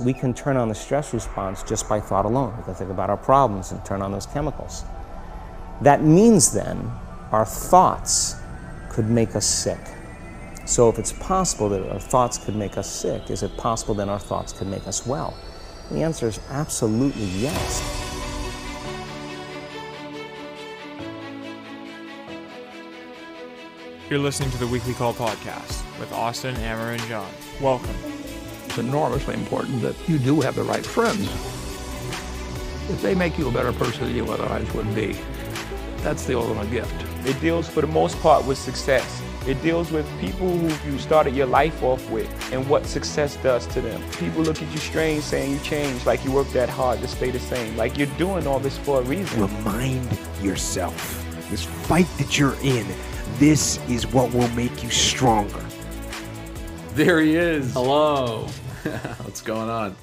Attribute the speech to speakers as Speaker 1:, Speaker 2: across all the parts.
Speaker 1: We can turn on the stress response just by thought alone. We can think about our problems and turn on those chemicals. That means then our thoughts could make us sick. So if it's possible that our thoughts could make us sick, is it possible then our thoughts could make us well? The answer is absolutely yes.
Speaker 2: You're listening to the Weekly Call podcast with Austin, Amer, and John. Welcome.
Speaker 3: It's enormously important that you do have the right friends. If they make you a better person than you otherwise would be, that's the ultimate gift.
Speaker 4: It deals, for the most part, with success. It deals with people who you started your life off with and what success does to them. People look at you strange saying you changed, like you worked that hard to stay the same. Like you're doing all this for a reason.
Speaker 5: Remind yourself this fight that you're in, this is what will make you stronger.
Speaker 6: There he is.
Speaker 7: Hello.
Speaker 6: What's going on?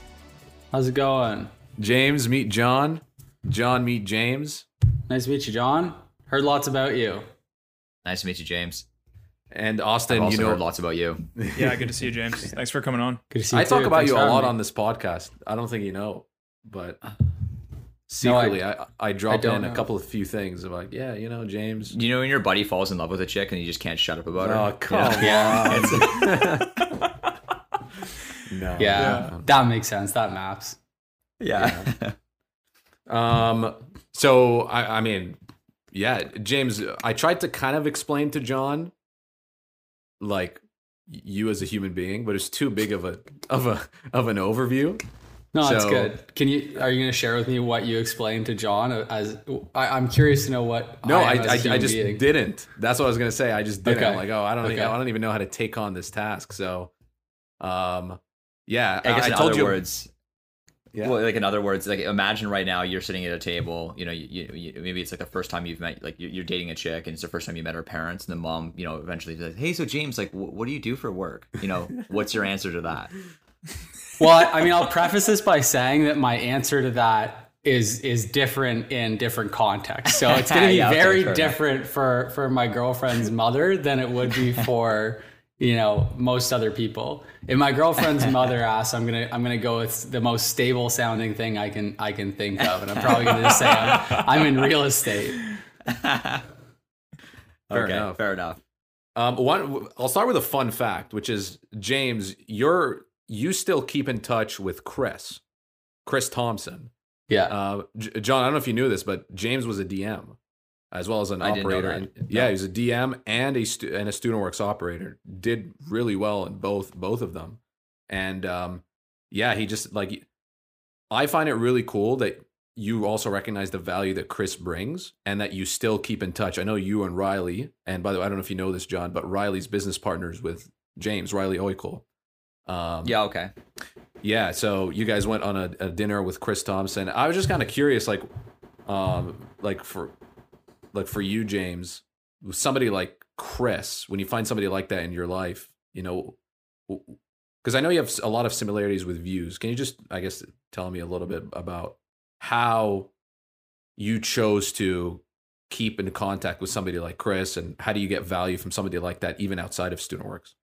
Speaker 7: How's it going?
Speaker 6: James, meet John. John, meet James.
Speaker 7: Nice to meet you, John. Heard lots about you.
Speaker 8: Nice to meet you, James.
Speaker 6: And
Speaker 8: I've
Speaker 6: Austin,
Speaker 8: also
Speaker 6: you know,
Speaker 8: heard lots about you.
Speaker 2: Yeah, good to see you, James. Thanks for coming on.
Speaker 7: Good to see you.
Speaker 6: I talk about
Speaker 7: Thanks
Speaker 6: you a lot
Speaker 7: me.
Speaker 6: on this podcast. I don't think you know, but uh, secretly, I, I, dropped
Speaker 7: don't
Speaker 6: in a couple of few things. I'm like, yeah, you know, James.
Speaker 8: You know when your buddy falls in love with a chick and you just can't shut up about
Speaker 6: Oh,
Speaker 8: her?
Speaker 6: come
Speaker 8: Yeah.
Speaker 6: on. No.
Speaker 7: Yeah, that makes sense. That maps.
Speaker 8: Yeah.
Speaker 6: Um. So I, I mean, yeah, James. I tried to kind of explain to John, like you as a human being, but it's too big of a of a of an overview.
Speaker 7: No, that's
Speaker 6: So-
Speaker 7: good. Can you? Are you going to share with me what you explained to John? As I, I'm curious to know what.
Speaker 6: No, I
Speaker 7: am as a
Speaker 6: I, I
Speaker 7: human
Speaker 6: just
Speaker 7: being.
Speaker 6: didn't. That's what I was gonna say. I just didn't.
Speaker 7: Okay.
Speaker 6: I'm like, oh, I don't.
Speaker 7: Okay.
Speaker 6: Even, I don't even know how to take on this task. So, um, yeah.
Speaker 8: I guess in
Speaker 6: told
Speaker 8: other
Speaker 6: you.
Speaker 8: words,
Speaker 6: Yeah.
Speaker 8: well, like in other words, like imagine right now you're sitting at a table. You know, you, you, you maybe it's like the first time you've met, like you're, you're dating a chick, and it's the first time you met her parents, and the mom, you know, eventually says, "Hey, so James, like, wh- what do you do for work? You know, what's your answer to that?"
Speaker 7: Well, I I mean, I'll preface this by saying that my answer to that is is different in different contexts. So it's going to be
Speaker 8: Yeah, okay,
Speaker 7: very
Speaker 8: fair enough.
Speaker 7: different for for my girlfriend's mother than it would be for you know most other people. If my girlfriend's mother asks, I'm gonna I'm gonna go with the most stable sounding thing I can I can think of, and I'm probably gonna just say I'm, I'm in real estate.
Speaker 6: Fair
Speaker 8: okay,
Speaker 6: enough.
Speaker 8: fair enough.
Speaker 6: Um, one. I'll start with a fun fact, which is James. You're you still keep in touch with Chris, Chris Thompson.
Speaker 7: Yeah.
Speaker 6: Uh, J- John, I don't know if you knew this, but James was a DM as well as an
Speaker 8: I
Speaker 6: operator. And yeah, he was a DM and a stu- and a student works operator. Did really well in both both of them. And um, yeah, he just like I find it really cool that you also recognize the value that Chris brings and that you still keep in touch. I know you and Riley, and by the way, I don't know if you know this, John, but Riley's business partners with James, Riley Oikle. Um,
Speaker 8: Yeah. Okay.
Speaker 6: yeah, so you guys went on a, a dinner with Chris Thompson. I was just kind of curious, like, um, like for, like for you, James, with somebody like Chris, when you find somebody like that in your life, you know, because I know you have a lot of similarities with views. Can you just, I guess, tell me a little bit about how you chose to keep in contact with somebody like Chris, and how do you get value from somebody like that, even outside of StudentWorks?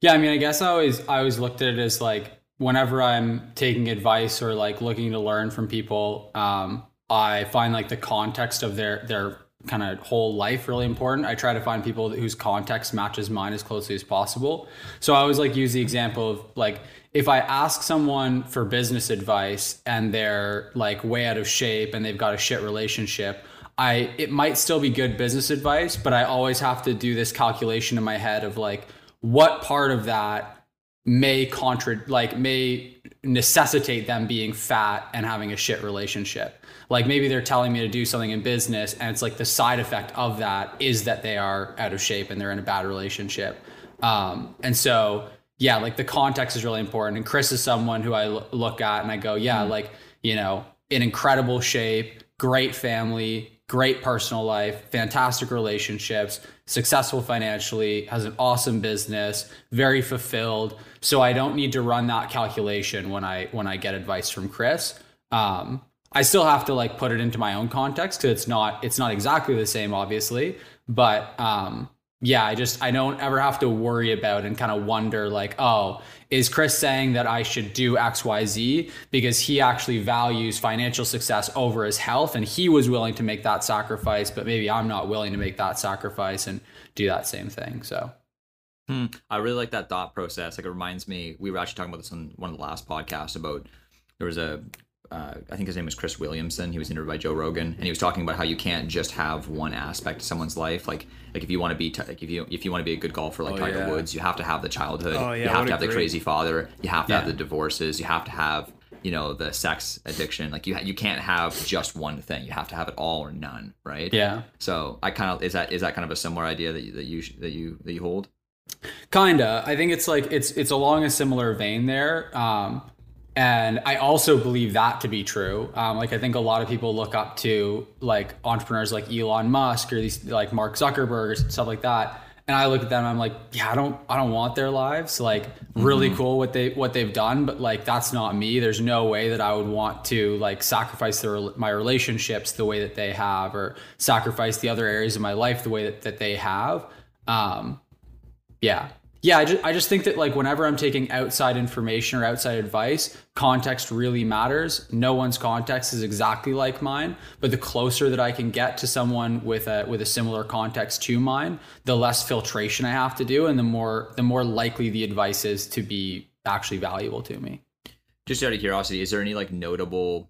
Speaker 7: Yeah, I mean, I guess I always I always looked at it as like whenever I'm taking advice or like looking to learn from people, um, I find like the context of their their kind of whole life really important. I try to find people whose context matches mine as closely as possible. So I always like use the example of like if I ask someone for business advice and they're like way out of shape and they've got a shit relationship, I it might still be good business advice, but I always have to do this calculation in my head of like what part of that may contra like may necessitate them being fat and having a shit relationship. Like maybe they're telling me to do something in business and it's like the side effect of that is that they are out of shape and they're in a bad relationship. Um, and so yeah, like the context is really important. And Chris is someone who I l- look at and I go, yeah, like, you know, in incredible shape, great family, great personal life, fantastic relationships, successful financially, has an awesome business, very fulfilled. So I don't need to run that calculation when I when I get advice from Chris. Um, I still have to like put it into my own context because it's not it's not exactly the same, obviously. But um, yeah, I just I don't ever have to worry about and kind of wonder like, oh, is Chris saying that I should do XYZ because he actually values financial success over his health and he was willing to make that sacrifice, but maybe I'm not willing to make that sacrifice and do that same thing. So
Speaker 8: Hmm. I really like that thought process. Like it reminds me, we were actually talking about this on one of the last podcasts about there was a, uh, I think his name was Chris Williamson. He was interviewed by Joe Rogan, and he was talking about how you can't just have one aspect of someone's life. Like, like if you want to be, t- like if you if you want to be a good golfer like
Speaker 6: Oh,
Speaker 8: Tiger
Speaker 6: yeah.
Speaker 8: Woods, you have to have the childhood.
Speaker 5: Oh, yeah,
Speaker 8: you have to
Speaker 5: a
Speaker 8: have the crazy father. You have to have the divorces. You have to have you know the sex addiction. Like you ha- you can't have just one thing. You have to have it all or none. Right.
Speaker 7: yeah.
Speaker 8: So I kind of is that is that kind of a similar idea that you, that you that you that you hold.
Speaker 7: Kinda. I think it's like it's it's along a similar vein there. Um, and I also believe that to be true. Um, like I think a lot of people look up to like entrepreneurs like Elon Musk or these like Mark Zuckerberg or stuff like that. And I look at them, I'm like, yeah, I don't, I don't want their lives. Like, really cool what they, what they've done, but like, that's not me. There's no way that I would want to like sacrifice their, my relationships the way that they have, or sacrifice the other areas of my life the way that, that they have. Um, yeah. Yeah, I just, I just think that like whenever I'm taking outside information or outside advice, context really matters. No one's context is exactly like mine, but the closer that I can get to someone with a with a similar context to mine, the less filtration I have to do and the more the more likely the advice is to be actually valuable to me.
Speaker 8: just out of curiosity, is there any like notable,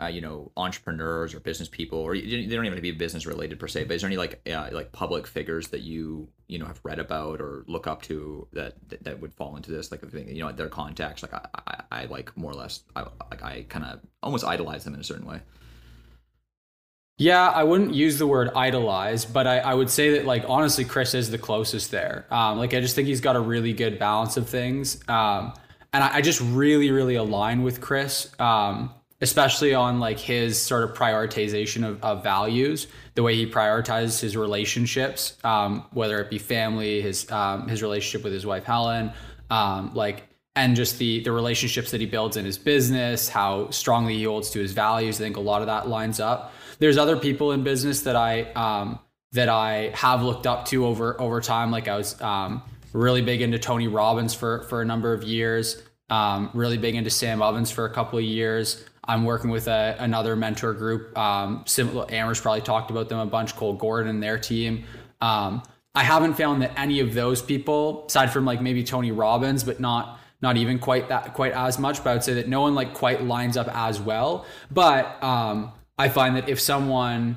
Speaker 8: uh, you know, entrepreneurs or business people, or they don't even have to be business related per se, but is there any like uh, like public figures that you you know have read about or look up to that that, that would fall into this, like you know their contacts? Like I, I, I like more or less, I, like I kind of almost idolize them in a certain way.
Speaker 7: Yeah, I wouldn't use the word idolize, but I, I would say that like honestly, Chris is the closest there. Um, like I just think he's got a really good balance of things, um, and I, I just really really align with Chris, um, especially on like his sort of prioritization of, of values, the way he prioritizes his relationships, um, whether it be family, his um, his relationship with his wife Helen, um, like and just the the relationships that he builds in his business, how strongly he holds to his values. I think a lot of that lines up. There's other people in business that I um, that I have looked up to over over time. Like I was um, really big into Tony Robbins for for a number of years. Um, really big into Sam Ovens for a couple of years. I'm working with a, another mentor group. Um, similar, Amer's probably talked about them a bunch. Cole Gordon and their team. Um, I haven't found that any of those people, aside from like maybe Tony Robbins, but not not even quite that quite as much. But I would say that no one like quite lines up as well. But um, I find that if someone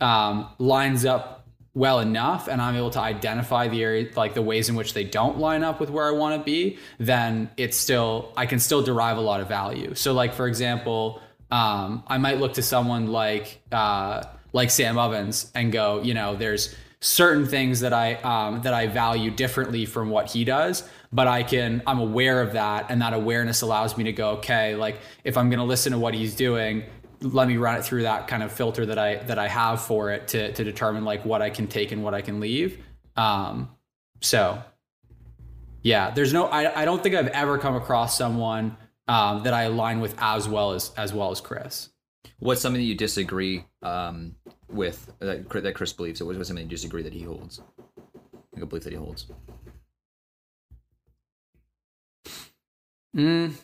Speaker 7: um, lines up well enough and I'm able to identify the area like the ways in which they don't line up with where I want to be, then it's still I can still derive a lot of value. So like for example, um, I might look to someone like uh, like Sam Ovens and go, you know, there's certain things that I um, that I value differently from what he does, but I can I'm aware of that, and that awareness allows me to go, okay, like if I'm going to listen to what he's doing, let me run it through that kind of filter that I that I have for it to to determine like what I can take and what I can leave. Um, so yeah, there's no I, I don't think I've ever come across someone um, that I align with as well as as well as Chris.
Speaker 8: What's something that you disagree um, with that, that Chris believes? Or what's something you disagree that he holds? Like a belief that he holds.
Speaker 7: Mm.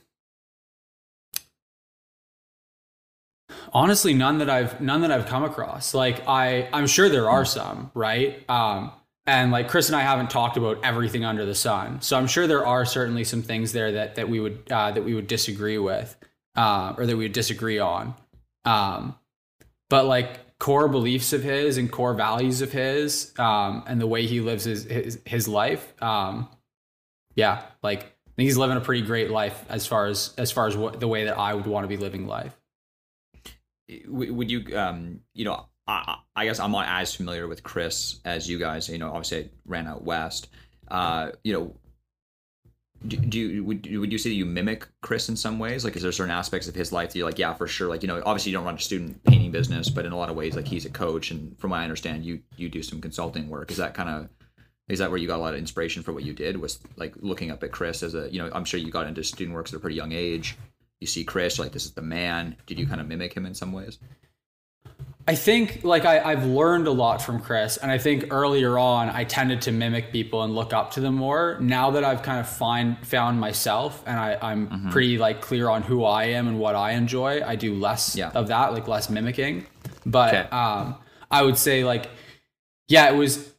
Speaker 7: Honestly, none that I've none that I've come across. Like I, I'm sure there are some, right? Um, and like Chris and I haven't talked about everything under the sun, so I'm sure there are certainly some things there that that we would uh, that we would disagree with, uh, or that we would disagree on. Um, but like core beliefs of his and core values of his, um, and the way he lives his his, his life, um, yeah, like I think he's living a pretty great life as far as as far as what the way that I would want to be living life.
Speaker 8: Would you, um, you know, I, I guess I'm not as familiar with Chris as you guys. You know, obviously I ran out west. Uh, you know, do, do you would, would you say that you mimic Chris in some ways? Like, is there certain aspects of his life that you're like, yeah, for sure. Like, you know, obviously you don't run a student painting business, but in a lot of ways, like he's a coach, and from what I understand, you you do some consulting work. Is that kind of is that where you got a lot of inspiration for what you did? Was like looking up at Chris as a, you know, I'm sure you got into student works at a pretty young age. You see Chris, like this is the man. Did you kind of mimic him in some ways?
Speaker 7: I think like I, I've learned a lot from Chris, and I think earlier on I tended to mimic people and look up to them more. Now that I've kind of find found myself and I, I'm
Speaker 8: Mm-hmm.
Speaker 7: pretty like clear on who I am and what I enjoy, I do less
Speaker 8: Yeah.
Speaker 7: of that, like less mimicking. But
Speaker 8: Okay.
Speaker 7: um, I would say like, yeah, it was.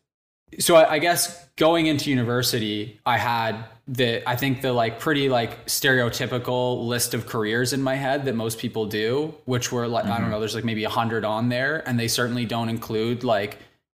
Speaker 7: So I, I guess going into university, I had the I think the like pretty like stereotypical list of careers in my head that most people do, which were like I don't mm-hmm. know, there's like maybe a hundred on there, and they certainly don't include like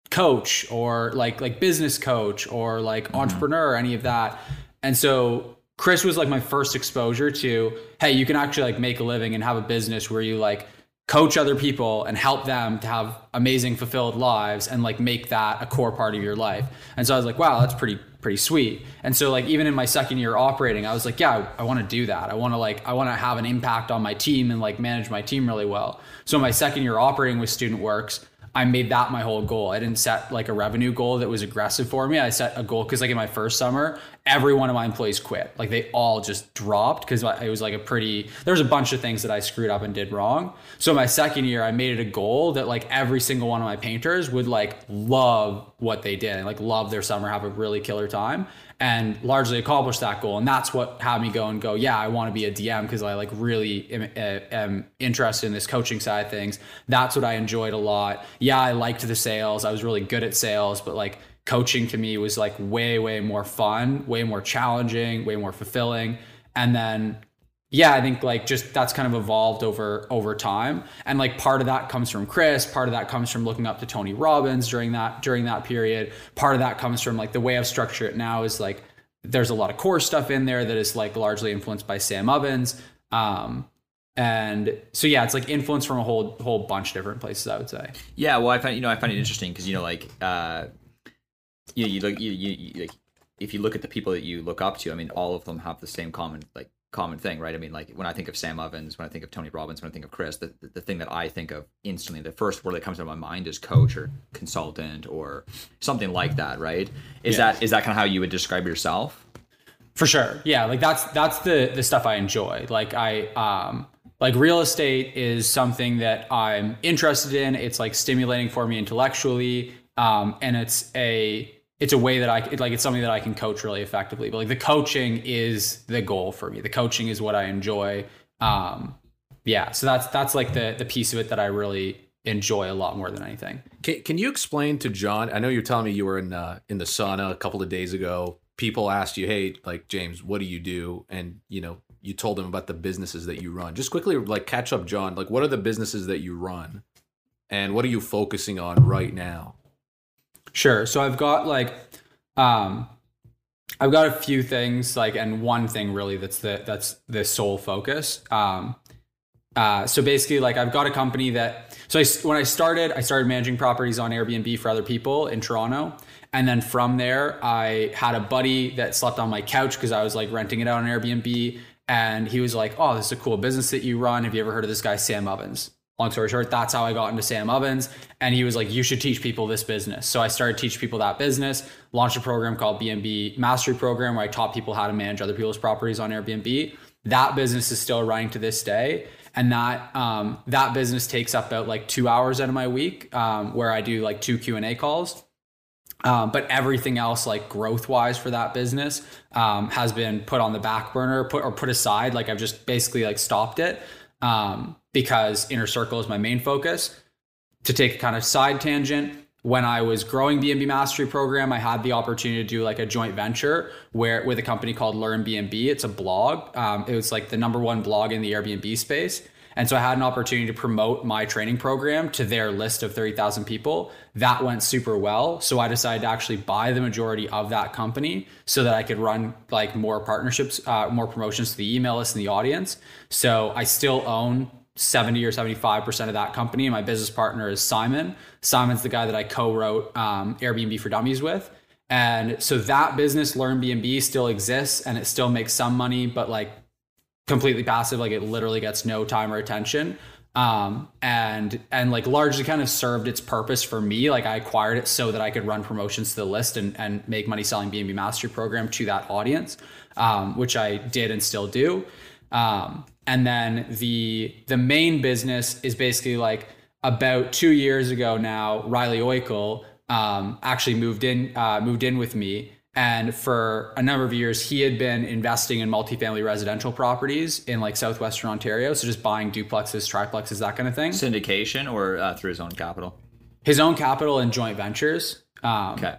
Speaker 7: coach or like like business coach or like mm-hmm. entrepreneur or any of that. And so Chris was like my first exposure to hey, you can actually like make a living and have a business where you like coach other people and help them to have amazing fulfilled lives and like make that a core part of your life. And so I was like, wow, that's pretty pretty sweet. And so like even in my second year operating, I was like, yeah, I, want to do that. I want to like I want to have an impact on my team and like manage my team really well. So my second year operating with Student Works, I made that my whole goal. I didn't set like a revenue goal that was aggressive for me. I set a goal because like in my first summer, every one of my employees quit. Like they all just dropped because it was like a pretty. There was a bunch of things that I screwed up and did wrong. So my second year, I made it a goal that like every single one of my painters would like love what they did and like love their summer, have a really killer time, and largely accomplished that goal. And that's what had me go and go. Yeah, I want to be a DM because I like really am, am interested in this coaching side of things. That's what I enjoyed a lot. Yeah, I liked the sales. I was really good at sales, but like coaching to me was like way way more fun way more challenging way more fulfilling and then yeah i think like just that's kind of evolved over over time. And like part of that comes from chris part of that comes from looking up to tony robbins during that during that period. Part of that comes from like the way i've structured it now is like there's a lot of core stuff in there that is like largely influenced by sam ovens. Um and so yeah it's like influence from a whole whole bunch of different places i would say.
Speaker 8: Yeah, well, I find you know I find it interesting because you know like uh, you know you look you, you, you like if you look at the people that you look up to, I mean, all of them have the same common like common thing, right? I mean, like when I think of Sam Ovens, when I think of Tony Robbins, when I think of Chris, the, the, the thing that I think of instantly, the first word that comes to my mind is coach or consultant or something like that, right? Is
Speaker 7: Yeah.
Speaker 8: that is that kind of how you would describe yourself?
Speaker 7: For sure. Yeah, like that's that's the the stuff I enjoy. Like I um like real estate is something that I'm interested in. It's like stimulating for me intellectually. Um and it's a it's a way that I it, like it's something that I can coach really effectively. But like the coaching is the goal for me. The coaching is what I enjoy. Um yeah, so that's that's like the the piece of it that I really enjoy a lot more than anything.
Speaker 6: Can, can you explain to John? I know you're telling me you were in uh, in the sauna a couple of days ago. People asked you, "Hey, like James, what do you do?" And you know, you told them about the businesses that you run. Just quickly, like catch up, John. Like, what are the businesses that you run, and what are you focusing on right now?
Speaker 7: Sure. So I've got like um I've got a few things like and one thing really that's the that's the sole focus. Um uh so basically like I've got a company that so I when I started I started managing properties on Airbnb for other people in Toronto and then from there I had a buddy that slept on my couch cuz I was like renting it out on Airbnb and he was like, "Oh, this is a cool business that you run. Have you ever heard of this guy Sam Ovens?" Long story short, that's how I got into Sam Ovens. And he was like, you should teach people this business. So I started teaching people that business, launched a program called BNB Mastery Program, where I taught people how to manage other people's properties on Airbnb. That business is still running to this day. And that um, that business takes up about like two hours out of my week, um, where I do like two Q and A calls. Um, but everything else, like growth wise for that business, um, has been put on the back burner, put or put aside. Like I've just basically like stopped it um, because inner circle is my main focus. To take a kind of side tangent, when I was growing BNB Mastery Program, I had the opportunity to do like a joint venture where with a company called Learn BNB. It's a blog. Um, it was like the number one blog in the Airbnb space. And so I had an opportunity to promote my training program to their list of 30,000 people. That went super well. So I decided to actually buy the majority of that company so that I could run like more partnerships, uh, more promotions to the email list and the audience. So I still own 70 or 75% of that company. My business partner is Symon. Symon's the guy that I co wrote um, Airbnb for Dummies with. And so that business, Learn BNB, still exists and it still makes some money, but like completely passive like it literally gets no time or attention um and and like largely kind of served its purpose for me like i acquired it so that i could run promotions to the list and and make money selling bnb mastery program to that audience um which i did and still do um and then the the main business is basically like about two years ago now, Riley Oikel um, actually moved in uh, moved in with me. And for a number of years, he had been investing in multifamily residential properties in like southwestern Ontario. So just buying duplexes, triplexes, that kind of thing.
Speaker 8: Syndication or uh, through his own capital?
Speaker 7: His own capital and joint ventures. Um,
Speaker 8: Okay.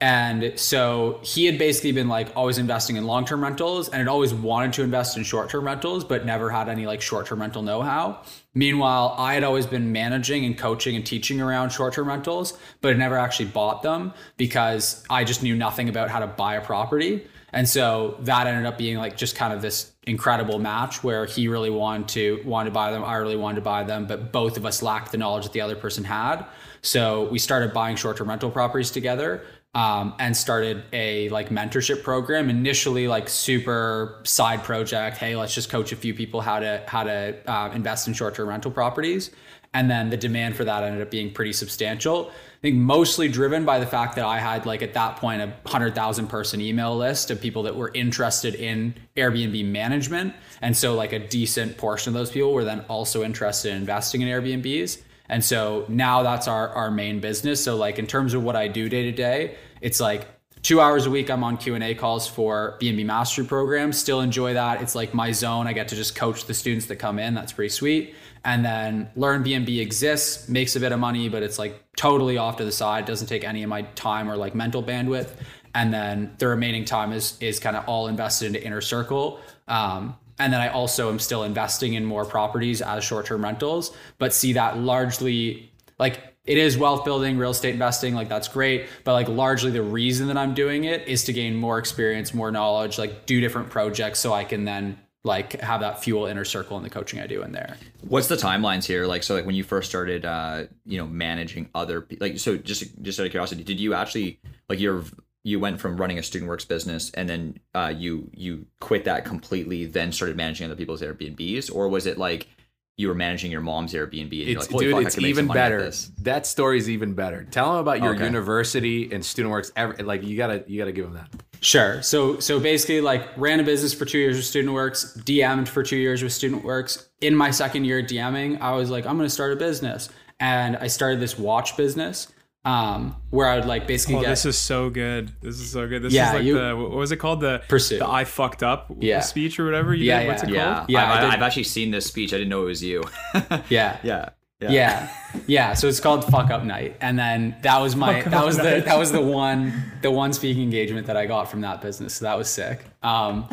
Speaker 7: And so he had basically been like always investing in long term rentals and had always wanted to invest in short term rentals, but never had any like short term rental know how. Meanwhile, I had always been managing and coaching and teaching around short term rentals, but had never actually bought them because I just knew nothing about how to buy a property. And so that ended up being like just kind of this incredible match where he really wanted to wanted to buy them, I really wanted to buy them, but both of us lacked the knowledge that the other person had. So we started buying short term rental properties together um, and started a like mentorship program. Initially like super side project hey let's just coach a few people how to how to uh, invest in short-term rental properties. And then the demand for that ended up being pretty substantial. I think mostly driven by the fact that i had like at that point a 100000 person email list of people that were interested in airbnb management. And so like a decent portion of those people were then also interested in investing in airbnbs. And so now that's our, our main business. So like in terms of what I do day to day, it's like two hours a week I'm on Q&A calls for B&B mastery programs. Still enjoy that. It's like my zone. I get to just coach the students that come in. That's pretty sweet. And then learn B&B exists, makes a bit of money, but it's like totally off to the side. Doesn't take any of my time or like mental bandwidth. And then the remaining time is is kind of all invested into inner circle. Um, and then I also am still investing in more properties as short term rentals, but see that largely like it is wealth building, real estate investing, like that's great. But like largely the reason that I'm doing it is to gain more experience, more knowledge, like do different projects so I can then like have that fuel inner circle in the coaching I do in there.
Speaker 8: What's the timelines here? Like, so like when you first started, uh, you know, managing other, pe- like, so just, just out of curiosity, did you actually, like, you're, you went from running a student works business and then uh, you you quit that completely then started managing other people's airbnbs or was it like you were managing your mom's airbnb and you're
Speaker 6: It's
Speaker 8: like, Holy
Speaker 6: dude,
Speaker 8: fuck,
Speaker 6: it's
Speaker 8: could make some
Speaker 6: even
Speaker 8: money
Speaker 6: better.
Speaker 8: this."
Speaker 6: That story's even better. Tell them about your
Speaker 8: Okay.
Speaker 6: university and student works. Every, like you gotta you gotta give them that.
Speaker 7: Sure. So so basically like ran a business for two years with Student Works, DM'd for two years with Student Works. In my second year DMing, I was like, I'm gonna start a business. And I started this watch business. Um, where I would like basically
Speaker 2: Oh,
Speaker 7: get
Speaker 2: this is so good. This is so good. This
Speaker 7: Yeah,
Speaker 2: is like
Speaker 7: you-
Speaker 2: the what was it called? The
Speaker 7: Pursuit.
Speaker 2: The I fucked up
Speaker 7: Yeah.
Speaker 2: speech or whatever. You
Speaker 7: Yeah,
Speaker 2: did? What's
Speaker 7: yeah.
Speaker 2: it
Speaker 8: yeah
Speaker 2: called?
Speaker 7: Yeah,
Speaker 8: I've,
Speaker 7: I
Speaker 8: I've actually seen this speech i didn't know it was you
Speaker 7: yeah.
Speaker 8: yeah
Speaker 7: yeah yeah so it's called fuck up night and then that was my
Speaker 2: Fuck
Speaker 7: that
Speaker 2: Up
Speaker 7: was the that was the one the one speaking engagement that i got from that business so that was sick um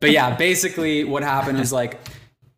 Speaker 7: but yeah basically what happened is like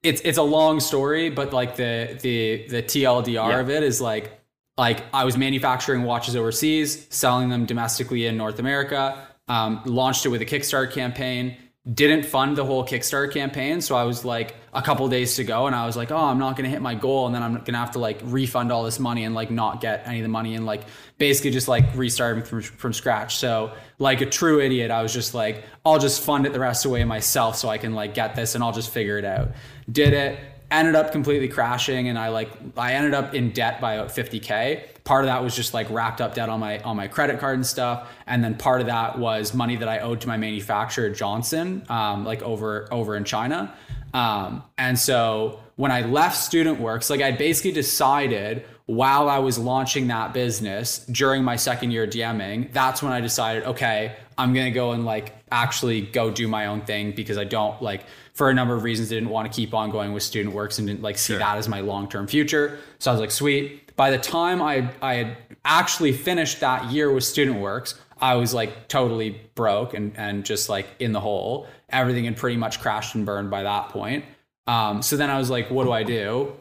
Speaker 7: it's it's a long story but like the the the tldr
Speaker 8: Yeah.
Speaker 7: of it is like like i was manufacturing watches overseas selling them domestically in north america um, launched it with a kickstarter campaign didn't fund the whole Kickstarter campaign. So I was like a couple days to go and I was like, oh, I'm not going to hit my goal. And then I'm going to have to like refund all this money and like not get any of the money and like basically just like restarting from, from scratch. So like a true idiot, I was just like, I'll just fund it the rest of the way myself so I can like get this and I'll just figure it out. Did it, ended up completely crashing and I like, I ended up in debt by about 50K part of that was just like wrapped up debt on my on my credit card and stuff. And then part of that was money that i owed to my manufacturer johnson um, like over over in china. Um, and so when i left student works like i basically decided while i was launching that business during my second year dming that's when i decided okay i'm gonna go and like actually go do my own thing because i don't like for a number of reasons didn't want to keep on going with student works and didn't like see that as my long-term future so i was like sweet by the time I I had actually finished that year with Student Works, I was like totally broke and and just like in the hole. Everything had pretty much crashed and burned by that point. Um, so then I was like, what do I do?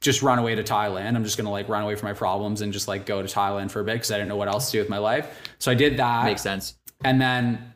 Speaker 7: Just run away to Thailand. I'm just gonna like run away from my problems and just like go to Thailand for a bit because I didn't know what else to do with my life. So I did that.
Speaker 8: makes sense
Speaker 7: And then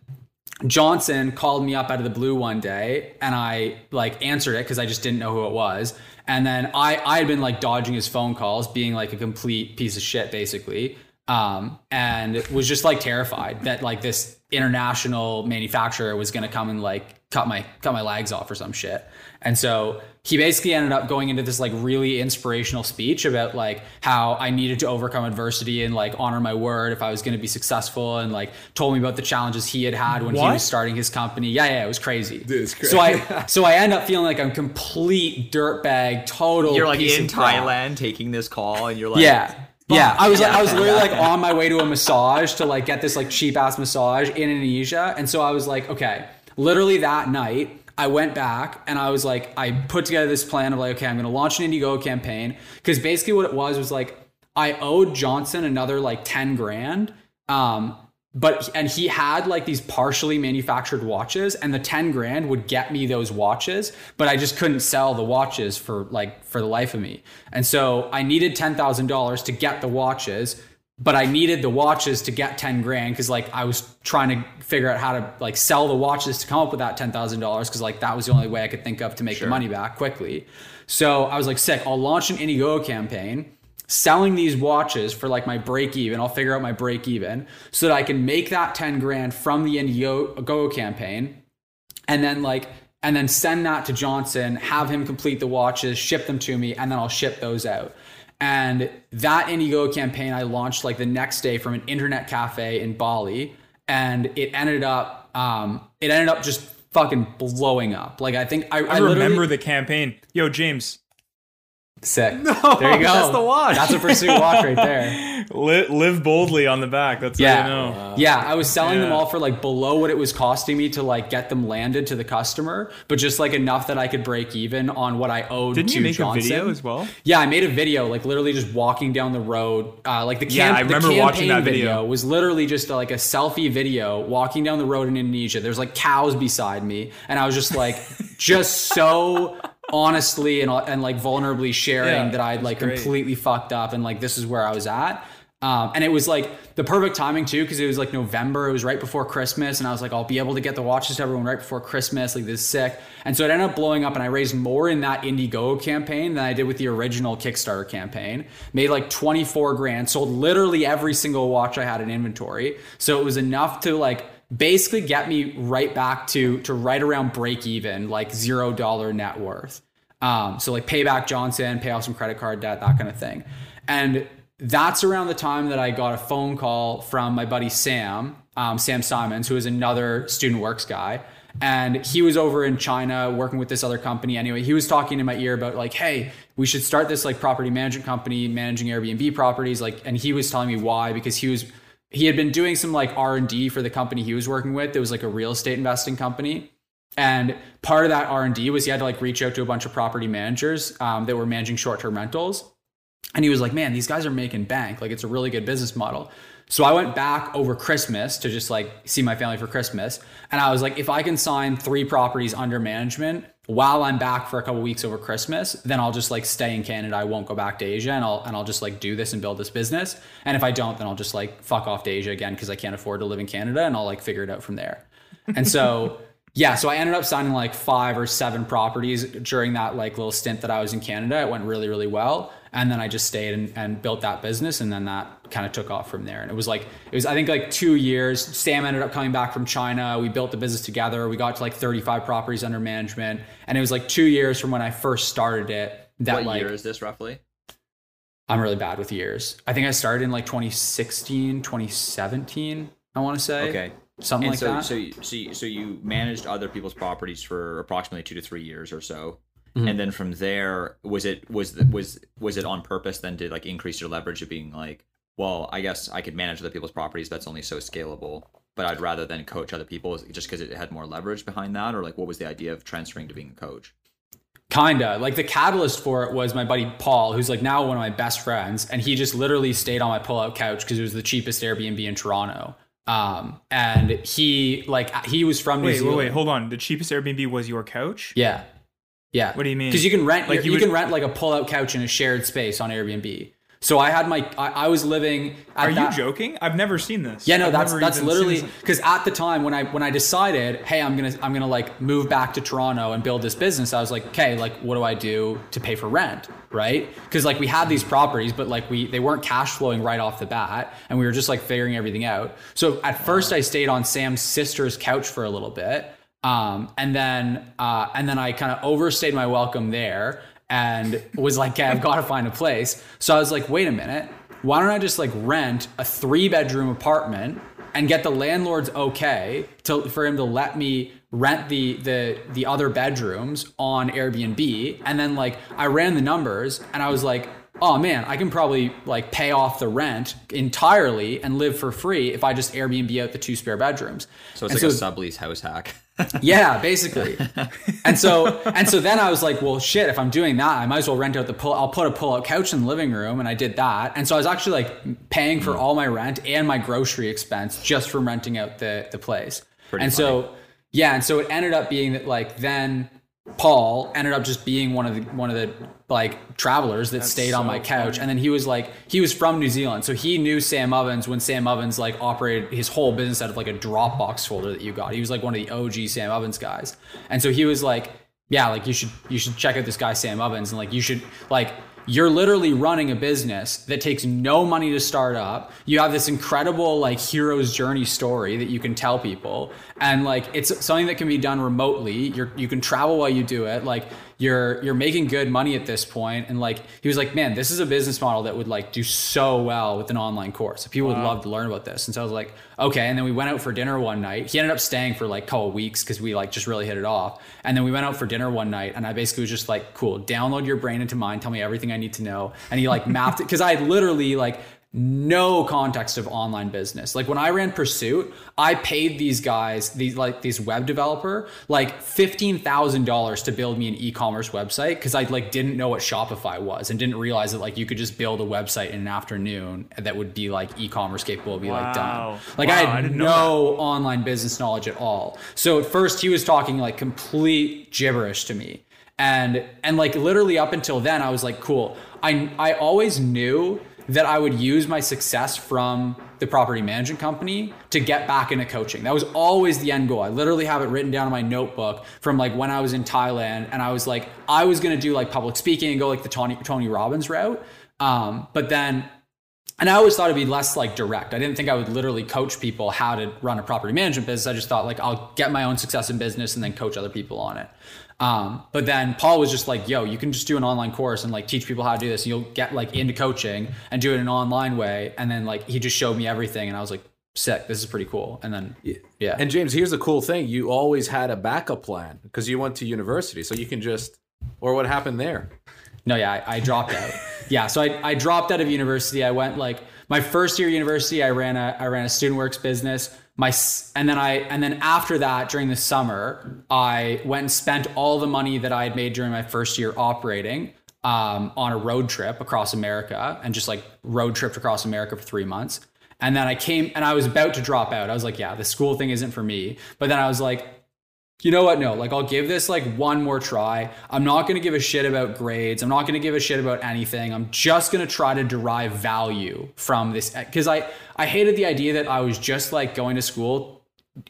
Speaker 7: Johnson called me up out of the blue one day and I like answered it because I just didn't know who it was. And then I I had been like dodging his phone calls, being like a complete piece of shit basically. Um, and was just like terrified that like this international manufacturer was going to come and like cut my cut my legs off or some shit. And so he basically ended up going into this like really inspirational speech about like how I needed to overcome adversity and like honor my word if I was going to be successful and like told me about the challenges he had had when he was starting his company. Yeah, yeah, it was crazy.
Speaker 6: it's crazy.
Speaker 7: So I so I end up feeling like I'm complete dirtbag, total.
Speaker 8: You're like in
Speaker 7: of crap.
Speaker 8: Thailand taking this call, and you're like,
Speaker 7: Yeah. Yeah, I was like, I was literally like on my way to a massage to like get this like cheap ass massage in Indonesia, and so I was like, okay, literally that night, I went back and I was like, I put together this plan of like, okay, I'm gonna launch an Indiegogo campaign. Because basically what it was was like I owed Johnson another like ten grand, um, but and he had like these partially manufactured watches, and the ten grand would get me those watches, but I just couldn't sell the watches for like for the life of me, and so I needed ten thousand dollars to get the watches but I needed the watches to get 10 grand because like I was trying to figure out how to like sell the watches to come up with that $10,000 because like that was the only way I could think of to make the money back quickly. So I was like, sick, I'll launch an Indiegogo campaign selling these watches for like my break even. I'll figure out my break even so that I can make that 10 grand from the Indiegogo campaign and then like and then send that to Johnson, have him complete the watches, ship them to me, and then I'll ship those out. And that Indiegogo campaign I launched like the next day from an internet cafe in Bali, and it ended up um, it ended up just fucking blowing up. Like I think I,
Speaker 2: I,
Speaker 7: literally-
Speaker 2: remember the campaign. Yo, James,
Speaker 7: sick. No, there you go.
Speaker 6: that's the watch.
Speaker 7: That's a pursuit watch right there.
Speaker 2: li- live boldly on the back. That's how
Speaker 7: Yeah.
Speaker 2: you know.
Speaker 7: Yeah, I was selling them all for like below what it was costing me to like get them landed to the customer, but just like enough that I could break even on what I owed
Speaker 2: Didn't
Speaker 7: to
Speaker 2: you make
Speaker 7: Johnson.
Speaker 2: a video as well?
Speaker 7: Yeah, I made a video like literally just walking down the road. Uh, like the
Speaker 2: Yeah,
Speaker 7: camp,
Speaker 2: I
Speaker 7: the
Speaker 2: remember watching that video.
Speaker 7: was literally just like a selfie video walking down the road in Indonesia. There's like cows beside me, and I was just like, just so honestly and and like vulnerably sharing
Speaker 2: Yeah,
Speaker 7: that I'd like
Speaker 2: great.
Speaker 7: completely fucked up and like this is where I was at. Um, and it was like the perfect timing too, because it was like November. It was right before Christmas, and I was like, I'll be able to get the watches to everyone right before Christmas. Like this is sick. And so it ended up blowing up, and I raised more in that Indiegogo campaign than I did with the original Kickstarter campaign. Made like 24 grand, sold literally every single watch I had in inventory. So it was enough to like basically get me right back to to right around break even, like zero dollar net worth. Um, so like pay back Johnson, pay off some credit card debt, that kind of thing. And that's around the time that I got a phone call from my buddy Sam, um, Sam Simons, who is another student works guy. And he was over in China working with this other company. Anyway, he was talking in my ear about like, hey, we should start this like property management company managing Airbnb properties. Like, and he was telling me why because he was he had been doing some like R and D for the company he was working with. It was like a real estate investing company. And part of that R and D was he had to like reach out to a bunch of property managers um, that were managing short term rentals. And he was like, "Man, these guys are making bank. Like it's a really good business model." So I went back over Christmas to just like see my family for Christmas, and I was like, "If I can sign three properties under management while I'm back for a couple weeks over Christmas, then I'll just like stay in Canada. I won't go back to Asia, and I'll and I'll just like do this and build this business. And if I don't, then I'll just like fuck off to Asia again because I can't afford to live in Canada, and I'll like figure it out from there." And so yeah, so I ended up signing like five or seven properties during that like little stint that I was in Canada. It went really, really well. And then I just stayed and, and built that business. And then that kind of took off from there. And it was like, it was, I think like two years. Sam ended up coming back from China. We built the business together. We got to like 35 properties under management. And it was like two years from when I first started it that
Speaker 8: what
Speaker 7: like,
Speaker 8: year is this roughly?
Speaker 7: I'm really bad with years. I think I started in like 2016, 2017, I want to say.
Speaker 8: Okay.
Speaker 7: Something
Speaker 8: and
Speaker 7: like
Speaker 8: so,
Speaker 7: that.
Speaker 8: so, you- so, you, so you managed other people's properties for approximately two to three years or so,
Speaker 7: Mhm.
Speaker 8: and then from there, was it was the, was was it on purpose then to like increase your leverage of being like, well, I guess I could manage other people's properties. That's only so scalable, but I'd rather than coach other people just because it had more leverage behind that, or like what was the idea of transferring to being a coach?
Speaker 7: Kinda. Like the catalyst for it was my buddy Paul, who's like now one of my best friends, and he just literally stayed on my pull-out couch because it was the cheapest Airbnb in Toronto. Um, and he like he was from New
Speaker 2: Wait, wait, wait, hold on. The cheapest Airbnb was your couch?
Speaker 7: Yeah, yeah.
Speaker 2: What do you mean?
Speaker 7: Because you can rent
Speaker 2: Like
Speaker 7: like
Speaker 2: you
Speaker 7: you,
Speaker 2: would-
Speaker 7: can rent like a pull-out couch in a shared space on Airbnb. So I had my, I, I was living. At
Speaker 2: Are you joking? I've never seen this.
Speaker 7: Yeah, no,
Speaker 2: I've
Speaker 7: that's that's literally because at the time when I when I decided, hey, I'm gonna I'm gonna like move back to Toronto and build this business, I was like, okay, like what do I do to pay for rent, right? Because like we had these properties, but like we they weren't cash flowing right off the bat, and we were just like figuring everything out. So at first, I stayed on Sam's sister's couch for a little bit, um, and then uh, and then I kind of overstayed my welcome there and was like, okay, I've got to find a place. So I was like, wait a minute, why don't I just like rent a three bedroom apartment and get the landlord's okay to for him to let me rent the the the other bedrooms on Airbnb and then like I ran the numbers and I was like oh man I can probably like pay off the rent entirely and live for free if I just Airbnb out the two spare bedrooms
Speaker 8: So it's
Speaker 7: And
Speaker 8: like a sublease house hack.
Speaker 7: yeah, basically. and so and so then I was like, well, shit. If I'm doing that, I might as well rent out the pull. I'll put a pull-out couch in the living room, and I did that. And so I was actually like paying
Speaker 8: Hmm.
Speaker 7: for all my rent and my grocery expense just from renting out the the place.
Speaker 8: Pretty
Speaker 7: and so yeah, and so it ended up being that like then Paul ended up just being one of the one of the like travelers that stayed on my couch, and then he was like he was from New Zealand, so he knew Sam Ovens when Sam Ovens like operated his whole business out of like a Dropbox folder that you got. He was like one of the OG Sam Ovens guys, and so he was like, yeah, like you should you should check out this guy Sam Ovens, and like you should like you're literally running a business that takes no money to start up. You have this incredible like hero's journey story that you can tell people and like it's something that can be done remotely. You're you can travel while you do it. Like you're you're making good money at this point and like he was like, "Man, this is a business model that would like do so well with an online course. People would love to learn about this." And so I was like, "Okay." And then we went out for dinner one night. He ended up staying for like a couple weeks cuz we like just really hit it off. And then we went out for dinner one night and I basically was just like, "Cool, download your brain into mine. Tell me everything I need to know." And he like mapped it cuz I literally like no context of online business. Like when I ran Pursuit, I paid these guys, these like these web developer, like fifteen thousand dollars to build me an e-commerce website because I like didn't know what Shopify was and didn't realize that like you could just build a website in an afternoon that would be like e-commerce capable, be like done. Like
Speaker 2: Wow,
Speaker 7: I
Speaker 2: I
Speaker 7: had
Speaker 2: didn't
Speaker 7: no online business knowledge at all. So at first he was talking like complete gibberish to me. And and like literally up until then I was like cool. I I always knew that I would use my success from the property management company to get back into coaching. That was always the end goal. I literally have it written down in my notebook from like when I was in Thailand and I was like I was going to do like public speaking and go like the Tony Tony Robbins route. Um, but then and I always thought it'd be less like direct. I didn't think I would literally coach people how to run a property management business. I just thought like I'll get my own success in business and then coach other people on it. Um, but then Paul was just like, yo, you can just do an online course and like teach people how to do this. And you'll get like into coaching and do it in an online way. And then like he just showed me everything and I was like, sick, this is pretty cool. And then yeah.
Speaker 6: And James, here's the cool thing: you always had a backup plan because you went to university, so you can just. Or what happened there?
Speaker 7: No, yeah, I, I dropped out. yeah, so I, I dropped out of university. I went like my first year of university. I ran a I ran a student works business. My and then I and then after that during the summer I went and spent all the money that I had made during my first year operating um, on a road trip across America and just like road tripped across America for three months. And then I came and I was about to drop out. I was like, yeah, the school thing isn't for me. But then I was like, you know what? No, like I'll give this like one more try. I'm not going to give a shit about grades. I'm not going to give a shit about anything. I'm just going to try to derive value from this because I I hated the idea that I was just like going to school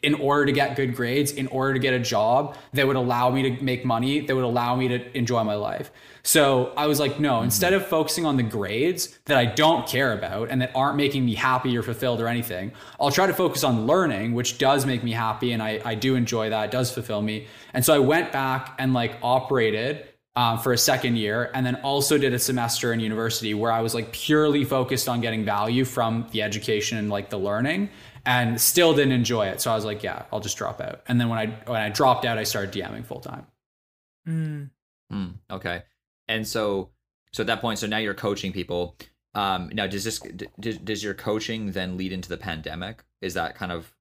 Speaker 7: in order to get good grades, in order to get a job that would allow me to make money, that would allow me to enjoy my life. So I was like, no, instead of focusing on the grades that I don't care about and that aren't making me happy or fulfilled or anything, I'll try to focus on learning, which does make me happy and I, I do enjoy that, it does fulfill me. And so I went back and like operated um, for a second year and then also did a semester in university where I was like purely focused on getting value from the education and like the learning and still didn't enjoy it. So I was like, yeah, I'll just drop out. And then when I when I dropped out, I started DMing full time.
Speaker 2: Mm.
Speaker 8: Hmm, okay. And so, so at that point, so now you're coaching people. Um, now, does this d- does, does your coaching then lead into the pandemic? Is that kind of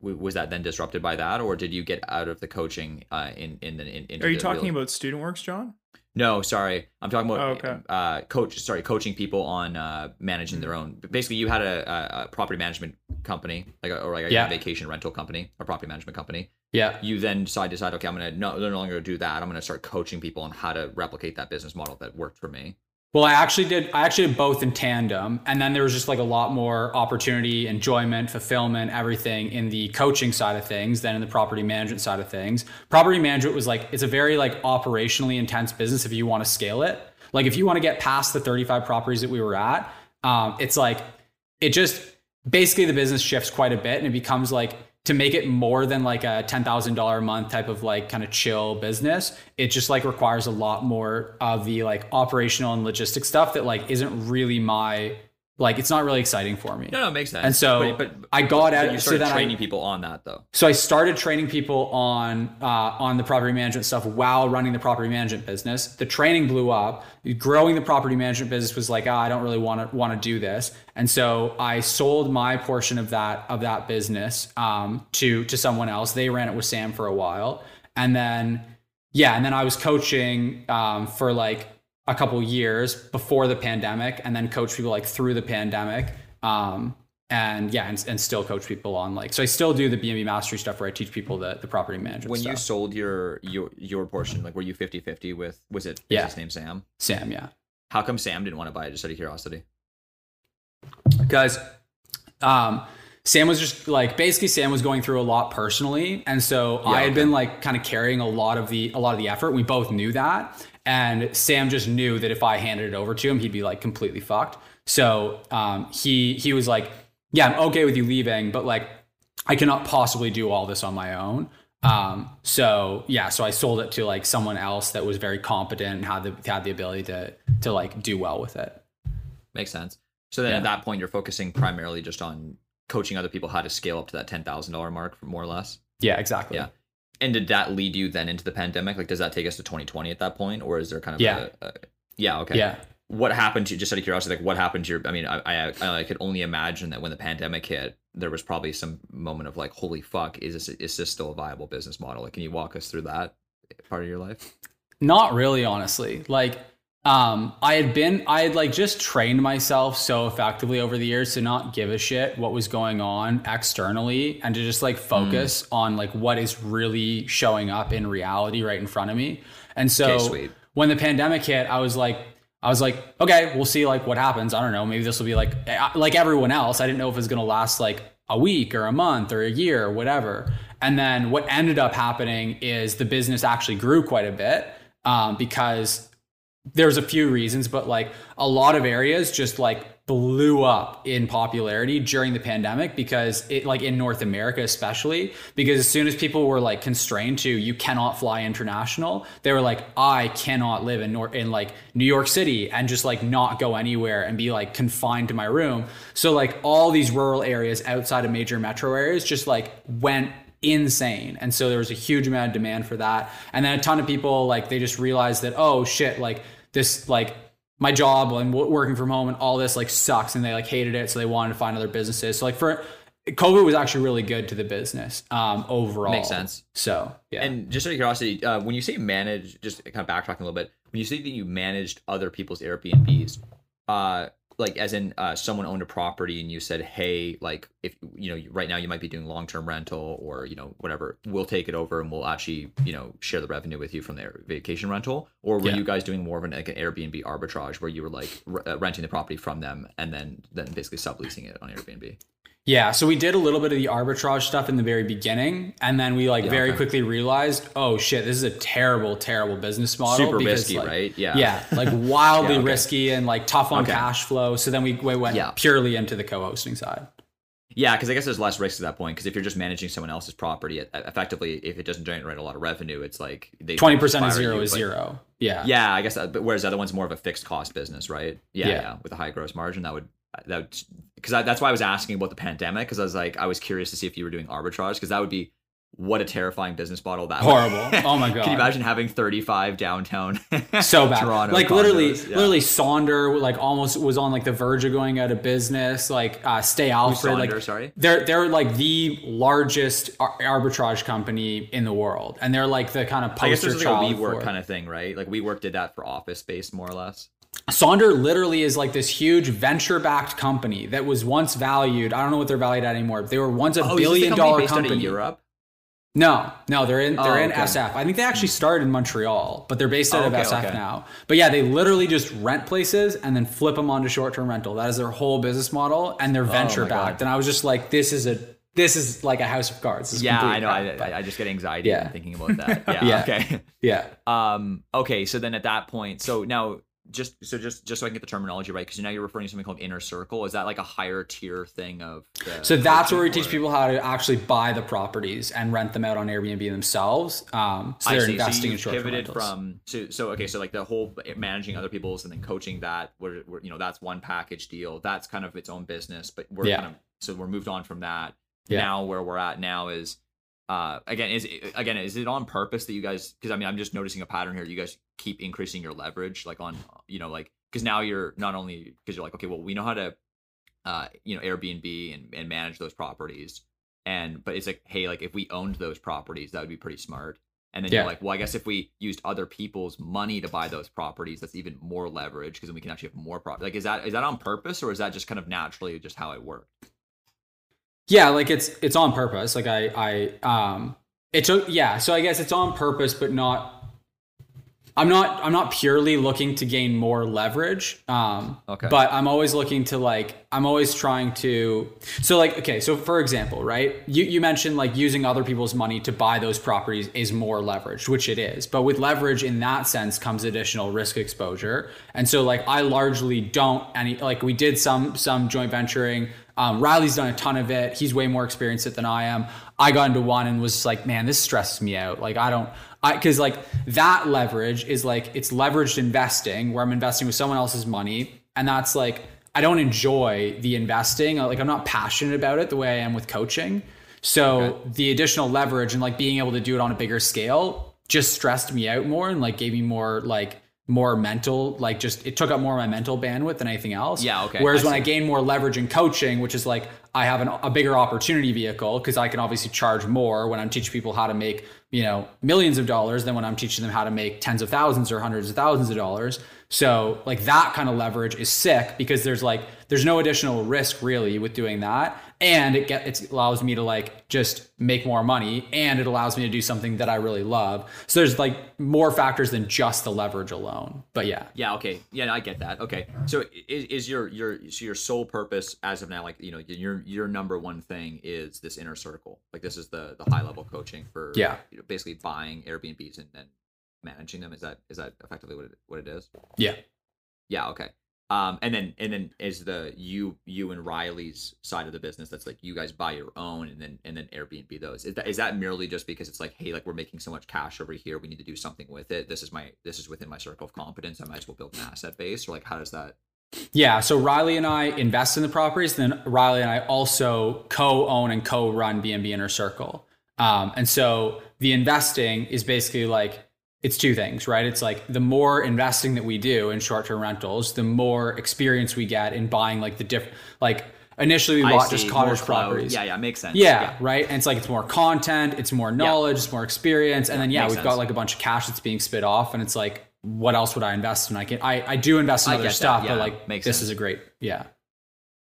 Speaker 8: was that then disrupted by that, or did you get out of the coaching uh, in in the? In, into
Speaker 2: Are you
Speaker 8: the
Speaker 2: talking
Speaker 8: real-
Speaker 2: about student works, John?
Speaker 8: No, sorry, I'm talking about
Speaker 2: Oh, okay.
Speaker 8: uh, coach. Sorry, coaching people on uh, managing their own. Basically, you had a, a, a property management company, like a, or like a
Speaker 7: Yeah.
Speaker 8: vacation rental company, or property management company.
Speaker 7: Yeah.
Speaker 8: You then decide decide okay, I'm gonna no, no longer do that. I'm gonna start coaching people on how to replicate that business model that worked for me.
Speaker 7: Well, I actually did. I actually did both in tandem, and then there was just like a lot more opportunity, enjoyment, fulfillment, everything in the coaching side of things than in the property management side of things. Property management was like it's a very like operationally intense business if you want to scale it. Like if you want to get past the 35 properties that we were at, um, it's like it just basically the business shifts quite a bit and it becomes like to make it more than like a $10,000 a month type of like kind of chill business, it just like requires a lot more of the like operational and logistic stuff that like isn't really my like it's not really exciting for me.
Speaker 8: No, no, it makes sense.
Speaker 7: And so
Speaker 8: but, but
Speaker 7: I got at
Speaker 8: you
Speaker 7: so
Speaker 8: started
Speaker 7: I-
Speaker 8: training people on that though.
Speaker 7: so I started training people on uh, on the property management stuff while running the property management business. The training blew up. Growing the property management business was like, ah, I don't really want to want to do this, and so I sold my portion of that of that business um, to to someone else. They ran it with Sam for a while, and then yeah, and then I was coaching um, for like a couple years before the pandemic, and then coach people like through the pandemic. Um, and yeah, and, and still coach people on like so I still do the B&B mastery stuff where I teach people the, the property management
Speaker 8: When
Speaker 7: stuff.
Speaker 8: you sold your your your portion, like were you 50-50 with was it
Speaker 7: Yeah.
Speaker 8: his name Sam?
Speaker 7: Sam, yeah.
Speaker 8: How come Sam didn't want to buy it just out of curiosity?
Speaker 7: because um, Sam was just like basically Sam was going through a lot personally, and so I had
Speaker 8: okay.
Speaker 7: been like kind of carrying a lot of the a lot of the effort. We both knew that, and Sam just knew that if I handed it over to him, he'd be like completely fucked. So um, he he was like, "Yeah, I'm okay with you leaving, but like I cannot possibly do all this on my own." Um, so yeah, so I sold it to like someone else that was very competent and had the had the ability to to like do well with it.
Speaker 8: Makes sense. So then
Speaker 7: Yeah.
Speaker 8: at that point you're focusing primarily just on coaching other people how to scale up to that ten thousand dollar mark, more or less.
Speaker 7: Yeah, exactly.
Speaker 8: Yeah. And did that lead you then into the pandemic? Like, does that take us to 2020 at that point, or is there kind of
Speaker 7: Yeah.
Speaker 8: a, a yeah, okay,
Speaker 7: Yeah.
Speaker 8: What happened to just out of curiosity? Like, what happened to your? I mean, I, I I could only imagine that when the pandemic hit, there was probably some moment of like, holy fuck, is this is this still a viable business model? Like, can you walk us through that part of your life?
Speaker 7: Not really, honestly. Like, um, I had been, I had like just trained myself so effectively over the years to not give a shit what was going on externally and to just like focus on like what is really showing up in reality right in front of me. And so
Speaker 8: Okay,
Speaker 7: when the pandemic hit, I was like, I was like, okay, we'll see like what happens. I don't know. Maybe this will be like like everyone else. I didn't know if it was going to last like a week or a month or a year or whatever. And then what ended up happening is the business actually grew quite a bit um, because there's a few reasons, but like a lot of areas just like blew up in popularity during the pandemic because it like in North America especially because as soon as people were like constrained to you cannot fly international they were like I cannot live in Nor- in like New York City and just like not go anywhere and be like confined to my room. So like all these rural areas outside of major metro areas just like went insane. And so there was a huge amount of demand for that. And then a ton of people like they just realized that oh shit like this like my job and working from home and all this like sucks and they like hated it so they wanted to find other businesses. So like for covid was actually really good to the business um overall.
Speaker 8: Makes sense.
Speaker 7: so yeah.
Speaker 8: And just out of curiosity, uh, when you say manage, just kind of backtracking a little bit, when you say that you managed other people's Airbnbs, uh, like as in uh, someone owned a property and you said, hey, like if you know right now you might be doing long term rental or you know whatever, we'll take it over and we'll actually you know share the revenue with you from their vacation rental, or were
Speaker 7: Yeah.
Speaker 8: you guys doing more of an like an Airbnb arbitrage where you were like r- uh, renting the property from them and then then basically subleasing it on Airbnb?
Speaker 7: Yeah, so we did a little bit of the arbitrage stuff in the very beginning, and then we like
Speaker 8: Yeah,
Speaker 7: very
Speaker 8: okay.
Speaker 7: quickly realized, oh shit, this is a terrible, terrible business model.
Speaker 8: Super
Speaker 7: because,
Speaker 8: risky,
Speaker 7: like-
Speaker 8: right? Yeah.
Speaker 7: yeah, like wildly
Speaker 8: Yeah, okay.
Speaker 7: risky and like tough on
Speaker 8: Okay.
Speaker 7: cash flow. So then we, we went
Speaker 8: Yeah.
Speaker 7: purely into the co-hosting side.
Speaker 8: Yeah, because I guess there's less risk at that point. Because if you're just managing someone else's property, it, effectively, if it doesn't generate a lot of revenue, it's like
Speaker 7: Twenty percent of zero
Speaker 8: you,
Speaker 7: is zero. Yeah,
Speaker 8: Yeah, I guess. That, but whereas the other one's more of a fixed cost business, right? Yeah,
Speaker 7: Yeah.
Speaker 8: yeah, with a high gross margin, that would that would because that's why I was asking about the pandemic because I was like I was curious to see if you were doing arbitrage because that would be what a terrifying business model that would-
Speaker 7: Horrible. Oh my God.
Speaker 8: Can you imagine having 35 downtown
Speaker 7: so bad.
Speaker 8: Toronto
Speaker 7: like literally.
Speaker 8: Yeah.
Speaker 7: literally Sonder like almost was on like the verge of going out of business. Like uh, Stay Alfred, like
Speaker 8: Sonder, sorry?
Speaker 7: they're they're like the largest ar- arbitrage company in the world, and they're like the kind of
Speaker 8: I guess
Speaker 7: poster
Speaker 8: is like a WeWork
Speaker 7: for
Speaker 8: kind of thing, right? Like WeWork did that for office space, more or less.
Speaker 7: Sonder literally is like this huge venture backed company that was once valued. I don't know what they're valued at anymore. But They were once a
Speaker 8: Oh, is this the
Speaker 7: billion
Speaker 8: company
Speaker 7: dollar
Speaker 8: of
Speaker 7: company.
Speaker 8: Europe?
Speaker 7: No, no, they're in they're
Speaker 8: Oh,
Speaker 7: in
Speaker 8: okay.
Speaker 7: SF. I think they actually started in Montreal, but they're based out
Speaker 8: Oh,
Speaker 7: of
Speaker 8: okay,
Speaker 7: SF
Speaker 8: okay.
Speaker 7: now. But yeah, they literally just rent places and then flip them onto short term rental. That is their whole business model, and they're venture backed. And I was just like, this is a this is like a house of cards.
Speaker 8: Yeah, I know.
Speaker 7: crap,
Speaker 8: I, I just get anxiety
Speaker 7: Yeah.
Speaker 8: thinking about that. Yeah.
Speaker 7: Yeah.
Speaker 8: Okay.
Speaker 7: yeah.
Speaker 8: Um. Okay. So then at that point, so now just so just just so I can get the terminology right, because now you're referring to something called inner circle. Is that like a higher tier thing of?
Speaker 7: So that's where we teach people how to actually buy the properties and rent them out on Airbnb themselves. Um, so they're
Speaker 8: see.
Speaker 7: investing
Speaker 8: so
Speaker 7: in short
Speaker 8: pivoted from so so okay so like the whole managing other people's and then coaching that where, where you know that's one package deal that's kind of its own business but we're
Speaker 7: Yeah.
Speaker 8: kind of so we're moved on from that
Speaker 7: Yeah.
Speaker 8: now where we're at now is uh again is again is it on purpose that you guys because I mean I'm just noticing a pattern here you guys keep increasing your leverage like on you know like because now you're not only because you're like okay well we know how to uh you know Airbnb and, and manage those properties and but it's like hey like if we owned those properties that would be pretty smart and then
Speaker 7: Yeah.
Speaker 8: you're like well i guess if we used other people's money to buy those properties that's even more leverage because then we can actually have more profit like is that is that on purpose or is that just kind of naturally just how it worked
Speaker 7: Yeah, like it's it's on purpose. Like I I um it took yeah, so I guess it's on purpose but not I'm not I'm not purely looking to gain more leverage. Um
Speaker 8: Okay.
Speaker 7: but I'm always looking to like I'm always trying to so like okay, so for example, right? You you mentioned like using other people's money to buy those properties is more leverage, which it is. But with leverage in that sense comes additional risk exposure. And so like I largely don't any like we did some some joint venturing um, Riley's done a ton of it. He's way more experienced at it than I am. I got into one and was like, man, this stresses me out. Like I don't, I because like that leverage is like it's leveraged investing where I'm investing with someone else's money, and that's like I don't enjoy the investing. Like I'm not passionate about it the way I am with coaching. So the additional leverage and like being able to do it on a bigger scale just stressed me out more and like gave me more like more mental like just it took up more of my mental bandwidth than anything else
Speaker 8: Yeah, okay,
Speaker 7: whereas
Speaker 8: I
Speaker 7: when i gain more leverage in coaching which is like i have an, a bigger opportunity vehicle because i can obviously charge more when i'm teaching people how to make you know millions of dollars than when i'm teaching them how to make tens of thousands or hundreds of thousands of dollars. So like that kind of leverage is sick because there's like there's no additional risk really with doing that and it get it allows me to like just make more money and it allows me to do something that I really love. So there's like more factors than just the leverage alone. But yeah.
Speaker 8: yeah okay yeah i get that okay so is, is your your so your sole purpose as of now like you know your your number one thing is this inner circle like this is the the high level coaching for
Speaker 7: Yeah.
Speaker 8: you know, basically buying airbnbs and then managing them is that is that effectively what it, what it is
Speaker 7: Yeah.
Speaker 8: Yeah, okay. Um, and then and then is the you you and Riley's side of the business that's like you guys buy your own and then and then Airbnb those. Is that is that merely just because it's like, hey, like we're making so much cash over here, we need to do something with it. This is my this is within my circle of competence. I might as well build an asset base, or like how does that
Speaker 7: Yeah. So Riley and I invest in the properties. Then Riley and I also co-own and co-run BNB Inner Circle. Um, and so the investing is basically like it's two things, right? It's like the more investing that we do in short-term rentals, the more experience we get in buying like the different like initially we bought just cottage properties.
Speaker 8: Yeah, yeah, makes sense.
Speaker 7: Yeah, right. And it's like it's more content, it's more knowledge, it's more experience, and then yeah, we've got like a bunch of cash that's being spit off, and it's like, what else would I invest in? I can I, I do invest in
Speaker 8: I
Speaker 7: other stuff,
Speaker 8: yeah,
Speaker 7: but like this
Speaker 8: sense.
Speaker 7: is a great yeah.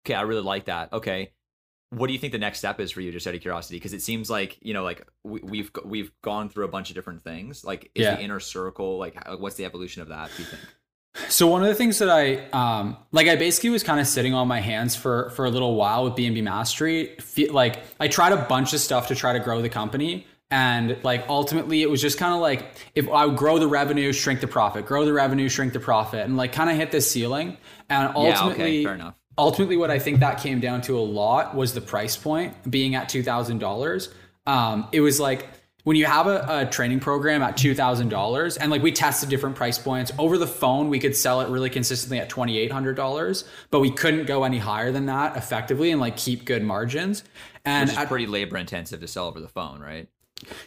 Speaker 8: Okay, I really like that. Okay. What do you think the next step is for you, just out of curiosity? Because it seems like you know, like we, we've we've gone through a bunch of different things. Like, is
Speaker 7: Yeah.
Speaker 8: the inner circle like what's the evolution of that? Do you think?
Speaker 7: So one of the things that I um like I basically was kind of sitting on my hands for for a little while with B&B Mastery. Fe- Like I tried a bunch of stuff to try to grow the company and like ultimately it was just kind of like if I would grow the revenue, shrink the profit, grow the revenue, shrink the profit and like kind of hit this ceiling and
Speaker 8: Yeah,
Speaker 7: ultimately
Speaker 8: okay, fair enough.
Speaker 7: Ultimately what i think that came down to a lot was the price point being at $2000 um, it was like when you have a, a training program at $2000 and like we tested different price points over the phone we could sell it really consistently at $2800 but we couldn't go any higher than that effectively and like keep good margins and
Speaker 8: Which is
Speaker 7: at-
Speaker 8: pretty labor intensive to sell over the phone, right?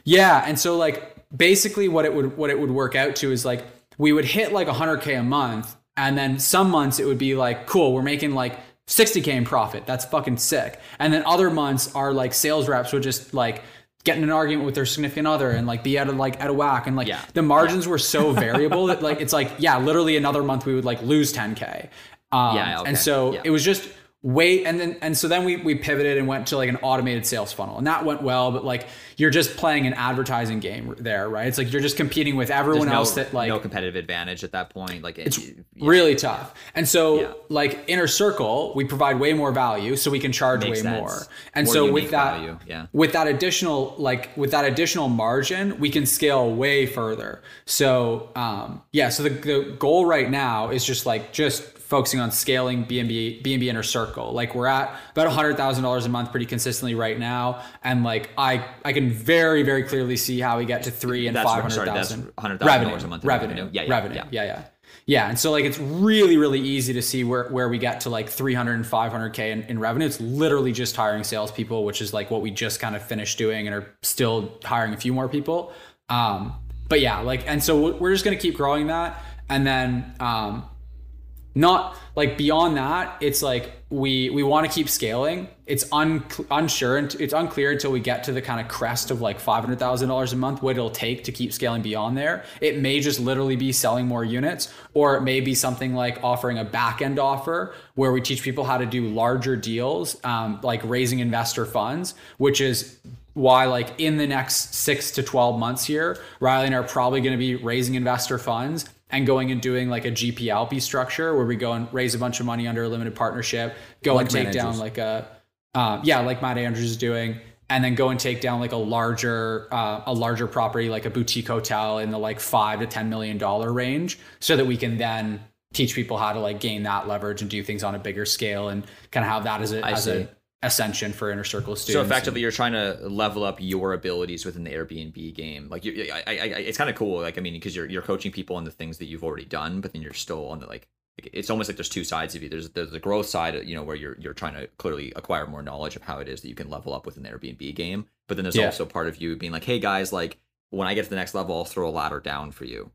Speaker 7: yeah, and so like basically what it would what it would work out to is like we would hit like 100k a month and then some months it would be like cool, we're making like 60k in profit. That's fucking sick. And then other months are like sales reps would just like get in an argument with their significant other and like be out of like out of whack and like
Speaker 8: Yeah.
Speaker 7: the margins were so variable that like it's like yeah, literally another month we would like lose 10k. Um,
Speaker 8: Yeah, okay.
Speaker 7: and so
Speaker 8: Yeah.
Speaker 7: it was just way and then and so then we we pivoted and went to like an automated sales funnel and that went well but like you're just playing an advertising game there right it's like you're just competing with everyone
Speaker 8: There's no,
Speaker 7: else that like
Speaker 8: no competitive advantage at that point. Like
Speaker 7: it's really tough. And so,
Speaker 8: Yeah.
Speaker 7: like inner circle, we provide way more value, so we can charge
Speaker 8: Makes
Speaker 7: way
Speaker 8: sense.
Speaker 7: more. And
Speaker 8: More
Speaker 7: so with that,
Speaker 8: value, yeah.
Speaker 7: with that additional, like with that additional margin, we can scale way further. So, um, yeah. So the the goal right now is just like just focusing on scaling BNB BNB inner circle. Like we're at about hundred thousand dollars a month pretty consistently right now, and like I I can very very clearly see how we get to three and five hundred
Speaker 8: sorry, that's
Speaker 7: thousand.
Speaker 8: $100,000
Speaker 7: revenue
Speaker 8: a month
Speaker 7: revenue.
Speaker 8: revenue. Yeah, yeah,
Speaker 7: revenue.
Speaker 8: yeah.
Speaker 7: yeah yeah. Yeah and so like it's really really easy to see where, where we get to like 300 and 500k in, in revenue. It's literally just hiring salespeople which is like what we just kind of finished doing and are still hiring a few more people. Um but yeah like and so we're just going to keep growing that. And then um not like beyond that it's like we we want to keep scaling. It's un, unsure and it's unclear until we get to the kind of crest of like $500000 a month what it'll take to keep scaling beyond there. It may just literally be selling more units or it may be something like offering a back end offer where we teach people how to do larger deals um, like raising investor funds which is why like in the next six to 12 months here riley and I are probably going to be raising investor funds and going and doing like a GPLP structure where we go and raise a bunch of money under a limited partnership, go
Speaker 1: Like
Speaker 7: and take
Speaker 1: Matt
Speaker 7: down like a, uh, yeah, like Matt Andrews is doing, and then go and take down like a larger, uh, a larger property like a boutique hotel in the like five to ten million dollar range, so that we can then teach people how to like gain that leverage and do things on a bigger scale and kind of have that as a
Speaker 8: I
Speaker 7: as
Speaker 8: see.
Speaker 7: a ascension for inner circle
Speaker 8: So
Speaker 7: students.
Speaker 8: effectively, you're trying to level up your abilities within the Airbnb game. Like, you, I, I, I, it's kind of cool. Like, I mean, because you're you're coaching people on the things that you've already done, but then you're still on the like. It's almost like there's two sides of you. There's there's the growth side, you know, where you're you're trying to clearly acquire more knowledge of how it is that you can level up within the Airbnb game. But then there's
Speaker 7: Yeah.
Speaker 8: also part of you being like, hey guys, like when I get to the next level, I'll throw a ladder down for you.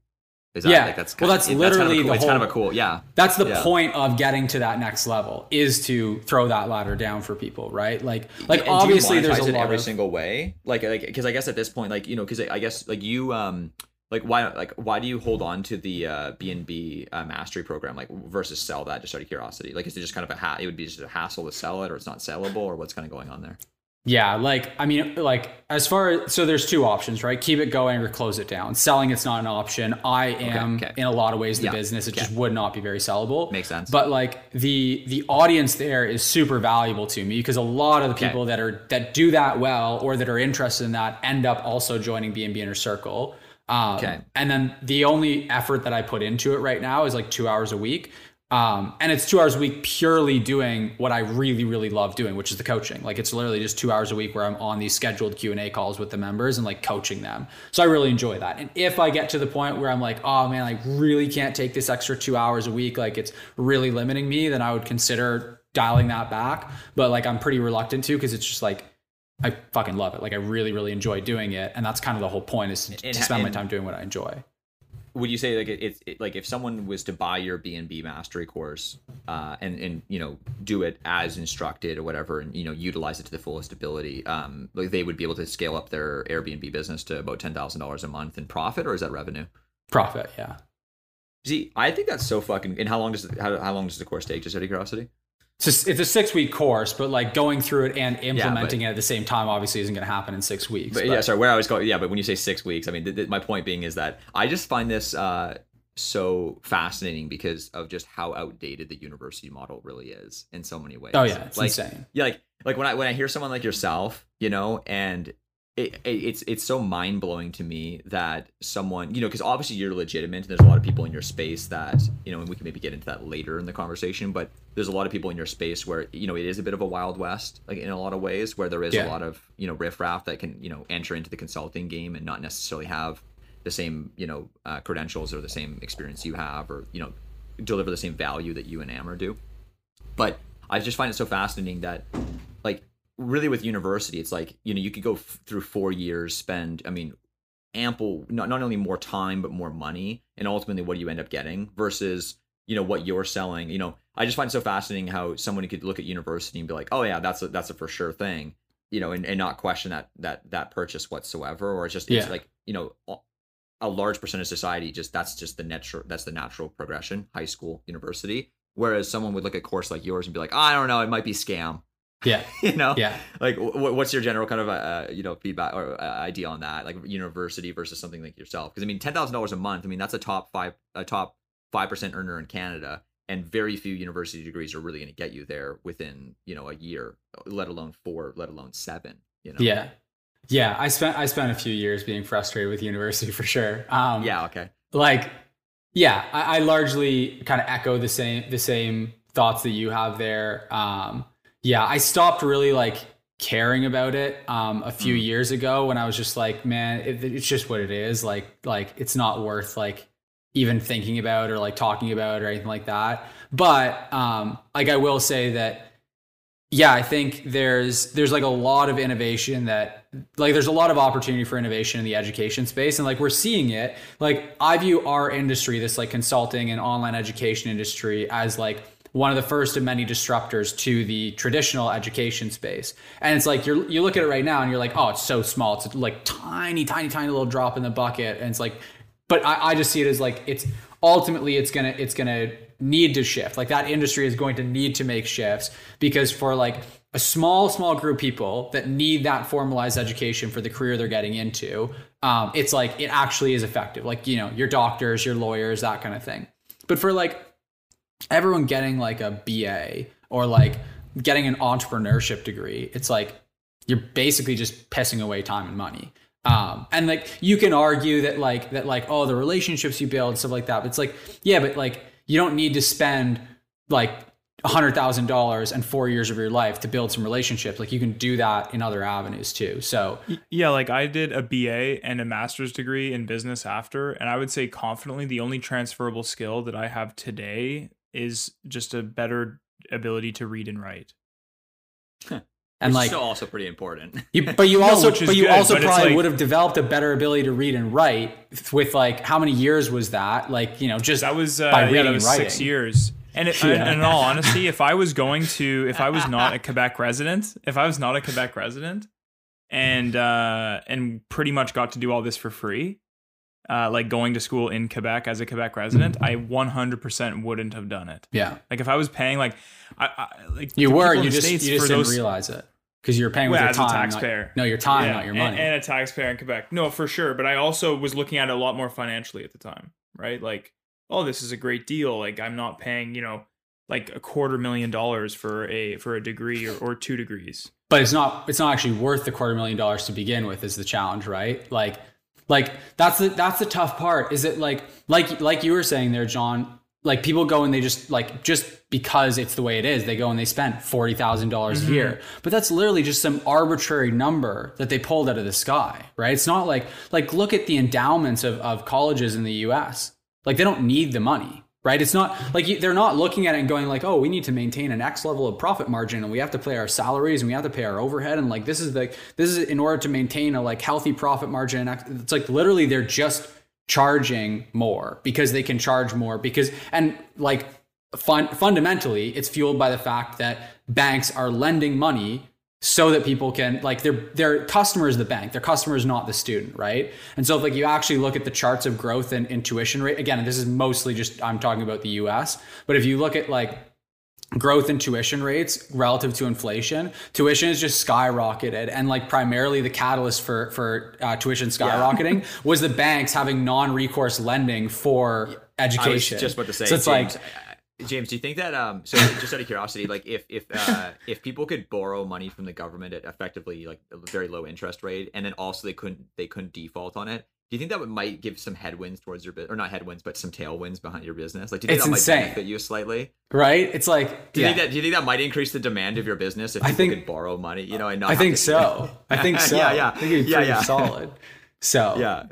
Speaker 8: Is that
Speaker 7: Yeah.
Speaker 8: like that's
Speaker 7: Well, that's
Speaker 8: of,
Speaker 7: literally
Speaker 8: kind of cool.
Speaker 7: the
Speaker 8: it's kind of a cool yeah.
Speaker 7: That's the
Speaker 8: Yeah.
Speaker 7: point of getting to that next level is to throw that ladder down for people, right? Like, like
Speaker 8: And
Speaker 7: obviously there's a lot
Speaker 8: every
Speaker 7: of
Speaker 8: single way like like because i guess at this point like you know because i guess like you um like why like why do you hold on to the uh bnb uh, mastery program like versus sell that just out of curiosity like is it just kind of a ha- it would be just a hassle to sell it or it's not sellable or what's kind of going on there
Speaker 7: Yeah, like I mean, like as far as so there's two options, right? Keep it going or close it down. Selling it's not an option. I am
Speaker 8: okay.
Speaker 7: in a lot of ways the
Speaker 8: Yeah,
Speaker 7: business. It
Speaker 8: okay.
Speaker 7: just would not be very sellable.
Speaker 8: Makes sense.
Speaker 7: But like the the audience there is super valuable to me because a lot of the
Speaker 8: Okay.
Speaker 7: people that are that do that well or that are interested in that end up also joining B&B Inner Circle. Um,
Speaker 8: Okay.
Speaker 7: And then the only effort that I put into it right now is like two hours a week. Um, and it's two hours a week purely doing what I really, really love doing, which is the coaching. Like it's literally just two hours a week where I'm on these scheduled Q and A calls with the members and like coaching them. So I really enjoy that. And if I get to the point where I'm like, oh man, I really can't take this extra two hours a week, like it's really limiting me, then I would consider dialing that back. But like I'm pretty reluctant to because it's just like I fucking love it. Like I really, really enjoy doing it, and that's kind of the whole point is to,
Speaker 8: And-
Speaker 7: to spend my time doing what I enjoy.
Speaker 8: Would you say like it, it, it like if someone was to buy your b&b mastery course uh, and and you know do it as instructed or whatever and you know utilize it to the fullest ability um like they would be able to scale up their airbnb business to about $10000 a month in profit or is that revenue
Speaker 7: Profit, yeah.
Speaker 8: see i think that's so fucking and how long does how, how long does the course take just out of curiosity
Speaker 7: It's a six week course, but like going through it and implementing
Speaker 8: but-
Speaker 7: it at the same time obviously isn't going to happen in six weeks.
Speaker 8: but, yeah sorry where i was going yeah but when you say six weeks i mean th- th- my point being is that i just find this uh so fascinating because of just how outdated the university model really is in so many ways.
Speaker 7: Oh, yeah, it's
Speaker 8: like,
Speaker 7: insane.
Speaker 8: Yeah, like like when I when I hear someone like yourself, you know, and it, it it's it's so mind blowing to me that someone you know because obviously you're legitimate and there's a lot of people in your space that you know and we can maybe get into that later in the conversation but there's a lot of people in your space where you know it is a bit of a wild west like in a lot of ways where there is
Speaker 7: Yeah.
Speaker 8: a lot of you know riffraff that can you know enter into the consulting game and not necessarily have the same you know uh, credentials or the same experience you have or you know deliver the same value that you and Amber do but I just find it so fascinating that like really with university it's like you know you could go f- through four years spend i mean ample not, not only more time but more money and ultimately what do you end up getting versus you know what you're selling you know i just find it so fascinating how someone could look at university and be like oh yeah that's a that's a for sure thing you know and, and not question that that that purchase whatsoever or it's just it's like you know a- large percent of society just that's just the natural that's the natural progression high school university Whereas someone would look at a course like yours and be like, I don't know, it might be scam.
Speaker 7: Yeah.
Speaker 8: you know,
Speaker 7: Yeah.
Speaker 8: Like, wh- what's your general kind of uh, you know feedback or uh, idea on that? Like university versus something like yourself? Because I mean, ten thousand dollars a month. I mean, that's a top five, a top five percent earner in Canada, and very few university degrees are really going to get you there within you know a year, let alone four, let alone seven. You know.
Speaker 7: Yeah. Yeah. I spent I spent a few years being frustrated with university for sure. Um,
Speaker 8: Yeah. Okay.
Speaker 7: like yeah I, I largely kind of echo the same the same thoughts that you have there um yeah i stopped really like caring about it um a few years ago when i was just like man it, it's just what it is like like it's not worth like even thinking about or like talking about or anything like that. But um like i will say that yeah i think there's there's like a lot of innovation that like there's a lot of opportunity for innovation in the education space and like we're seeing it. Like i view our industry this like consulting and online education industry as like one of the first of many disruptors to the traditional education space. And it's like you're you look at it right now and you're like oh it's so small. It's like tiny tiny tiny little drop in the bucket. And it's like but I, I just see it as like it's ultimately it's gonna it's gonna need to shift. Like that industry is going to need to make shifts because for like a small small group of people that need that formalized education for the career they're getting into um, it's like it actually is effective. Like you know your doctors your lawyers that kind of thing. But for like everyone getting like a ba or like getting an entrepreneurship degree it's like you're basically just pissing away time and money. Um, and like you can argue that like that like oh the relationships you build stuff like that but it's like yeah but like you don't need to spend like a hundred thousand dollars and four years of your life to build some relationships. Like you can do that in other avenues too. So
Speaker 2: Yeah, like I did a BA and a master's degree in business after, and I would say confidently the only transferable skill that I have today is just a better ability to read and write.
Speaker 7: and
Speaker 8: Which
Speaker 7: like
Speaker 8: still also pretty important.
Speaker 7: You, but you also,
Speaker 2: which is
Speaker 7: but you
Speaker 2: good,
Speaker 7: also
Speaker 2: but
Speaker 7: probably
Speaker 2: like-
Speaker 7: would have developed a better ability to read and write with like how many years was that? Like you know, just
Speaker 2: That was uh,
Speaker 7: by
Speaker 2: yeah,
Speaker 7: reading
Speaker 2: that was
Speaker 7: and writing.
Speaker 2: six years. And, it, and in all honesty, if I was going to, if I was not a Quebec resident, if I was not a Quebec resident, and uh, and pretty much got to do all this for free, uh, like going to school in Quebec as a Quebec resident, I 100% wouldn't have done it.
Speaker 7: Yeah,
Speaker 2: Like if I was paying, like, I, I like
Speaker 7: you were. You just
Speaker 2: States
Speaker 7: you just didn't
Speaker 2: those-
Speaker 7: realize it because you were paying with
Speaker 2: Well,
Speaker 7: your
Speaker 2: as a
Speaker 7: time,
Speaker 2: taxpayer.
Speaker 7: Not, no, your time,
Speaker 2: Yeah,
Speaker 7: not your
Speaker 2: and-
Speaker 7: money.
Speaker 2: And, a taxpayer in Quebec. No, for sure. But I also was looking at it a lot more financially at the time, right? Like, oh, this is a great deal. Like, I'm not paying, you know, like a quarter million dollars for a for a degree or, or two degrees.
Speaker 7: but it's not it's not actually worth the quarter million dollars to begin with is the challenge right like like that's the that's the tough part. Is it like like like you were saying there john like people go and they just like just because it's the way it is they go and they spend $40000 a mm-hmm. year. But that's literally just some arbitrary number that they pulled out of the sky right? It's not like like look at the endowments of, of colleges in the us like they don't need the money right? It's not like they're not looking at it and going like oh we need to maintain an x level of profit margin and we have to pay our salaries and we have to pay our overhead. And like this is like this is in order to maintain a like healthy profit margin it's like literally they're just charging more because they can charge more because and like fun, fundamentally it's fueled by the fact that banks are lending money so that people can like their their customer is the bank their customer is not the student right? And so if like you actually look at the charts of growth and, and tuition rate again this is mostly just i'm talking about the us but if you look at like growth in tuition rates relative to inflation tuition is just skyrocketed. And like primarily the catalyst for for uh, tuition skyrocketing was the banks having non-recourse lending for education.
Speaker 8: just about to say,
Speaker 7: so it's like
Speaker 8: James, do you think that um so just out of curiosity, like if if uh if people could borrow money from the government at effectively like a very low interest rate and then also they couldn't they couldn't default on it, do you think that would might give some headwinds towards your business or not headwinds but some tailwinds behind your business? Like do you think
Speaker 7: It's
Speaker 8: that might benefit you slightly?
Speaker 7: right it's like
Speaker 8: Do you
Speaker 7: yeah.
Speaker 8: think that do you think that might increase the demand of your business if
Speaker 7: I think-
Speaker 8: could borrow money, you know, and not
Speaker 7: I think
Speaker 8: to-
Speaker 7: so. I think so.
Speaker 8: Yeah, yeah.
Speaker 7: I think it'd be
Speaker 8: Yeah, yeah.
Speaker 7: solid. So
Speaker 8: Yeah.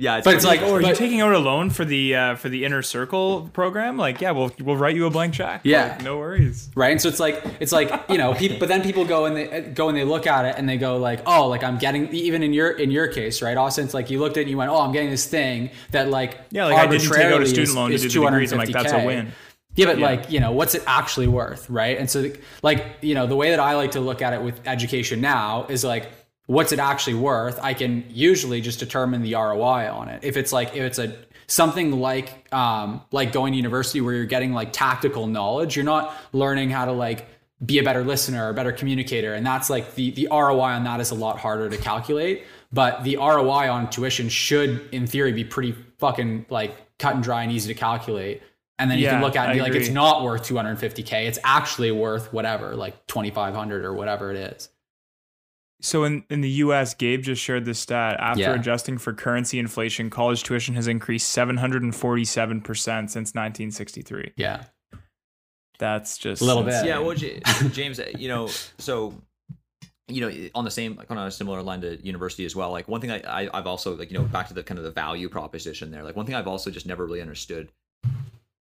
Speaker 8: Yeah,
Speaker 7: But it's like-
Speaker 2: Oh, are you taking out a loan for the uh, for the inner circle program? Like, yeah, we'll we'll write you a blank check.
Speaker 7: Yeah.
Speaker 2: Like, no worries.
Speaker 7: right, and so it's like it's like you know, people, but then people go and they go and they look at it and they go like, oh, like I'm getting even in your in your case, right, Austin? It's like you looked at it and you went, oh, I'm getting this thing that like
Speaker 2: Yeah, like I didn't take out a
Speaker 7: arbitrarily
Speaker 2: student
Speaker 7: is-
Speaker 2: loan to do the degrees. I'm like, that's a win.
Speaker 7: Yeah, but
Speaker 2: Yeah.
Speaker 7: like, you know, what's it actually worth, right? And so, like, you know, the way that I like to look at it with education now is like, what's it actually worth, I can usually just determine the ROI on it. If it's like if it's a something like um, like going to university where you're getting like tactical knowledge, you're not learning how to like be a better listener or a better communicator, and that's like the the ROI on that is a lot harder to calculate. But the ROI on tuition should, in theory, be pretty fucking like cut and dry and easy to calculate. And then you
Speaker 2: Yeah,
Speaker 7: can look at it and
Speaker 2: I
Speaker 7: be like,
Speaker 2: agree.
Speaker 7: it's not worth 250k. It's actually worth whatever, like 2,500 or whatever it is.
Speaker 2: So in, in the US, Gabe just shared this stat. After
Speaker 7: Yeah.
Speaker 2: adjusting for currency inflation, college tuition has increased 747% since 1963.
Speaker 7: Yeah,
Speaker 2: That's just
Speaker 7: A little
Speaker 2: insane.
Speaker 7: bit.
Speaker 8: Yeah, well, James, uh, you know, so you know, on the same, like on a similar line to university as well. Like one thing I, I I've also like you know back to the kind of the value proposition there. Like one thing I've also just never really understood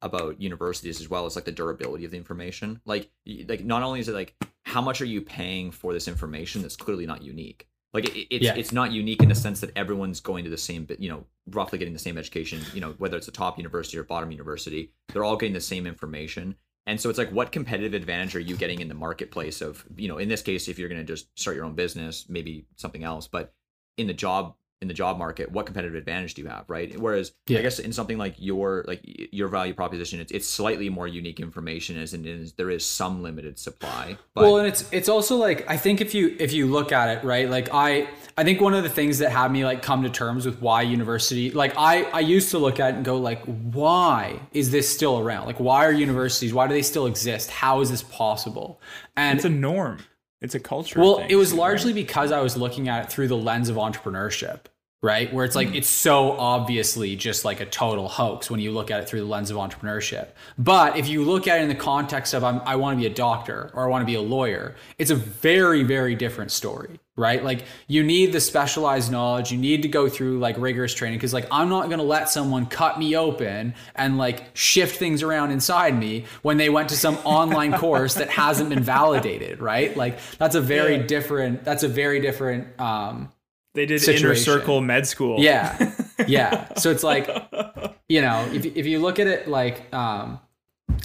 Speaker 8: about universities as well is like the durability of the information. Like like not only is it like how much are you paying for this information that's clearly not unique. Like it, it's
Speaker 7: Yeah.
Speaker 8: it's not unique in the sense that everyone's going to the same, you know, roughly getting the same education. You know, whether it's a top university or bottom university, they're all getting the same information. And so it's like, what competitive advantage are you getting in the marketplace of, you know, in this case, if you're going to just start your own business, maybe something else, but in the job in the job market, what competitive advantage do you have, right? Whereas
Speaker 7: Yeah.
Speaker 8: I guess in something like your like your value proposition, it's it's slightly more unique information, as in is there is some limited supply. But
Speaker 7: well, and it's it's also like I think if you if you look at it right, like I I think one of the things that had me like come to terms with why university, like I I used to look at it and go like, why is this still around? Like, why are universities? Why do they still exist? How is this possible? And
Speaker 2: It's a norm. It's a culture.
Speaker 7: well,
Speaker 2: thing,
Speaker 7: it was largely
Speaker 2: right?
Speaker 7: because I was looking at it through the lens of entrepreneurship, right? Where it's like
Speaker 2: Hmm.
Speaker 7: it's so obviously just like a total hoax when you look at it through the lens of entrepreneurship. But if you look at it in the context of I'm, I want to be a doctor or I want to be a lawyer, it's a very very different story, right? Like you need the specialized knowledge, you need to go through like rigorous training because like I'm not going to let someone cut me open and like shift things around inside me when they went to some online course that hasn't been validated, right? Like that's a very different that's a very different um
Speaker 2: they did inner
Speaker 7: situation.
Speaker 2: circle med school.
Speaker 7: yeah. Yeah. So it's like you know, if if you look at it like um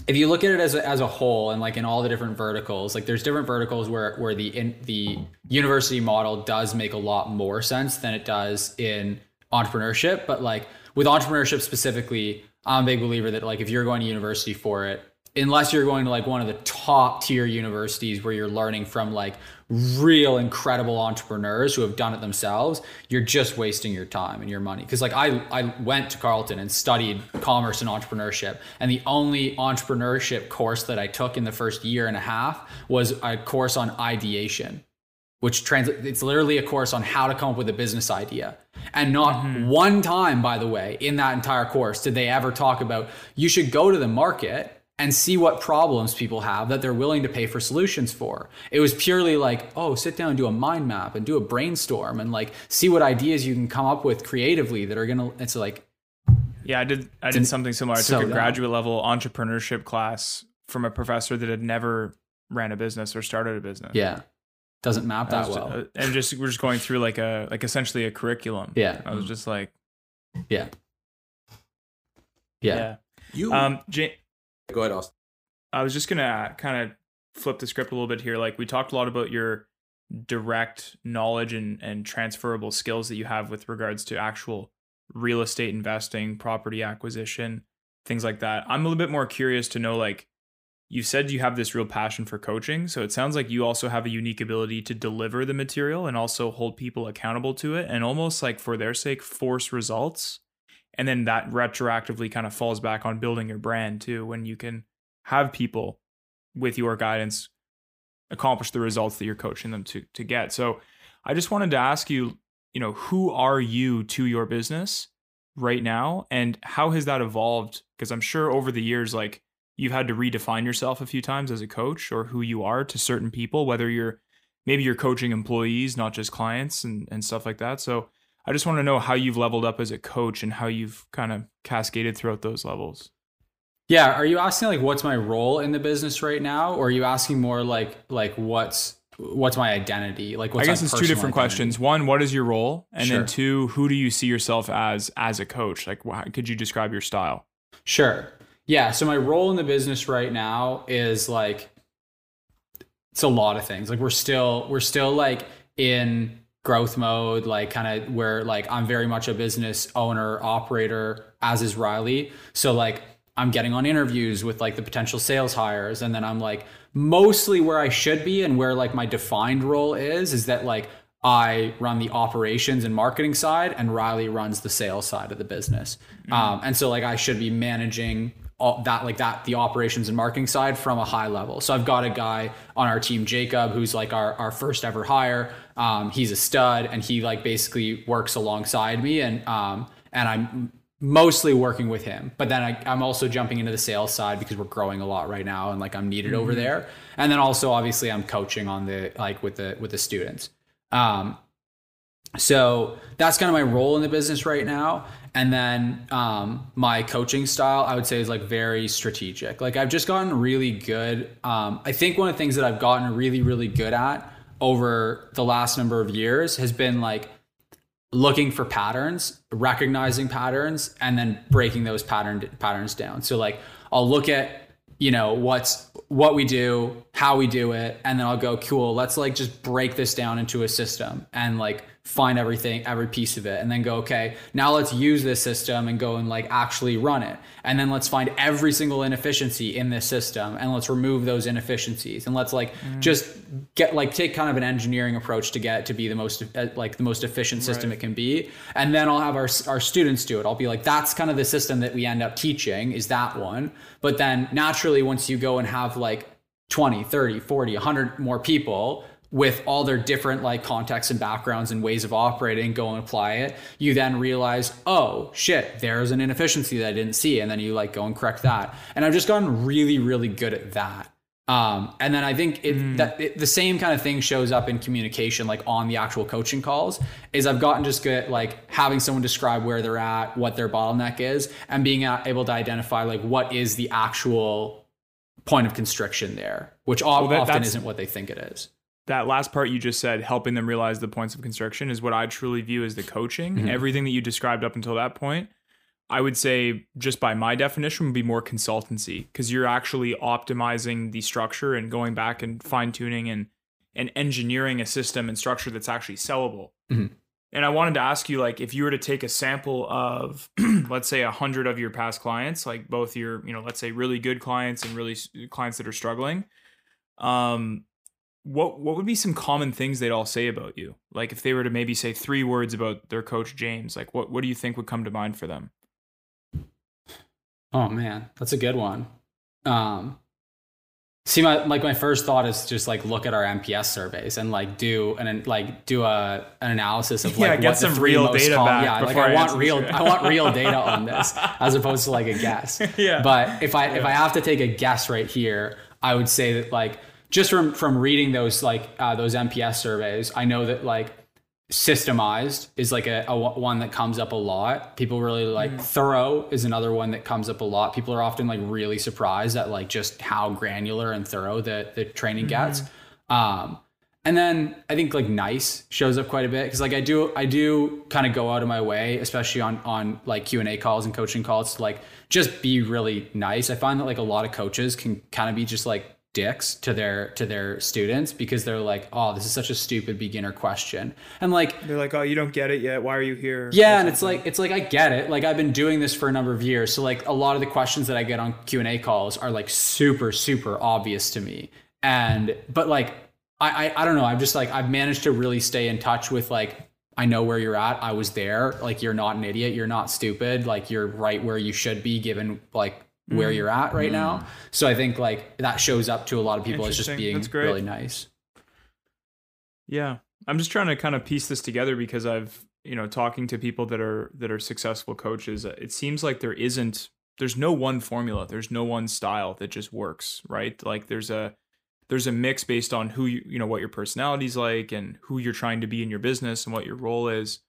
Speaker 7: if you look at it as a, as a whole and like in all the different verticals, like there's different verticals where where the in the university model does make a lot more sense than it does in entrepreneurship. But like with entrepreneurship specifically, I'm a big believer that like if you're going to university for it, unless you're going to like one of the top tier universities where you're learning from like real incredible entrepreneurs who have done it themselves you're just wasting your time and your money. Because like I, I went to carleton and studied commerce and entrepreneurship and the only entrepreneurship course that i took in the first year and a half was a course on ideation which translates it's literally a course on how to come up with a business idea. And not mm-hmm. one time by the way in that entire course did they ever talk about you should go to the market and see what problems people have that they're willing to pay for solutions for it was purely like oh sit down and do a mind map and do a brainstorm and like see what ideas you can come up with creatively that are gonna it's like
Speaker 2: Yeah, I did. I did something similar. I
Speaker 7: so
Speaker 2: took a
Speaker 7: dumb.
Speaker 2: graduate level entrepreneurship class from a professor that had never ran a business or started a business.
Speaker 7: yeah doesn't map that
Speaker 2: was
Speaker 7: well
Speaker 2: uh, and just we're just going through like a like essentially a curriculum.
Speaker 7: Yeah.
Speaker 2: I was just like,
Speaker 7: yeah
Speaker 2: yeah.
Speaker 7: yeah
Speaker 6: You
Speaker 2: Um, Ja-
Speaker 6: go ahead, Austin.
Speaker 2: I was just gonna kind of flip the script a little bit here. Like we talked a lot about your direct knowledge and and transferable skills that you have with regards to actual real estate investing, property acquisition, things like that. I'm a little bit more curious to know like you said you have this real passion for coaching, so it sounds like you also have a unique ability to deliver the material and also hold people accountable to it and almost like for their sake force results. And then that retroactively kind of falls back on building your brand too when you can have people with your guidance accomplish the results that you're coaching them to to get. So I just wanted to ask you, you know, who are you to your business right now and how has that evolved? Because I'm sure over the years like you've had to redefine yourself a few times as a coach or who you are to certain people, whether you're maybe you're coaching employees, not just clients and, and stuff like that. So I just want to know how you've leveled up as a coach and how you've kind of cascaded throughout those levels.
Speaker 7: Yeah, are you asking like what's my role in the business right now, or are you asking more like like what's what's my identity? Like what's
Speaker 2: I guess it's two different
Speaker 7: identity?
Speaker 2: questions. One, what is your role? And
Speaker 7: Sure.
Speaker 2: then two, who do you see yourself as as a coach? Like, wh- could you describe your style?
Speaker 7: Sure. Yeah. So my role in the business right now is like it's a lot of things. Like we're still we're still like in growth mode, like kind of where like I'm very much a business owner, operator, as is Riley. So like I'm getting on interviews with like the potential sales hires, and then I'm like mostly where I should be and where like my defined role is, is that like I run the operations and marketing side, and Riley runs the sales side of the business. Mm-hmm. Um, and so like I should be managing all that like that the operations and marketing side from a high level. So I've got a guy on our team, Jacob, who's like our, our first ever hire. Um, he's a stud and he like basically works alongside me and um, and I'm mostly working with him. But then I, am also jumping into the sales side because we're growing a lot right now and like I'm needed mm-hmm. over there. And then also obviously I'm coaching on the like with the with the students. Um, so that's kind of my role in the business right now and then um, my coaching style i would say is like very strategic. Like i've just gotten really good um, i think one of the things that i've gotten really really good at over the last number of years has been like looking for patterns recognizing patterns and then breaking those pattern patterns down. So like i'll look at you know what's what we do how we do it and then i'll go cool let's like just break this down into a system and like find everything, every piece of it, and then go, okay, now let's use this system and go and like actually run it. And then let's find every single inefficiency in this system and let's remove those inefficiencies. And let's like mm. just get like take kind of an engineering approach to get to be the most uh, like the most efficient system right. it can be. And then I'll have our our students do it. I'll be like, that's kind of the system that we end up teaching is that one. But then naturally, once you go and have like 20, 30, 40, 100 more people with all their different like contexts and backgrounds and ways of operating go and apply it. You then realize oh shit there's an inefficiency that i didn't see. And then you like go and correct that. And i've just gotten really really good at that. Um, and then i think it, mm. that it, the same kind of thing shows up in communication like on the actual coaching calls is i've gotten just good at like having someone describe where they're at what their bottleneck is and being able to identify like what is the actual point of constriction there which well, that, often isn't what they think it is
Speaker 2: that last part you just said, helping them realize the points of constriction, is what I truly view as the coaching. Mm-hmm. Everything that you described up until that point, I would say, just by my definition, would be more consultancy because you're actually optimizing the structure and going back and fine tuning and and engineering a system and structure that's actually sellable. Mm-hmm. And I wanted to ask you, like, if you were to take a sample of, let's say, a hundred of your past clients, like both your, you know, let's say, really good clients and really clients that are struggling, um, what what would be some common things they'd all say about you? Like if they were to maybe say three words about their coach James, like what what do you think would come to mind for them?
Speaker 7: Oh man, that's a good one. Um see my like my first thought is just like look at our NPS surveys and like do and like do a an analysis of like
Speaker 2: yeah, get some real data com- back.
Speaker 7: Yeah, like I, I want real I want real data on this as opposed to like a guess.
Speaker 2: yeah.
Speaker 7: But if I yeah. if I have to take a guess right here, I would say that like just from from reading those like uh, those NPS surveys, I know that like systemized is like a, a, one that comes up a lot. People really like mm. thorough is another one that comes up a lot. People are often like really surprised at like just how granular and thorough the the training mm. gets. Um, and then I think like nice shows up quite a bit because like I do I do kind of go out of my way, especially on on like Q and A calls and coaching calls to like just be really nice. I find that like a lot of coaches can kind of be just like dicks to their to their students because they're like oh this is such a stupid beginner question and like
Speaker 2: they're like oh you don't get it yet why are you here
Speaker 7: yeah and it's like it's like i get it like i've been doing this for a number of years so like a lot of the questions that i get on q&a calls are like super super obvious to me and but like I, I i don't know i'm just like i've managed to really stay in touch with like I know where you're at. I was there. Like you're not an idiot. You're not stupid. Like you're right where you should be given like where mm. you're at right mm. now. So I think like that shows up to a lot of people as just being really nice.
Speaker 2: Yeah. I'm just trying to kind of piece this together because I've, you know, talking to people that are that are successful coaches, it seems like there isn't there's no one formula. There's no one style that just works, right? Like there's a there's a mix based on who you you know what your personality's like and who you're trying to be in your business and what your role is.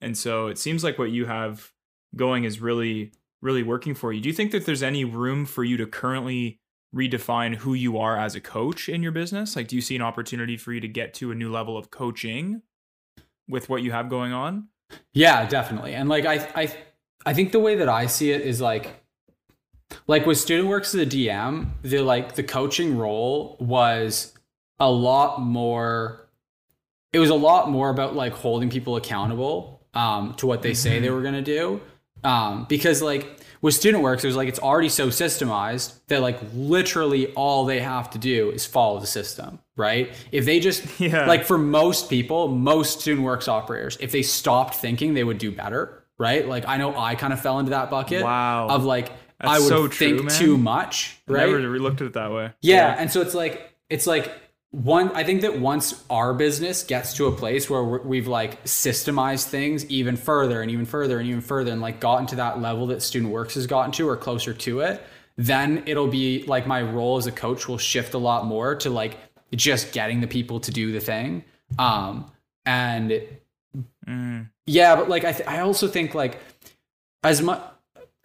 Speaker 2: And so it seems like what you have going is really really working for you. Do you think that there's any room for you to currently redefine who you are as a coach in your business? Like, do you see an opportunity for you to get to a new level of coaching with what you have going on?
Speaker 7: Yeah, definitely. And like, I, I, I think the way that I see it is like, like with student works as a DM, the like the coaching role was a lot more it was a lot more about like holding people accountable um, to what they say they were going to do. Um, because like with student works, it was like it's already so systemized that like literally all they have to do is follow the system, right? If they just
Speaker 2: Yeah.
Speaker 7: like for most people, most student works operators, if they stopped thinking, they would do better, right? Like I know I kind of fell into that bucket
Speaker 2: Wow.
Speaker 7: of like I would
Speaker 2: so
Speaker 7: think
Speaker 2: man.
Speaker 7: too much, right?
Speaker 2: Never looked at it that way.
Speaker 7: Yeah, and so it's like it's like one. I think that once our business gets to a place where we've like systemized things even further and even further and even further, and like gotten to that level that Student Works has gotten to or closer to it, then it'll be like my role as a coach will shift a lot more to like just getting the people to do the thing. Um, and yeah, but like I, th- I also think like as much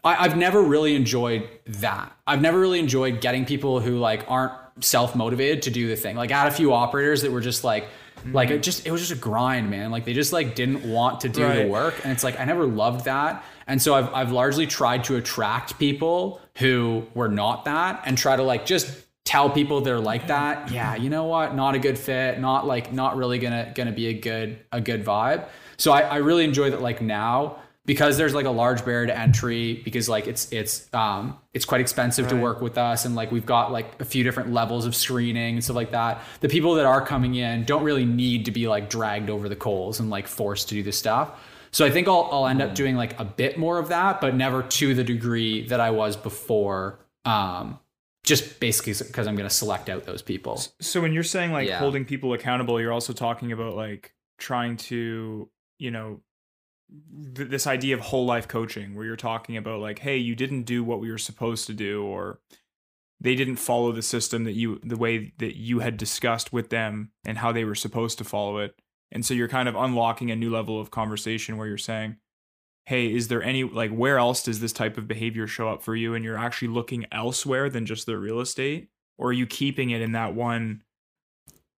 Speaker 7: I, I've never really enjoyed that. I've never really enjoyed getting people who like aren't self motivated to do the thing. Like I had a few operators that were just like, like mm-hmm. it just it was just a grind, man. Like they just like didn't want to do the work, and it's like I never loved that. And so I've I've largely tried to attract people who were not that, and try to like just tell people they're like that. Yeah, you know what? Not a good fit. Not like not really gonna gonna be a good a good vibe. So I, I really enjoy that. Like now because there's like a large barrier to entry because like it's it's um it's quite expensive to work with us and like we've got like a few different levels of screening and stuff like that. The people that are coming in don't really need to be like dragged over the coals and like forced to do this stuff. So i think i'll, I'll end up doing like a bit more of that but never to the degree that i was before um just basically because i'm going to select out those people.
Speaker 2: So when you're saying like
Speaker 8: Yeah.
Speaker 2: holding people accountable, you're also talking about like trying to, you know, th- this idea of whole life coaching where you're talking about like, hey, you didn't do what we were supposed to do or they didn't follow the system that you the way that you had discussed with them and how they were supposed to follow it. And so you're kind of unlocking a new level of conversation where you're saying, hey, is there any like where else does this type of behavior show up for you and you're actually looking elsewhere than just the real estate or are you keeping it in that one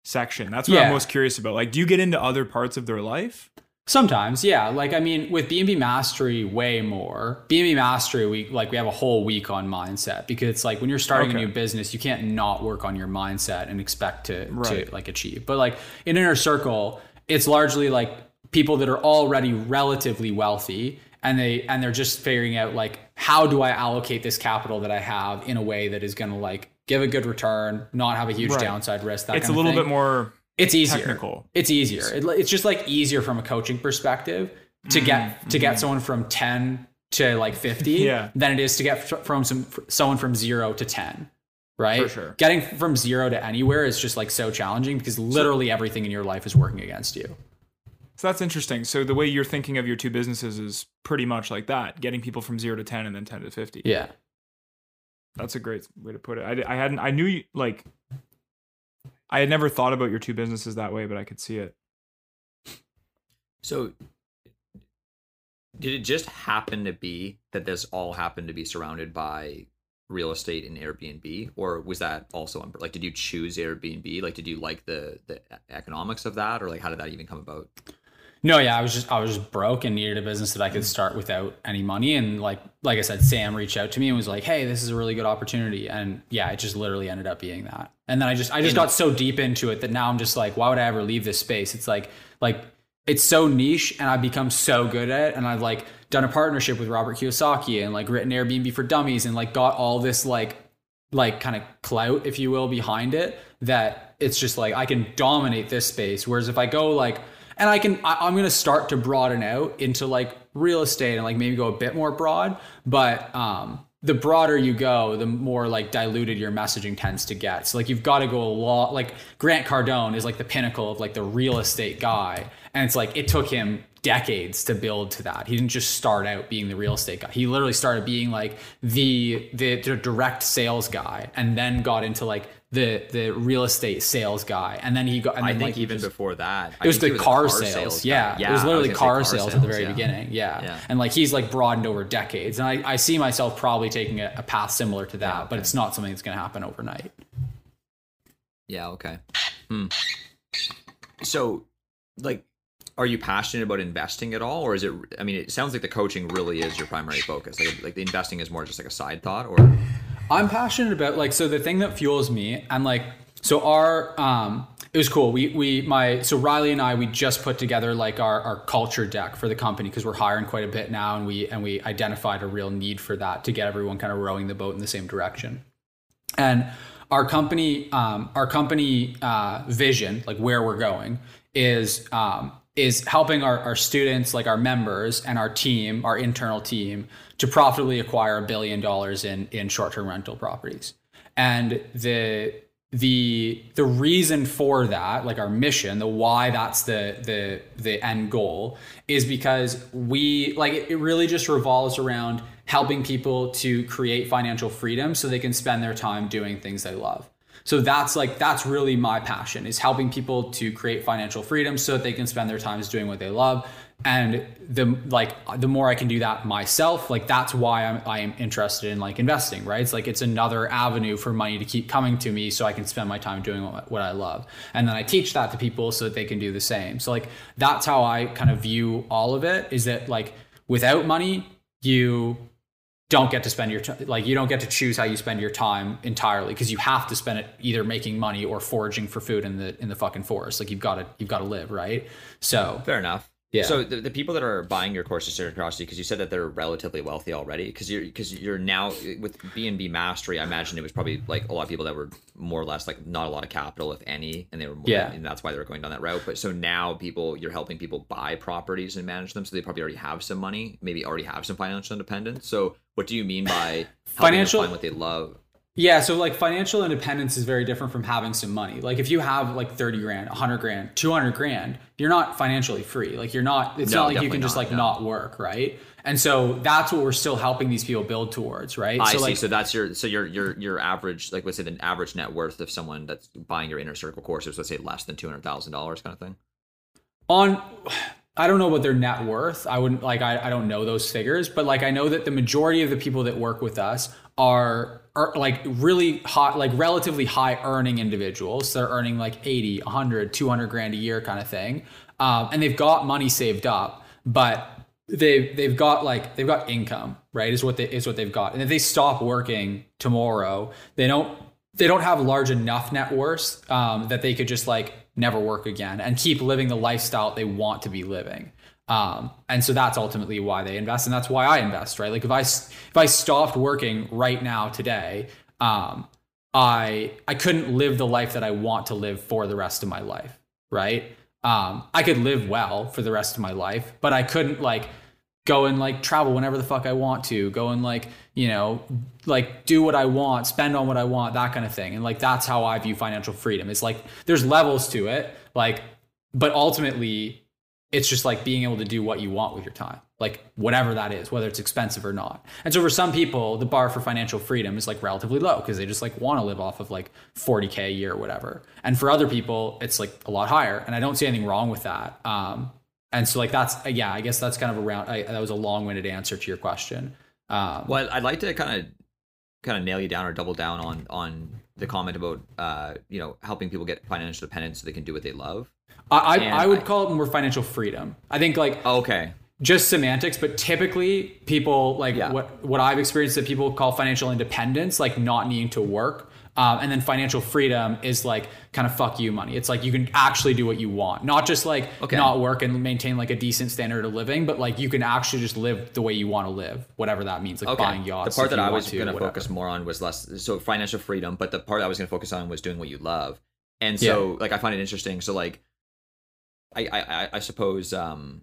Speaker 2: section? That's what
Speaker 7: Yeah.
Speaker 2: I'm most curious about. Like do you get into other parts of their life?
Speaker 7: Sometimes, yeah. Like I mean, with B&B Mastery, way more. B&B Mastery, we like we have a whole week on mindset because it's like when you're starting
Speaker 2: Okay.
Speaker 7: a new business, you can't not work on your mindset and expect to
Speaker 2: Right.
Speaker 7: to like achieve. But like in Inner Circle, it's largely like people that are already relatively wealthy and they and they're just figuring out like how do I allocate this capital that I have in a way that is going to like give a good return, not have a huge
Speaker 2: Right.
Speaker 7: downside risk. That
Speaker 2: it's a little bit more
Speaker 7: it's easier
Speaker 2: technical.
Speaker 7: it's easier it, it's just like easier from a coaching perspective to get mm-hmm. to get mm-hmm. someone from 10 to like 50
Speaker 2: Yeah.
Speaker 7: than it is to get from some someone from 0 to 10 right
Speaker 2: For sure.
Speaker 7: getting from 0 to anywhere is just like so challenging because literally everything in your life is working against you
Speaker 2: So that's interesting. So the way you're thinking of your two businesses is pretty much like that, getting people from 0 to 10 and then 10 to 50.
Speaker 7: yeah
Speaker 2: That's a great way to put it. I, I hadn't I knew you like I had never thought about your two businesses that way, but I could see it.
Speaker 8: So, did it just happen to be that this all happened to be surrounded by real estate and Airbnb, or was that also on, like? Did you choose Airbnb? Like, did you like the the economics of that, or like how did that even come about?
Speaker 7: No, yeah, I was just I was just broke and needed a business that I could mm. start without any money. And like like I said, Sam reached out to me and was like, "Hey, this is a really good opportunity." And yeah, it just literally ended up being that. And then I just I just got so deep into it that now I'm just like, why would I ever leave this space? It's like like it's so niche and I've become so good at it. And I've like done a partnership with Robert Kiyosaki and like written Airbnb for Dummies and like got all this like like kind of clout, if you will, behind it that it's just like I can dominate this space. Whereas if I go like, and I can, I, I'm going to start to broaden out into like real estate and like maybe go a bit more broad. But um, the broader you go, the more like diluted your messaging tends to get. So like you've got to go a lot. Like Grant Cardone is like the pinnacle of like the real estate guy, and it's like it took him decades to build to that. He didn't just start out being the real estate guy. He literally started being like the the, the direct sales guy, and then got into like the the real estate sales guy, and then he got. And
Speaker 8: I think
Speaker 7: like,
Speaker 8: even
Speaker 7: just-
Speaker 8: before that, I
Speaker 7: it was the
Speaker 8: he
Speaker 7: car,
Speaker 8: a
Speaker 7: sales.
Speaker 8: guy.
Speaker 7: Yeah.
Speaker 8: yeah,
Speaker 7: it was literally
Speaker 8: gonna say
Speaker 7: car, sales, at the very
Speaker 8: yeah.
Speaker 7: beginning. Yeah.
Speaker 8: Yeah.
Speaker 7: and like he's like broadened over decades, and I, I see myself probably taking a, a path similar to that, but
Speaker 8: okay.
Speaker 7: it's not something that's going to happen overnight.
Speaker 8: Yeah. Okay. Hmm. So, like, are you passionate about investing at all, or is it? I mean, it sounds like the coaching really is your primary focus. Like, like the investing is more just like a side thought, or
Speaker 7: I'm passionate about like so the thing that fuels me and like so our um it was cool. We we my so Riley and I we just put together like our, our culture deck for the company because we're hiring quite a bit now and we and we identified a real need for that to get everyone kind of rowing the boat in the same direction. And our company um, our company uh, vision like where we're going is um, is helping our, our students like our members and our team our internal team to profitably acquire a billion dollars in in short-term rental properties. And the the the reason for that like our mission the why that's the the the end goal is because we like it really just revolves around helping people to create financial freedom so they can spend their time doing things they love so that's like that's really my passion is helping people to create financial freedom so that they can spend their times doing what they love. And the like the more i can do that myself like that's why i'm i am interested in like investing right? It's like it's another avenue for money to keep coming to me so i can spend my time doing what, what i love. And then i teach that to people so that they can do the same. So like that's how i kind of view all of it is that like without money you don't get to spend your time like you don't get to choose how you spend your time entirely because you have to spend it either making money or foraging for food in the in the fucking forest like you've got to you've got to live right so
Speaker 8: Fair enough.
Speaker 7: Yeah.
Speaker 8: So the, the people that are buying your courses, Serious Curiosity, because you said that they're relatively wealthy already, because you're because you're now with B and B Mastery. I imagine it was probably like a lot of people that were more or less like not a lot of capital, if any, and they were more,
Speaker 7: Yeah.
Speaker 8: and that's why they were going down that route. But so now people, you're helping people buy properties and manage them, so they probably already have some money, maybe already have some financial independence. So what do you mean by
Speaker 7: Financial-
Speaker 8: find what they love?
Speaker 7: Yeah, so like financial independence is very different from having some money. Like if you have like 30 grand, 100 grand, 200 grand, you're not financially free. Like you're not it's
Speaker 8: No,
Speaker 7: not like you can just
Speaker 8: not,
Speaker 7: like
Speaker 8: no.
Speaker 7: not work, right? And so that's what we're still helping these people build towards, right?
Speaker 8: I
Speaker 7: so
Speaker 8: see.
Speaker 7: like
Speaker 8: so that's your so your your your average like let's say the average net worth of someone that's buying your inner circle courses, let's say less than two hundred thousand dollars, kind of thing.
Speaker 7: on I don't know what their net worth. I wouldn't like I, I don't know those figures, but like I know that the majority of the people that work with us are are like really hot like relatively high earning individuals. They're earning like 80, 100, 200 grand a year kind of thing. Um, and they've got money saved up, but they've they've got like they've got income, right? Is what they is what they've got. And if they stop working tomorrow, they don't they don't have large enough net worths um, that they could just like never work again and keep living the lifestyle they want to be living. Um, and so that's ultimately why they invest, and that's why I invest, right? Like if I if I stopped working right now today, um, I I couldn't live the life that I want to live for the rest of my life, right? Um, I could live well for the rest of my life, but I couldn't like go and like travel whenever the fuck I want to, go and like, you know, like do what I want, spend on what I want, that kind of thing. And like that's how I view financial freedom. It's like there's levels to it, like but ultimately it's just like being able to do what you want with your time. Like whatever that is, whether it's expensive or not. And so for some people, the bar for financial freedom is like relatively low because they just like want to live off of like 40k a year or whatever. And for other people, it's like a lot higher. And I don't see anything wrong with that. Um, and so like that's yeah, I guess that's kind of around. That was a long-winded answer to your question. Um,
Speaker 8: Well, I'd like to kind of kind of nail you down or double down on on the comment about uh you know helping people get financial independence so they can do what they love.
Speaker 7: I I, I would
Speaker 8: I-
Speaker 7: call it more financial freedom. I think like
Speaker 8: Okay.
Speaker 7: just semantics, but typically people like
Speaker 8: Yeah.
Speaker 7: what what I've experienced that people call financial independence, like not needing to work. Um, and then financial freedom is like kind of fuck you money. It's like you can actually do what you want, not just like
Speaker 8: Okay.
Speaker 7: not work and maintain like a decent standard of living, but like you can actually just live the way you want to live, whatever that means, like
Speaker 8: Okay.
Speaker 7: buying yachts.
Speaker 8: the part that I was going to focus more on was less so financial freedom, but the part I was going to focus on was doing what you love. And so like I find it interesting. So like I I I- suppose um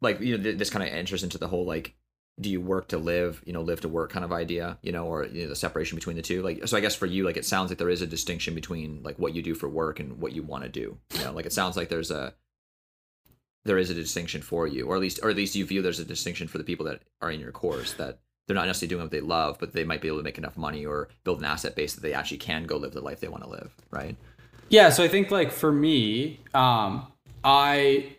Speaker 8: like you know th- this kind of enters into the whole like do you work to live you know live to work kind of idea you know or you know the separation between the two? Like so i guess for you like it sounds like there is a distinction between like what you do for work and what you want to do you know? Like it sounds like there's a there is a distinction for you or at least or at least you view there's a distinction for the people that are in your course that they're not necessarily doing what they love but they might be able to make enough money or build an asset base that they actually can go live the life they want to live right
Speaker 7: Yeah, so I think like for me, um, I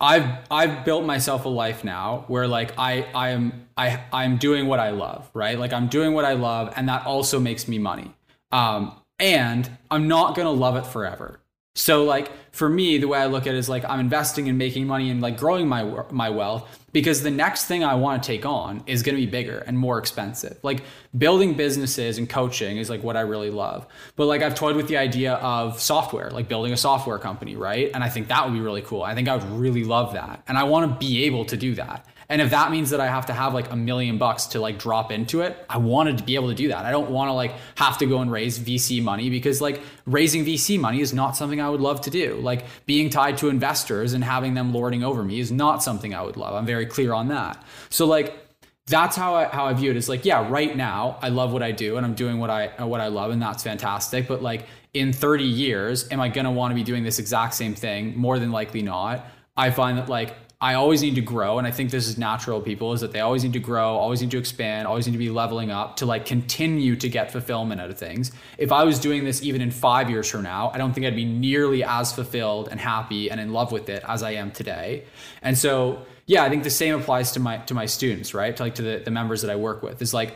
Speaker 7: I've I've built myself a life now where like I I am I I'm doing what I love, right? Like I'm doing what I love and that also makes me money. Um and I'm not going to love it forever. So like for me, the way I look at it is like I'm investing and making money and like growing my my wealth because the next thing I want to take on is going to be bigger and more expensive. Like building businesses and coaching is like what I really love. But like I've toyed with the idea of software, like building a software company, right? And I think that would be really cool. I think I would really love that. And I want to be able to do that. And if that means that I have to have like a million bucks to like drop into it, I wanted to be able to do that. I don't want to like have to go and raise VC money because like raising VC money is not something I would love to do. Like being tied to investors and having them lording over me is not something I would love. I'm very clear on that. So like that's how I how I view it. Is like, yeah, right now I love what I do and I'm doing what I what I love and that's fantastic. But like in 30 years, am I gonna want to be doing this exact same thing? More than likely not. I find that like I always need to grow. And I think this is natural people is that they always need to grow, always need to expand, always need to be leveling up to like continue to get fulfillment out of things. If I was doing this even in five years from now, I don't think I'd be nearly as fulfilled and happy and in love with it as I am today. And so, yeah, I think the same applies to my to my students, right? To like to the, the members that I work with. Is like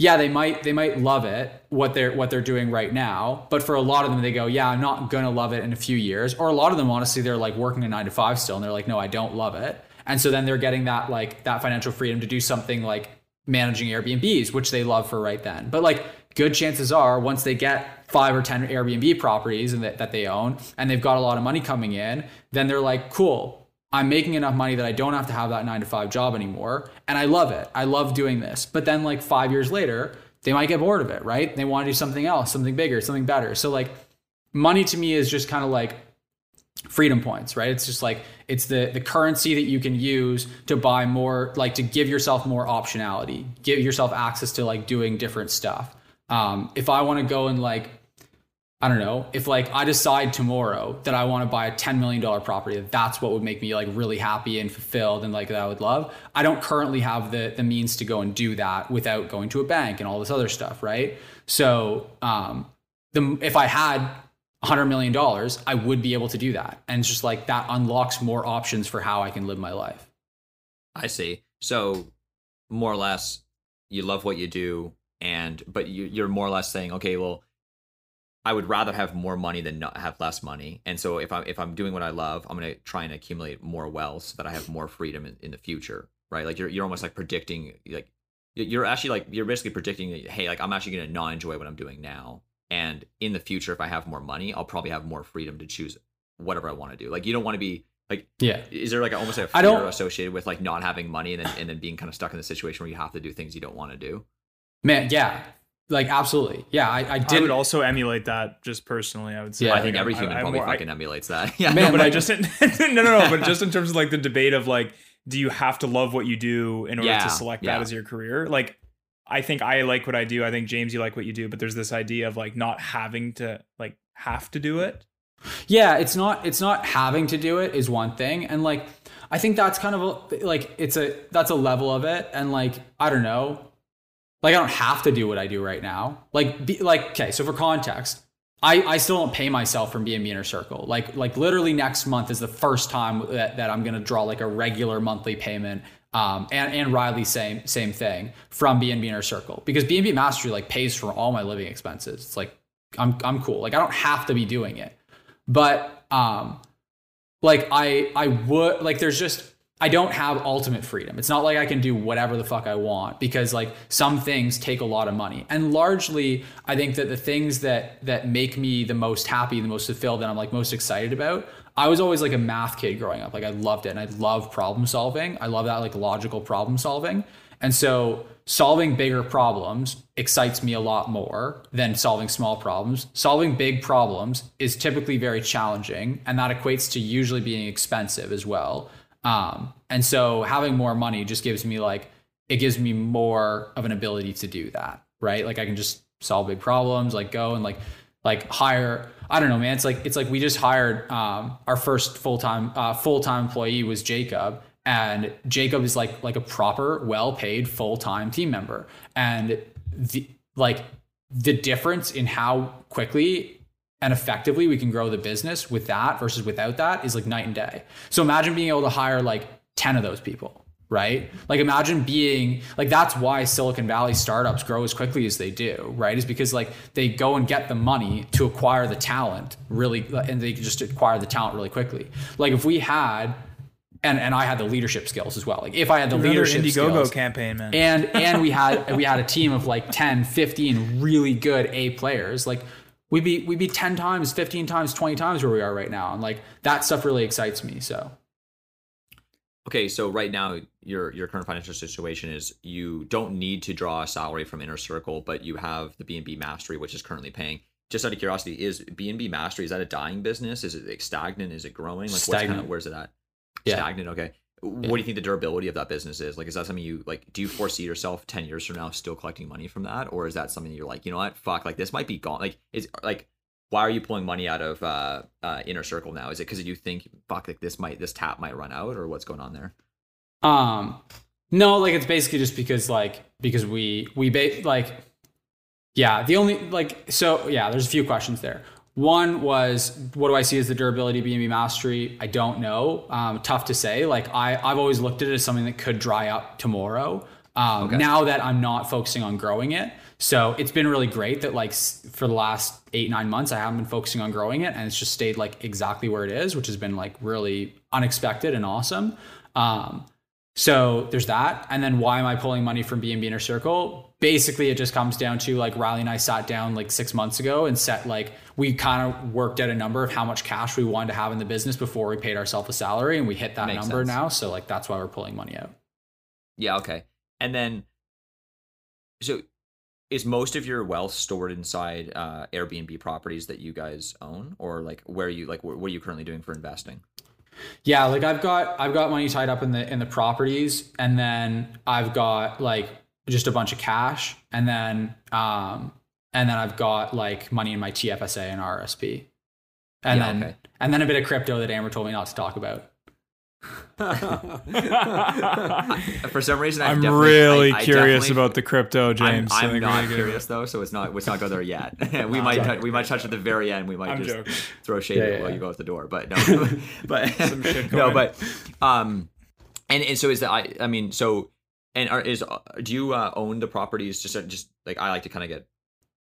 Speaker 7: yeah, they might they might love it what they're what they're doing right now, but for a lot of them they go, yeah, I'm not gonna love it in a few years. Or a lot of them honestly they're like working a nine to five still, and they're like, no, I don't love it. And so then they're getting that like that financial freedom to do something like managing Airbnbs, which they love for right then. But like good chances are once they get five or ten Airbnb properties that, that they own and they've got a lot of money coming in, then they're like, cool, I'm making enough money that I don't have to have that nine to five job anymore. And I love it. I love doing this. But then, like five years later, they might get bored of it, right? They want to do something else, something bigger, something better. So, like, money to me is just kind of like freedom points, right? It's just like it's the the currency that you can use to buy more, like to give yourself more optionality, give yourself access to like doing different stuff. Um, if I want to go and like I don't know, if like I decide tomorrow that I want to buy a $10 million property, that's what would make me like really happy and fulfilled and like that I would love. I don't currently have the the means to go and do that without going to a bank and all this other stuff, right? So um the if I had $100 million, I would be able to do that. And it's just like that unlocks more options for how I can live my life.
Speaker 8: I see. So more or less you love what you do and but you, you're more or less saying, okay, well, I would rather have more money than not have less money. And so if I'm if I'm doing what I love, I'm gonna try and accumulate more wealth so that I have more freedom in, in the future. Right? Like you're you're almost like predicting like you're actually like you're basically predicting that hey, like I'm actually gonna not enjoy what I'm doing now. And in the future, if I have more money, I'll probably have more freedom to choose whatever I want to do. Like you don't want to be like
Speaker 7: yeah.
Speaker 8: Is there like almost like a fear associated with like not having money and then and then being kind of stuck in the situation where you have to do things you don't want to do?
Speaker 7: Man, yeah, like absolutely, yeah. I, I did.
Speaker 2: I would also emulate that just personally. I would say.
Speaker 8: Yeah, I think every human I, probably more, fucking I, emulates that. Yeah,
Speaker 2: no, but I just no, no, no. But just in terms of like the debate of like, do you have to love what you do in order yeah, to select yeah. that as your career? Like, I think I like what I do. I think James, you like what you do. But there's this idea of like not having to like have to do it.
Speaker 7: Yeah, it's not. It's not having to do it is one thing, and like I think that's kind of a, like it's a that's a level of it, and like I don't know like I don't have to do what I do right now. Like be, like okay, so for context, I, I still don't pay myself from BNB Inner Circle. Like like literally next month is the first time that, that I'm gonna draw like a regular monthly payment. Um, and and Riley same same thing from BNB Inner Circle because BNB Mastery like pays for all my living expenses. It's like I'm I'm cool. Like I don't have to be doing it, but um, like I I would like there's just I don't have ultimate freedom. It's not like I can do whatever the fuck I want because like some things take a lot of money. And largely, I think that the things that that make me the most happy, the most fulfilled, that I'm like most excited about. I was always like a math kid growing up. Like I loved it and I love problem solving. I love that like logical problem solving. And so solving bigger problems excites me a lot more than solving small problems. Solving big problems is typically very challenging and that equates to usually being expensive as well. Um, and so having more money just gives me like it gives me more of an ability to do that, right? Like I can just solve big problems, like go and like like hire. I don't know, man. It's like it's like we just hired um, our first full time uh, full time employee was Jacob, and Jacob is like like a proper, well paid full time team member, and the like the difference in how quickly and effectively we can grow the business with that versus without that is like night and day. So imagine being able to hire like 10 of those people, right? Like imagine being like that's why Silicon Valley startups grow as quickly as they do, right? Is because like they go and get the money to acquire the talent really and they can just acquire the talent really quickly. Like if we had and and I had the leadership skills as well. Like if I had the
Speaker 2: Another
Speaker 7: leadership
Speaker 2: Indiegogo
Speaker 7: skills
Speaker 2: campaign, man.
Speaker 7: and and we had we had a team of like 10, 15 really good A players, like we'd be we'd be 10 times, 15 times, 20 times where we are right now. And like that stuff really excites me. So
Speaker 8: Okay, so right now your your current financial situation is you don't need to draw a salary from Inner Circle, but you have the B and B Mastery, which is currently paying. Just out of curiosity, is B and B Mastery is that a dying business? Is it like stagnant? Is it growing? Like what's kind
Speaker 7: Stagnant.
Speaker 8: of where's it at?
Speaker 7: Yeah.
Speaker 8: Stagnant. Okay. What do you think the durability of that business is? Like, is that something you like? Do you foresee yourself ten years from now still collecting money from that, or is that something you're like, you know what, fuck, like this might be gone? Like, is like, why are you pulling money out of uh, uh Inner Circle now? Is it because you think, fuck, like this might this tap might run out, or what's going on there?
Speaker 7: Um, no, like it's basically just because like because we we ba- like yeah the only like so yeah there's a few questions there. One was what do I see as the durability of B&B mastery? I don't know. Um, tough to say. Like I I've always looked at it as something that could dry up tomorrow. Um,
Speaker 8: Okay.
Speaker 7: Now that I'm not focusing on growing it, so it's been really great that like for the last eight nine months I haven't been focusing on growing it, and it's just stayed like exactly where it is, which has been like really unexpected and awesome. Um, so there's that. And then why am I pulling money from B&B Inner Circle? Basically, it just comes down to like Riley and I sat down like six months ago and set like, we kind of worked out a number of how much cash we wanted to have in the business before we paid ourselves a salary. And we hit that
Speaker 8: Makes
Speaker 7: number
Speaker 8: sense.
Speaker 7: now. So like, that's why we're pulling money out.
Speaker 8: Yeah, okay. And then, so is most of your wealth stored inside uh, Airbnb properties that you guys own, or like where are you like wh- what are you currently doing for investing?
Speaker 7: Yeah, like I've got I've got money tied up in the in the properties, and then I've got like just a bunch of cash, and then um and then I've got like money in my TFSA and RSP, and
Speaker 8: Yeah,
Speaker 7: then
Speaker 8: okay.
Speaker 7: and then a bit of crypto that Amer told me not to talk about.
Speaker 8: For some reason, I've
Speaker 2: I'm really
Speaker 8: I- I
Speaker 2: curious about the crypto,
Speaker 8: I'm,
Speaker 2: James.
Speaker 8: I'm not
Speaker 2: really
Speaker 8: curious though, so it's not let's not go there yet. we might tou- we might touch at the very end. We might
Speaker 2: I'm
Speaker 8: just
Speaker 2: joking.
Speaker 8: throw shade
Speaker 7: Yeah,
Speaker 8: at
Speaker 7: yeah,
Speaker 8: while
Speaker 7: yeah.
Speaker 8: you go out the door, but no, but
Speaker 2: Some
Speaker 8: no,
Speaker 2: going.
Speaker 8: but um, and and so is that I I mean so and are is uh, do you uh, own the properties just just like I like to kind of get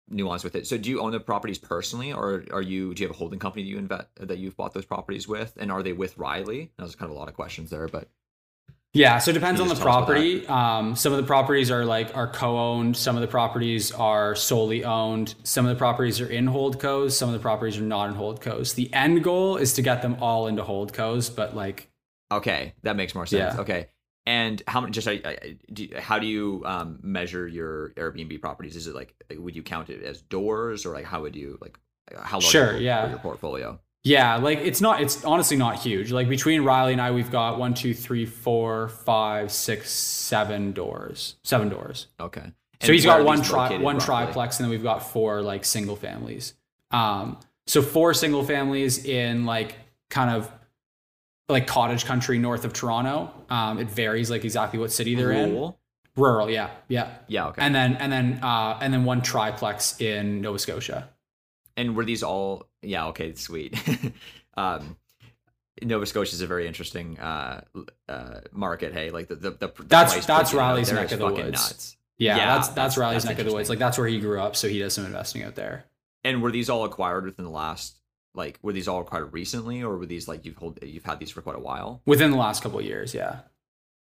Speaker 8: nuance with it. So do you own the properties personally, or are you do you have a holding company that you invest that you've bought those properties with, and are they with Riley? That was kind of a lot of questions there, but
Speaker 7: Yeah, so it depends on the
Speaker 8: just tell us about
Speaker 7: property. Um, some of the properties are like are co-owned. Some of the properties are solely owned. Some of the properties are in holdcos. Some of the properties are not in holdcos. The end goal is to get them all into holdcos, but like
Speaker 8: Okay, that makes more sense.
Speaker 7: Yeah.
Speaker 8: Okay, and how many? Just I, I, do, how do you um, measure your Airbnb properties? Is it like, like would you count it as doors, or like how would you like how large
Speaker 7: Sure,
Speaker 8: is
Speaker 7: yeah.
Speaker 8: your portfolio?
Speaker 7: Yeah, like it's not. It's honestly not huge. Like between Riley and I, we've got one, two, three, four, five, six, seven doors. Seven doors.
Speaker 8: Okay,
Speaker 7: so he's got one tri- one
Speaker 8: roughly?
Speaker 7: triplex, and then we've got four like single families. Um, so four single families in like kind of like cottage country north of Toronto. Um, it varies like exactly what city they're in.
Speaker 8: Rural?
Speaker 7: Rural, yeah, yeah.
Speaker 8: Yeah. Okay.
Speaker 7: And then and then uh, and then one triplex in Nova Scotia.
Speaker 8: And were these all? Yeah. Okay. Sweet. um, Nova Scotia is a very interesting uh, uh, market. Hey, like the the, the the
Speaker 7: That's- that's Riley's neck of the woods.
Speaker 8: Nuts.
Speaker 7: Yeah,
Speaker 8: Yeah,
Speaker 7: that's that's,
Speaker 8: that's-
Speaker 7: Riley's
Speaker 8: that's
Speaker 7: neck of the woods. Like that's where he grew up, so he does some investing out there.
Speaker 8: And were these all acquired within the last? Like, were these all acquired recently, or were these like you've hold you've had these for quite a while?
Speaker 7: Within the last couple of years, yeah.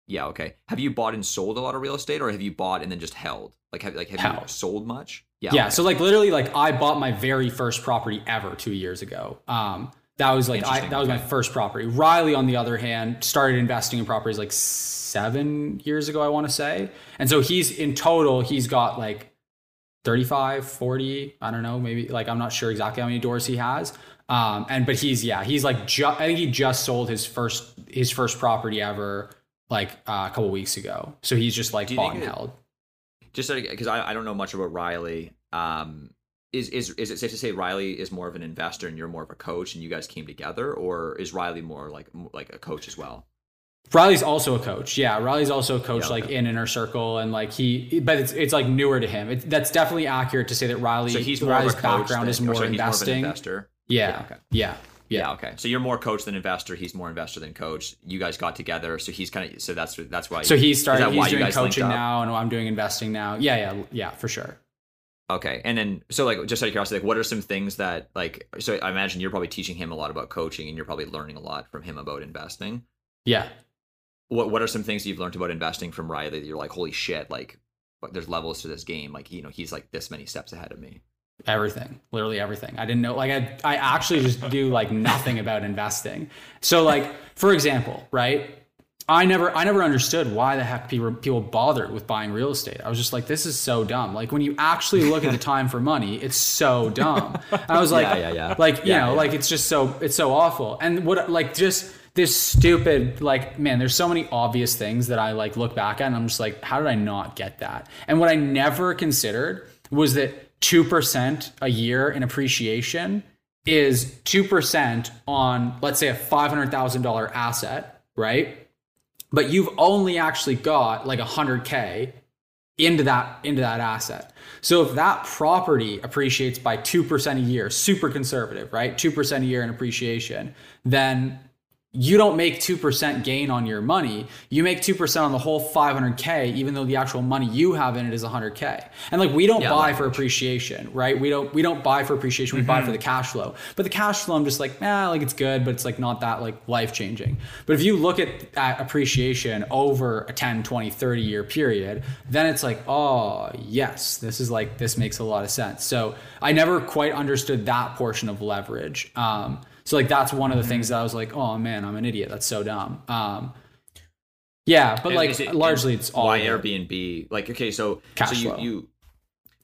Speaker 8: Yeah, okay. Have you bought and sold a lot of real estate, or have you bought and then just held? Like, have like have you sold much?
Speaker 7: Yeah.
Speaker 8: okay.
Speaker 7: So like literally like I bought my very first property ever two years ago. Um that was like I, that was my first property. Riley, on the other hand, started investing in properties like seven years ago, I want to say. And so he's in total, he's got like 35, 40, I don't know, maybe like I'm not sure exactly how many doors he has. Um and but he's yeah, he's like ju- I think he just sold his first his first property ever like uh, a couple weeks ago. So he's just like bought and
Speaker 8: it-
Speaker 7: held.
Speaker 8: just because I, I don't know much about Riley. Um, is is is it safe to say Riley is more of an investor and you're more of a coach, and you guys came together, or is Riley more like like a coach as well?
Speaker 7: Riley's also a coach. Yeah, Riley's also a coach
Speaker 8: Yeah,
Speaker 7: like
Speaker 8: okay.
Speaker 7: in inner circle and like he but it's it's like newer to him. It, that's definitely accurate to say that Riley
Speaker 8: So he's more
Speaker 7: Riley's
Speaker 8: of a coach
Speaker 7: background
Speaker 8: than-
Speaker 7: is more
Speaker 8: sorry, he's more
Speaker 7: investing.
Speaker 8: investor.
Speaker 7: Yeah.
Speaker 8: Yeah, okay.
Speaker 7: Yeah.
Speaker 8: Yeah. Okay. So you're more coach than investor. He's more investor than coach. You guys got together, so he's kind of so that's that's why.
Speaker 7: So he started. He's
Speaker 8: you
Speaker 7: doing coaching now, and I'm doing investing now. Yeah, yeah, yeah, for sure.
Speaker 8: Okay, and then so like just out of curiosity, like what are some things that like so I imagine you're probably teaching him a lot about coaching, and you're probably learning a lot from him about investing.
Speaker 7: Yeah.
Speaker 8: What what are some things you've learned about investing from Riley that you're like, holy shit, like there's levels to this game. Like you know, he's like this many steps ahead of me.
Speaker 7: Everything literally everything. I didn't know like i, I actually just do like nothing about investing. So like for example right? I never i never understood why the heck people people bothered with buying real estate. I was just like this is so dumb. Like when you actually look at the time for money it's so dumb. I was like
Speaker 8: Yeah, yeah, yeah.
Speaker 7: like you know like it's just so it's so awful. And what like just this stupid like man there's so many obvious things that i like look back at and i'm just like how did i not get that? And what i never considered was that 2% a year in appreciation is 2% on let's say a $500000 asset right but you've only actually got like 100k into that into that asset. So if that property appreciates by 2% a year, super conservative, right? 2% a year in appreciation, then you don't make 2% gain on your money. You make 2% on the whole 500k even though the actual money you have in it is 100k. And like we don't
Speaker 8: Yeah,
Speaker 7: buy for appreciation, right? We don't we don't buy for appreciation, we buy for the cash flow. But the cash flow I'm just like, nah, like it's good, but it's like not that like life-changing. But if you look at, that appreciation over a 10, 20, 30 year period, then it's like, oh, yes, this is like this makes a lot of sense. So I never quite understood that portion of leverage. Um, so like that's one of the things that I was like, oh man, I'm an idiot. That's so dumb. Um, yeah, but
Speaker 8: And
Speaker 7: like
Speaker 8: it-
Speaker 7: largely it's all
Speaker 8: why. Airbnb. Like okay, so
Speaker 7: Cash
Speaker 8: so you
Speaker 7: flow.
Speaker 8: you.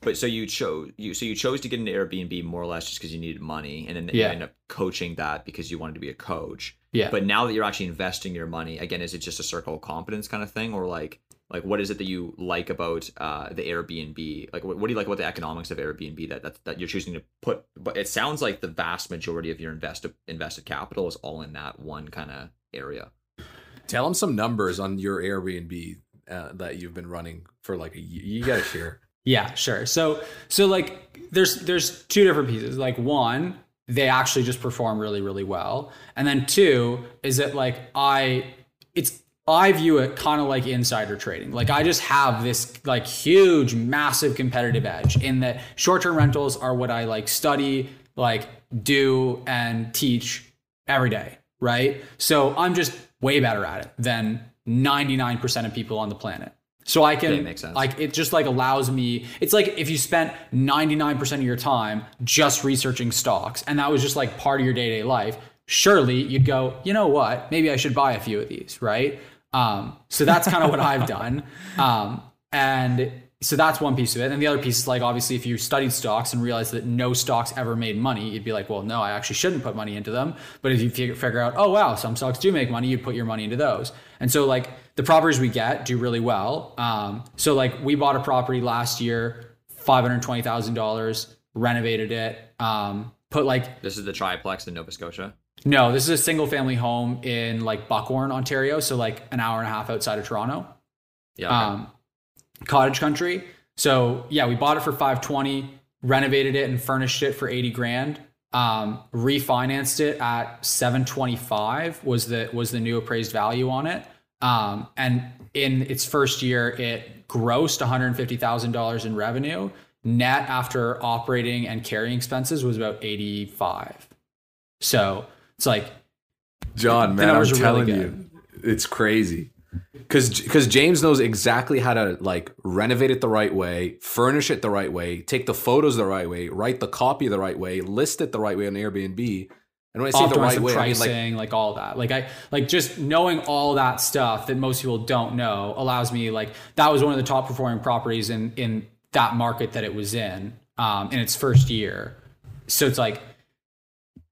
Speaker 8: But so you chose you so you chose to get into Airbnb more or less just because you needed money, and then you end up coaching that because you wanted to be a coach.
Speaker 7: Yeah.
Speaker 8: But now that you're actually investing your money, again, is it just a circle of competence kind of thing, or like like what is it that you like about uh, the Airbnb? Like what, what do you like about the economics of Airbnb that, that that you're choosing to put? But it sounds like the vast majority of your invested invested capital is all in that one kind of area.
Speaker 6: Tell them some numbers on your Airbnb uh, that you've been running for like a year. You got to share.
Speaker 7: Yeah, sure. So so like there's there's two different pieces. Like one, they actually just perform really really well. And then two is that like I it's I view it kind of like insider trading. Like I just have this like huge massive competitive edge in that short-term rentals are what I like study, like do and teach every day, right? So I'm just way better at it than 99% of people on the planet. So I can
Speaker 8: Yeah, makes sense.
Speaker 7: like it just like allows me it's like if you spent 99% of your time just researching stocks and that was just like part of your day-to-day life surely you'd go you know what maybe i should buy a few of these right um, so that's kind of what i've done. Um, and so that's one piece of it. And the other piece is like obviously if you studied stocks and realized that no stocks ever made money you'd be like well no i actually shouldn't put money into them. But if you figure, out oh wow some stocks do make money you'd put your money into those. And so like the properties we get do really well. Um, so like we bought a property last year $520000 renovated it um, put like
Speaker 8: This is the triplex in Nova Scotia.
Speaker 7: No, this is a single family home in like Buckhorn, Ontario, so like an hour and a half outside of Toronto.
Speaker 8: Yeah. okay.
Speaker 7: Um, cottage country. So yeah, we bought it for 520, renovated it and furnished it for 80 grand. Um, refinanced it at 725 was the was the new appraised value on it. Um, and in its first year, it grossed $150,000 in revenue. Net after operating and carrying expenses was about 85. So it's like
Speaker 6: John, man, I'm
Speaker 7: are really
Speaker 6: telling you, it's crazy. Because because James knows exactly how to like renovate it the right way, furnish it the right way, take the photos the right way, write the copy the right way, list it the right way on Airbnb. And when I say the right
Speaker 7: the
Speaker 6: way, I mean
Speaker 7: pricing,
Speaker 6: like
Speaker 7: like, all that. Like I like just knowing all that stuff that most people don't know allows me like that was one of the top performing properties in in that market that it was in um, in its first year. So it's like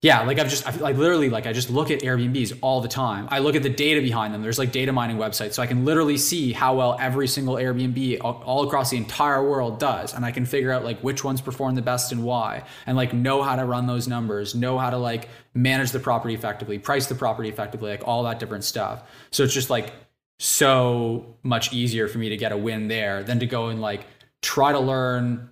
Speaker 7: yeah, like I've just I feel like literally like I just look at Airbnbs all the time. I look at the data behind them. There's like data mining websites, so I can literally see how well every single Airbnb all, all across the entire world does, and I can figure out like which ones perform the best and why, and like know how to run those numbers, know how to like manage the property effectively, price the property effectively, like all that different stuff. So it's just like so much easier for me to get a win there than to go and like try to learn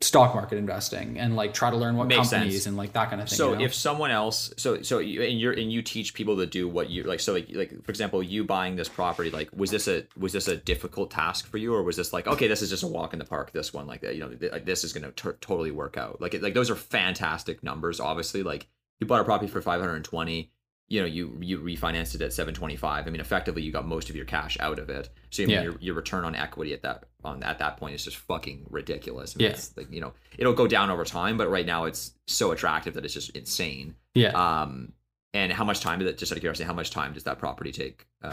Speaker 7: stock market investing and like try to learn what
Speaker 8: Makes
Speaker 7: companies
Speaker 8: sense.
Speaker 7: and like that kind of thing.
Speaker 8: So
Speaker 7: you know?
Speaker 8: if someone else, so so you, and you're and you teach people to do what you like. So like like for example, you buying this property, like was this a was this a difficult task for you, or was this like okay, this is just a walk in the park? This one, like that, you know, th- like, this is going to totally work out. Like it- like those are fantastic numbers. Obviously, like you bought a property for five hundred and twenty. You know, you you refinanced it at seven twenty five. I mean, effectively, you got most of your cash out of it. So I mean,
Speaker 7: Yeah.
Speaker 8: your your return on equity at that on at that point is just fucking ridiculous. I mean,
Speaker 7: Yeah.
Speaker 8: it's like you know, it'll go down over time, but right now it's so attractive that it's just insane.
Speaker 7: yeah,
Speaker 8: Um, and how much time did that? Just out of curiosity, how much time does that property take? Uh,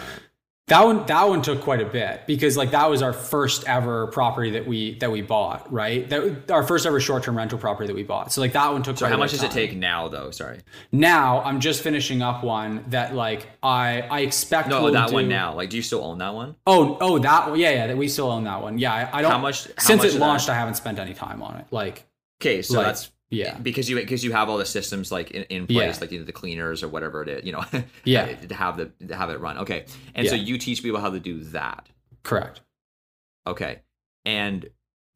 Speaker 7: that one that one took quite a bit because like that was our first ever property that we that we bought, right? That our first ever short term rental property that we bought. So like that one took.
Speaker 8: so how much does
Speaker 7: of
Speaker 8: it take now, though? Sorry,
Speaker 7: Now I'm just finishing up one that like I I expect.
Speaker 8: no, that one now. Like, do you still own that one?
Speaker 7: Oh oh that one yeah yeah that we still own that one yeah I, I don't
Speaker 8: How much- how
Speaker 7: since
Speaker 8: much
Speaker 7: it
Speaker 8: of that-
Speaker 7: launched I haven't spent any time on it like
Speaker 8: Okay, so
Speaker 7: Like,
Speaker 8: that's
Speaker 7: yeah.
Speaker 8: because you because you have all the systems like in, in place,
Speaker 7: Yeah.
Speaker 8: like you know the cleaners or whatever it is, you know,
Speaker 7: Yeah.
Speaker 8: to have the to have it run. Okay, and so you teach people how to do that.
Speaker 7: correct
Speaker 8: Okay, and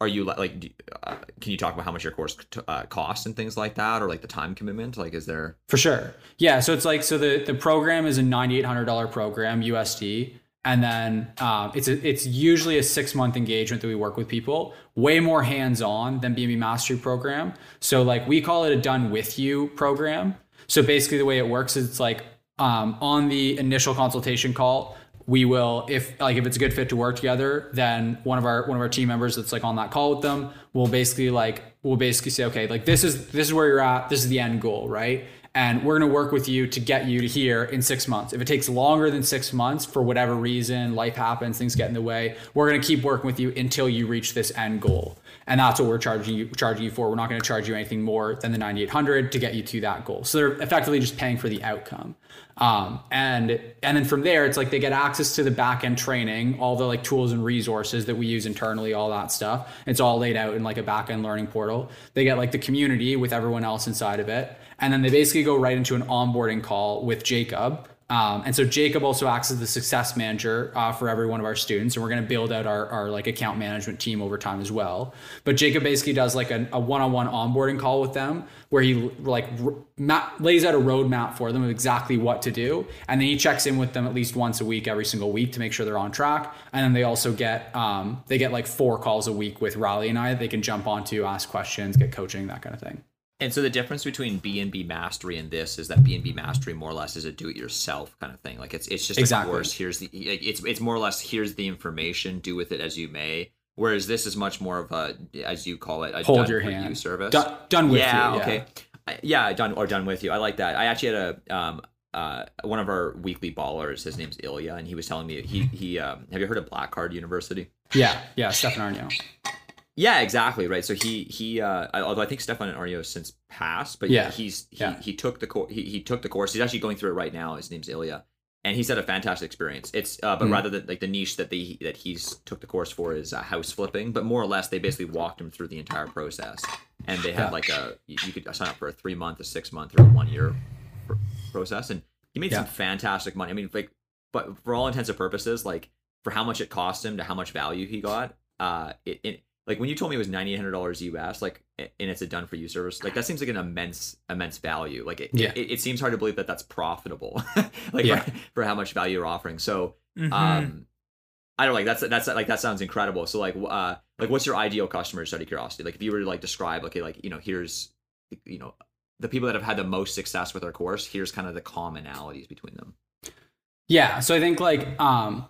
Speaker 8: are you like? do- Uh, can you talk about how much your course t- uh, costs and things like that, or like the time commitment? Like, is there?
Speaker 7: For sure. Yeah. So it's like so the the program is a ninety eight hundred dollar program USD, and then um, it's a, it's usually a six month engagement that we work with people. Way more hands on than BNB Mastery program. So like we call it a done with you program. So basically the way it works is it's like um, on the initial consultation call. We will, if like if it's a good fit to work together, then one of our one of our team members that's like on that call with them will basically like will basically say, okay, like this is this is where you're at, this is the end goal, right? And we're going to work with you to get you to here in six months. If it takes longer than six months for whatever reason, life happens, things get in the way, we're going to keep working with you until you reach this end goal. And that's what we're charging you charging you for. We're not going to charge you anything more than the 9800 to get you to that goal. So they're effectively just paying for the outcome. Um, and and then from there, it's like they get access to the back end training, all the like tools and resources that we use internally, all that stuff. It's all laid out in like a back end learning portal. They get like the community with everyone else inside of it, and then they basically go right into an onboarding call with Jacob. Um, and so Jacob also acts as the success manager uh, for every one of our students, and we're going to build out our, our like account management team over time as well. But Jacob basically does like a, a one-on-one onboarding call with them, where he like r- ma- lays out a roadmap for them of exactly what to do, and then he checks in with them at least once a week, every single week, to make sure they're on track. And then they also get um, they get like four calls a week with Riley and I. They can jump onto, ask questions, get coaching, that kind of thing.
Speaker 8: And so the difference between B and B Mastery and this is that B and B Mastery more or less is a do-it-yourself kind of thing. Like it's it's just
Speaker 7: Exactly.
Speaker 8: a course. Here's the it's it's more or less here's the information. Do with it as you may. Whereas this is much more of a, as you call it, a
Speaker 7: Hold
Speaker 8: done
Speaker 7: your hand.
Speaker 8: you service.
Speaker 7: Done- done with
Speaker 8: yeah,
Speaker 7: you, yeah.
Speaker 8: Okay. Yeah, done or done with you. I like that. I actually had a um uh one of our weekly ballers. His name's Ilya, and he was telling me he he um have you heard of Black Card University?
Speaker 7: Yeah, yeah, Stefan Aarnio.
Speaker 8: Yeah, exactly right. So he he uh, although I think Stefan and Aarnio has since passed, but
Speaker 7: Yeah,
Speaker 8: he's he,
Speaker 7: yeah.
Speaker 8: he took the course. He, he took the course. He's actually going through it right now. His name's Ilya, and he's had a fantastic experience. It's uh, but
Speaker 7: Mm.
Speaker 8: rather than like the niche that they that he's took the course for is uh, house flipping, but more or less they basically walked him through the entire process, and they had
Speaker 7: Yeah.
Speaker 8: like a you could sign up for a three month, a six month, or a one year pr- process, and he made some fantastic money. I mean, like, but for all intents and purposes, like for how much it cost him to how much value he got, uh, it, it like when you told me it was ninety eight hundred dollars US, like, and it's a done for you service, like that seems like an immense, immense value. Like, it,
Speaker 7: Yeah.
Speaker 8: it, it seems hard to believe that that's profitable, like
Speaker 7: Yeah.
Speaker 8: for, for how much value you're offering. So,
Speaker 2: Mhm.
Speaker 8: um, I don't like that's that's like that sounds incredible. So, like, uh, like what's your ideal customer? Study curiosity, like if you were to like describe, okay, like you know, here's, you know, the people that have had the most success with our course. Here's kind of the commonalities between them.
Speaker 7: Yeah, so I think like um,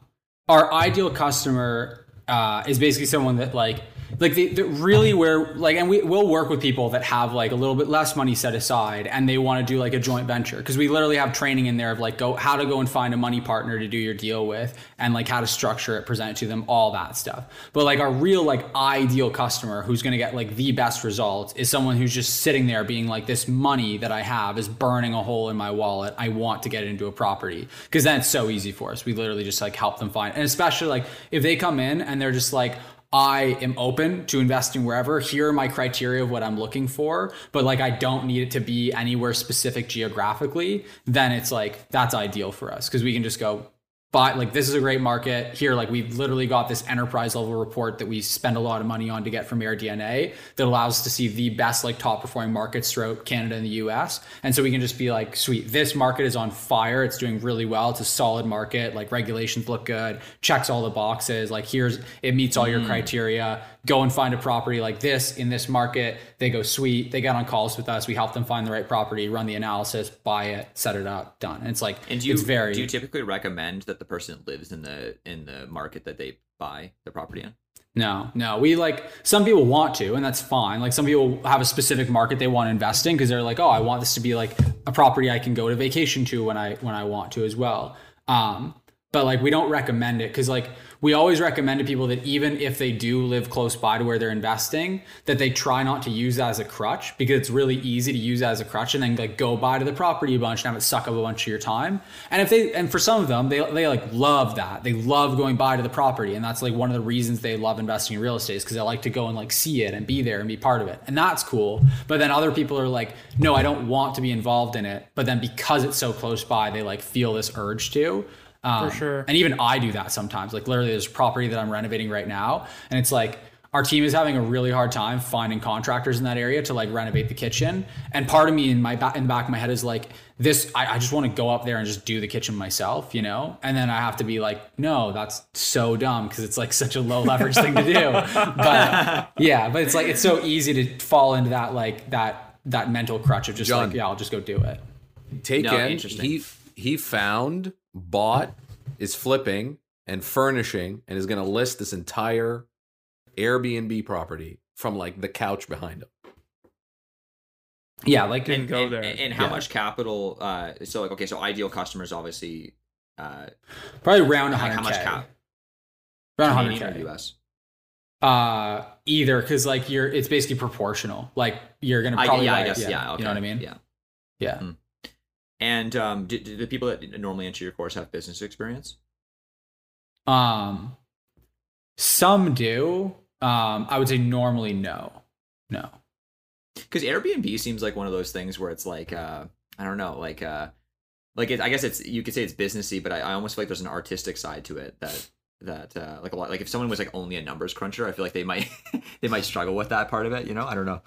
Speaker 7: our ideal customer uh, is basically someone that like like the, the really where like and we will work with people that have like a little bit less money set aside and they want to do like a joint venture. Because we literally have training in there of like go how to go and find a money partner to do your deal with and like how to structure it present it to them all that stuff. But like our real like ideal customer who's going to get like the best results is someone who's just sitting there being like this money that i have is burning a hole in my wallet. I want to get it into a property. Because then it's so easy for us. We literally just like help them find and especially like if they come in and they're just like I am open to investing wherever. Here are my criteria of what I'm looking for, but like I don't need it to be anywhere specific geographically. Then it's like that's ideal for us because we can just go but like this is a great market. Here like we've literally got this enterprise level report that we spend a lot of money on to get from AirDNA that allows us to see the best like top performing markets throughout Canada and the US and so we can just be like sweet this market is on fire. It's doing really well. It's a solid market. Like regulations look good. Checks all the boxes. Like here's it meets all your hmm. criteria go and find a property like this in this market they go sweet they got on calls with us we help them find the right property run the analysis buy it set it up done and it's like
Speaker 8: And do you
Speaker 7: it's very
Speaker 8: do you typically recommend that the person lives in the in the market that they buy the property in?
Speaker 7: No, no. We like some people want to, and that's fine. Like some people have a specific market they want to invest in because they're like, oh, I want this to be like a property I can go to vacation to when I when I want to as well. Um, but like we don't recommend it because like we always recommend to people that even if they do live close by to where they're investing, that they try not to use that as a crutch because it's really easy to use that as a crutch and then like go buy to the property a bunch and have it suck up a bunch of your time. And if they and for some of them, they they like love that. They love going by to the property. And that's like one of the reasons they love investing in real estate is because they like to go and like see it and be there and be part of it. And that's cool. But then other people are like, no, I don't want to be involved in it. But then because it's so close by, they like feel this urge to. Um,
Speaker 2: For sure.
Speaker 7: And even I do that sometimes. Like literally, there's property that I'm renovating right now, and it's like our team is having a really hard time finding contractors in that area to like renovate the kitchen. And part of me in my back in the back of my head is like, this. I, I just want to go up there and just do the kitchen myself, you know. And then I have to be like, no, that's so dumb because it's like such a low leverage thing to do. But yeah, but it's like it's so easy to fall into that like that that mental crutch of just
Speaker 6: John.
Speaker 7: like, yeah, I'll just go do it.
Speaker 6: Take
Speaker 8: No, interesting.
Speaker 6: He he found, bought, is flipping and furnishing, and is going to list this entire Airbnb property from like the couch behind him.
Speaker 7: Yeah, like
Speaker 2: and go
Speaker 8: and,
Speaker 2: there.
Speaker 8: And how
Speaker 7: Yeah.
Speaker 8: much capital? Uh, so like okay, so ideal customers obviously. Uh,
Speaker 7: probably around
Speaker 8: like
Speaker 7: 100k.
Speaker 8: how much cap?
Speaker 7: Around
Speaker 8: Canadian
Speaker 7: 100k.
Speaker 8: US?
Speaker 7: Uh, either because like you're, it's basically proportional. Like you're gonna
Speaker 8: I,
Speaker 7: probably,
Speaker 8: yeah, I
Speaker 7: buy-
Speaker 8: guess. Yeah, okay.
Speaker 7: You know what I mean?
Speaker 8: Yeah.
Speaker 7: Yeah.
Speaker 8: Mm. And um, do, do the people that normally enter your course have business experience?
Speaker 7: Um, some do. Um, I would say normally no, no.
Speaker 8: Because Airbnb seems like one of those things where it's like uh, I don't know, like uh, like it, I guess it's you could say it's businessy, but I, I almost feel like there's an artistic side to it that that uh, like a lot like if someone was like only a numbers cruncher, I feel like they might they might struggle with that part of it. You know, I don't know.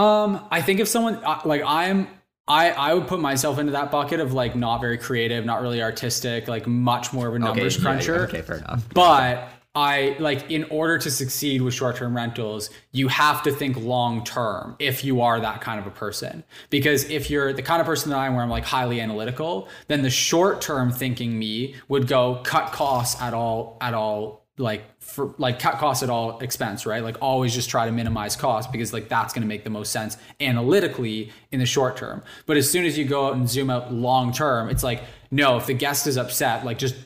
Speaker 7: Um, I think if someone like I'm, I I would put myself into that bucket of like not very creative, not really artistic, like much more of a numbers
Speaker 8: okay, yeah, yeah,
Speaker 7: cruncher.
Speaker 8: okay, fair enough.
Speaker 7: But I like in order to succeed with short-term rentals, you have to think long-term if you are that kind of a person. Because if you're the kind of person that I am where I'm like highly analytical, then the short-term thinking me would go cut costs at all at all like for like cut costs at all expense, right? Like always just try to minimize costs because like that's going to make the most sense analytically in the short term. But as soon as you go out and zoom out long term, it's like no, if the guest is upset, like just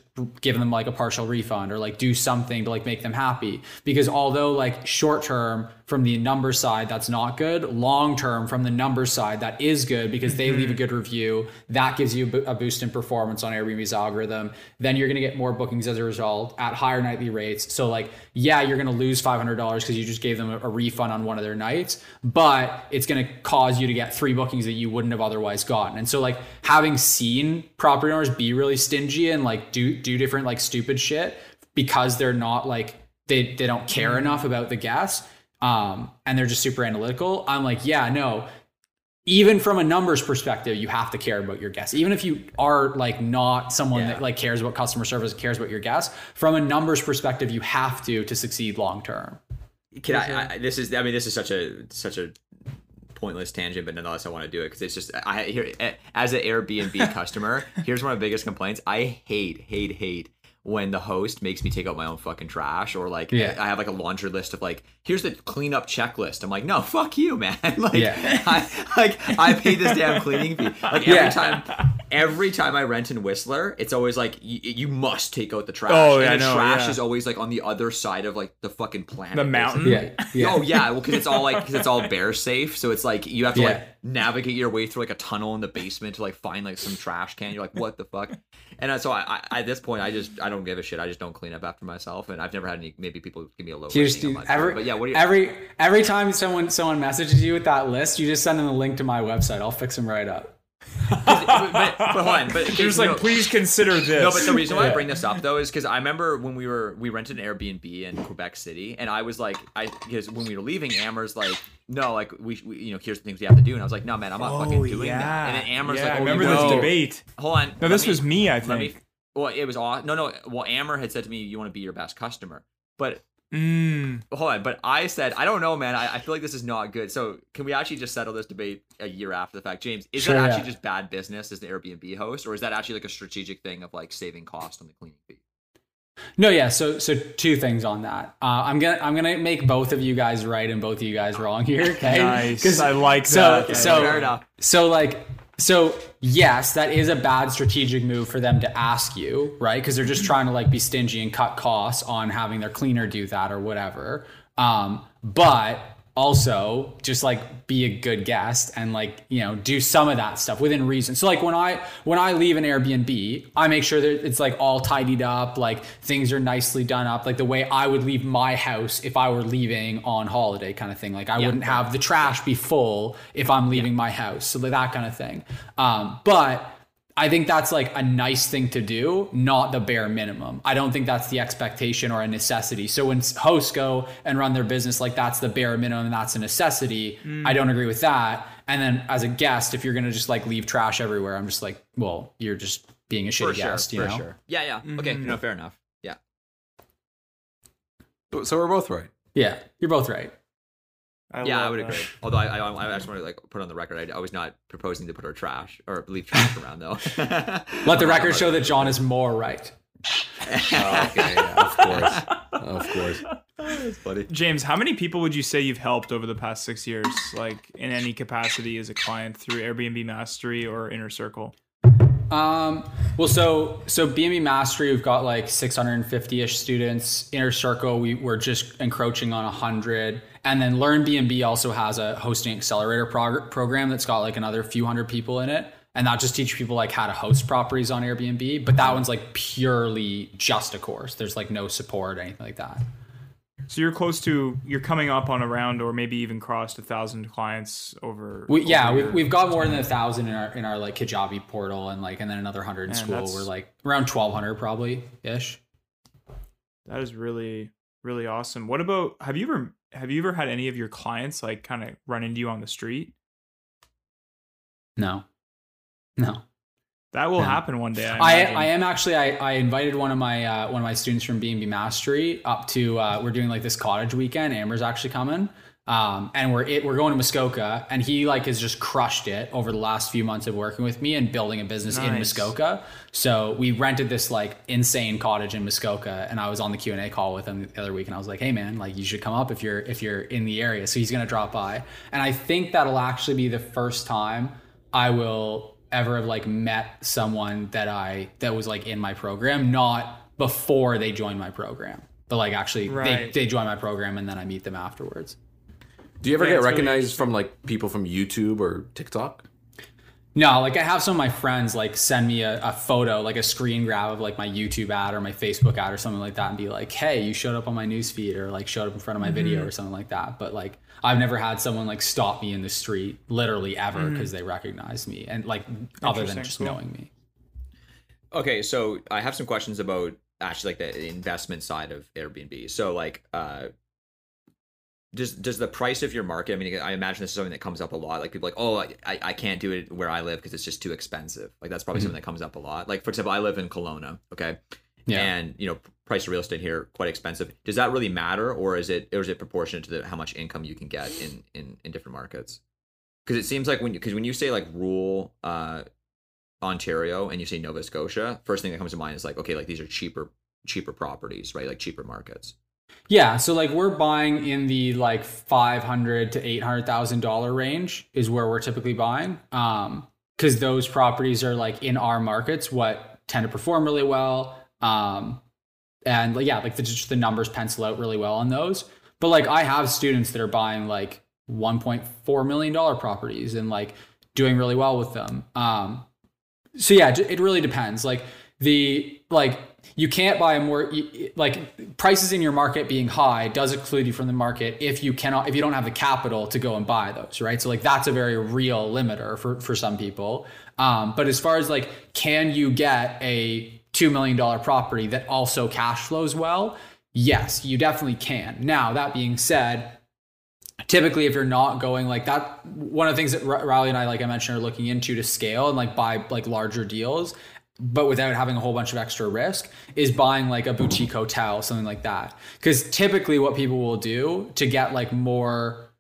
Speaker 7: give them like a partial refund or like do something to like make them happy because although like short term from the number side that's not good. Long term from the number side that is good because they leave a mm-hmm. good review. That gives you a boost in performance on airbnb's algorithm. Then you're going to get more bookings as a result at higher nightly rates. So like yeah you're going to lose $500 because you just gave them a, a refund on one of their nights but it's going to cause you to get three bookings that you wouldn't have otherwise gotten. And so like having seen property owners be really stingy and like do do different like stupid shit because they're not like they they don't care mm-hmm. enough about the guests um and they're just super analytical i'm like yeah no even from a numbers perspective you have to care about your guests even if you are like not someone
Speaker 8: Yeah.
Speaker 7: that like cares about customer service cares about your guests from a numbers perspective you have to to succeed long term
Speaker 8: Can I, I? This is. I mean, this is such a such a pointless tangent, but nonetheless, I want to do it because it's just. I here as an Airbnb customer. Here's one of my biggest complaints. I hate, hate, hate when the host makes me take out my own fucking trash or like
Speaker 7: Yeah.
Speaker 8: I have like a laundry list of like here's the cleanup checklist. I'm like, no, fuck you, man. like,
Speaker 7: Yeah.
Speaker 8: I, like I paid this damn cleaning fee. Like every
Speaker 7: Yeah.
Speaker 8: time, every time I rent in Whistler, it's always like y- you must take out the trash.
Speaker 2: Oh,
Speaker 8: and
Speaker 2: yeah, I
Speaker 8: the
Speaker 2: know,
Speaker 8: trash
Speaker 2: yeah.
Speaker 8: is always like on the other side of like the fucking planet.
Speaker 2: The mountain?
Speaker 7: yeah yeah
Speaker 8: Oh yeah, well because it's all like because it's all bear safe, so it's like you have to like navigate your way through like a tunnel in the basement to like find like some trash can. You're like, what the fuck? And so I, I at this point, I just I don't give a shit. I just don't clean up after myself, and I've never had any. Maybe people give me a low rating.
Speaker 7: just do
Speaker 8: I'm but yeah, what do you?
Speaker 7: every every time someone someone messages you with that list, you just send them the link to my website. I'll fix them right up.
Speaker 8: but, but, but hold but okay,
Speaker 2: You're just
Speaker 8: no,
Speaker 2: like, please consider this.
Speaker 8: No, but the reason why I bring this up though is because I remember when we were we rented an Airbnb in Quebec City, and I was like, I because when we were leaving, Amer's like, no, like we, we you know here's the things we have to do, and I was like, no, man, I'm not fucking
Speaker 2: Oh,
Speaker 8: doing that. And then Amer's
Speaker 2: yeah,
Speaker 8: like,
Speaker 2: I
Speaker 8: oh, you
Speaker 2: remember
Speaker 8: know.
Speaker 2: this debate.
Speaker 8: Hold on,
Speaker 2: No, this
Speaker 8: me-
Speaker 2: was me, I
Speaker 8: let me-
Speaker 2: think.
Speaker 8: well, it was all no, no. Well, Amer had said to me, you want to be your best customer, but
Speaker 2: Mm.
Speaker 8: hold on, but I said, I don't know, man. I, I feel like this is not good. So can we actually just settle this debate a year after the fact, James? Is
Speaker 7: Sure,
Speaker 8: that actually
Speaker 7: yeah.
Speaker 8: just bad business as the Airbnb host, or is that actually like a strategic thing of like saving cost on the cleaning fee?
Speaker 7: No, yeah. So, so two things on that. Uh, I'm gonna, I'm gonna make both of you guys right and both of you guys wrong here. Okay.
Speaker 2: Nice.
Speaker 7: 'Cause-
Speaker 2: I like
Speaker 7: so,
Speaker 2: that. Okay,
Speaker 7: so,
Speaker 8: fair enough.
Speaker 7: so like, so yes, that is a bad strategic move for them to ask you, right? Because they're just trying to like be stingy and cut costs on having their cleaner do that or whatever. Um, but also just like be a good guest and like you know do some of that stuff within reason. So like when i when i leave an airbnb i make sure that it's like all tidied up like things are nicely done up like the way i would leave my house if i were leaving on holiday kind of thing. Like i wouldn't have the trash be full if i'm leaving my house. So that kind of thing. Um, but I think that's like a nice thing to do, not the bare minimum. I don't think that's the expectation or a necessity. So when hosts go and run their business like that's the bare minimum and that's a necessity, mm. I don't agree with that. And then as a guest, if you're gonna just like leave trash everywhere, I'm just like, well, you're just being a shitty
Speaker 8: For sure,
Speaker 7: guest, you
Speaker 8: for
Speaker 7: know?
Speaker 8: sure. Yeah, yeah. Okay, mm-hmm. no, fair enough. Yeah.
Speaker 6: So- So we're both right.
Speaker 7: Yeah, you're both right.
Speaker 8: Yeah, I
Speaker 2: love
Speaker 8: would
Speaker 2: that.
Speaker 8: agree. Although I, I, I just want to like put on the record, I, I was not proposing to put our trash or leave trash around though.
Speaker 7: Let the record show that John is more right.
Speaker 6: Oh, okay, yeah, of course, of course.
Speaker 8: That's funny.
Speaker 2: James, how many people would you say you've helped over the past six years, like in any capacity as a client through Airbnb Mastery or Inner Circle?
Speaker 7: Um, well, so so BNB Mastery, we've got like 650-ish students. Inner Circle, we we're just encroaching on 100. And then Learn BNB also has a hosting accelerator prog- program that's got like another few hundred people in it. And that just teaches people like how to host properties on Airbnb. But that one's like purely just a course. There's like no support or anything like that.
Speaker 2: So you're close to you're coming up on around or maybe even crossed a thousand clients over.
Speaker 7: We, yeah,
Speaker 2: over
Speaker 7: we,
Speaker 2: your-
Speaker 7: we've got more than a thousand in our in our like Kajabi portal and like and then another hundred in
Speaker 2: Man,
Speaker 7: school. We're like around twelve hundred probably ish.
Speaker 2: That is really really awesome. What about have you ever have you ever had any of your clients like kind of run into you on the street?
Speaker 7: No, no.
Speaker 2: That will happen one day. I,
Speaker 7: I. I am actually I, I invited one of my uh, one of my students from B&B Mastery up to uh, we're doing like this cottage weekend. Amer's actually coming, um, and we're it, we're going to Muskoka, and he like has just crushed it over the last few months of working with me and building a business in Muskoka. So we rented this like insane cottage in Muskoka, and I was on the Q and A call with him the other week, and I was like, hey man, like you should come up if you're if you're in the area. So he's gonna drop by, and I think that'll actually be the first time I will ever have like met someone that I that was like in my program, not before they joined my program, but like actually they,
Speaker 2: Right.
Speaker 7: they join my program and then I meet them afterwards.
Speaker 6: Do you ever
Speaker 2: Yeah,
Speaker 6: get
Speaker 2: it's really
Speaker 6: recognized from like people from YouTube or TikTok?
Speaker 7: No, like I have some of my friends like send me a, a photo, like a screen grab of like my YouTube ad or my Facebook ad or something like that, and be like, "Hey, you showed up on my newsfeed," or like showed up in front of my video or something like that. But like, I've never had someone like stop me in the street, literally ever, because they recognized me, and like other than just
Speaker 2: cool.
Speaker 7: knowing me.
Speaker 8: Okay, so I have some questions about actually like the investment side of Airbnb. So like uh does does the price of your market? I mean, I imagine this is something that comes up a lot. Like people are like, oh, I, I can't do it where I live because it's just too expensive. Like that's probably something that comes up a lot. Like for example, I live in Kelowna, okay,
Speaker 7: Yeah.
Speaker 8: and you know, price of real estate here quite expensive. Does that really matter, or is it or is it proportionate to the, how much income you can get in in in different markets? Because it seems like when because when you say like rural uh Ontario and you say Nova Scotia, first thing that comes to mind is like, okay, like these are cheaper cheaper properties, right? Like cheaper markets.
Speaker 7: Yeah, so like we're buying in the like five hundred to eight hundred thousand dollar range is where we're typically buying, um, because those properties are like in our markets what tend to perform really well, um, and yeah, like the, just the numbers pencil out really well on those. But like I have students that are buying like one point four million dollar properties and like doing really well with them. Um, so yeah, it really depends. Like the like you can't buy a more like prices in your market being high does exclude you from the market if you cannot if you don't have the capital to go and buy those right? So like that's a very real limiter for for some people. Um, but as far as like can you get a $2 million property that also cash flows well? Yes you definitely can. Now that being said typically if you're not going like that one of the things that riley and i like i mentioned are looking into to scale and like buy like larger deals but without having a whole bunch of extra risk is buying like a boutique hotel something like that. Because typically what people will do to get like more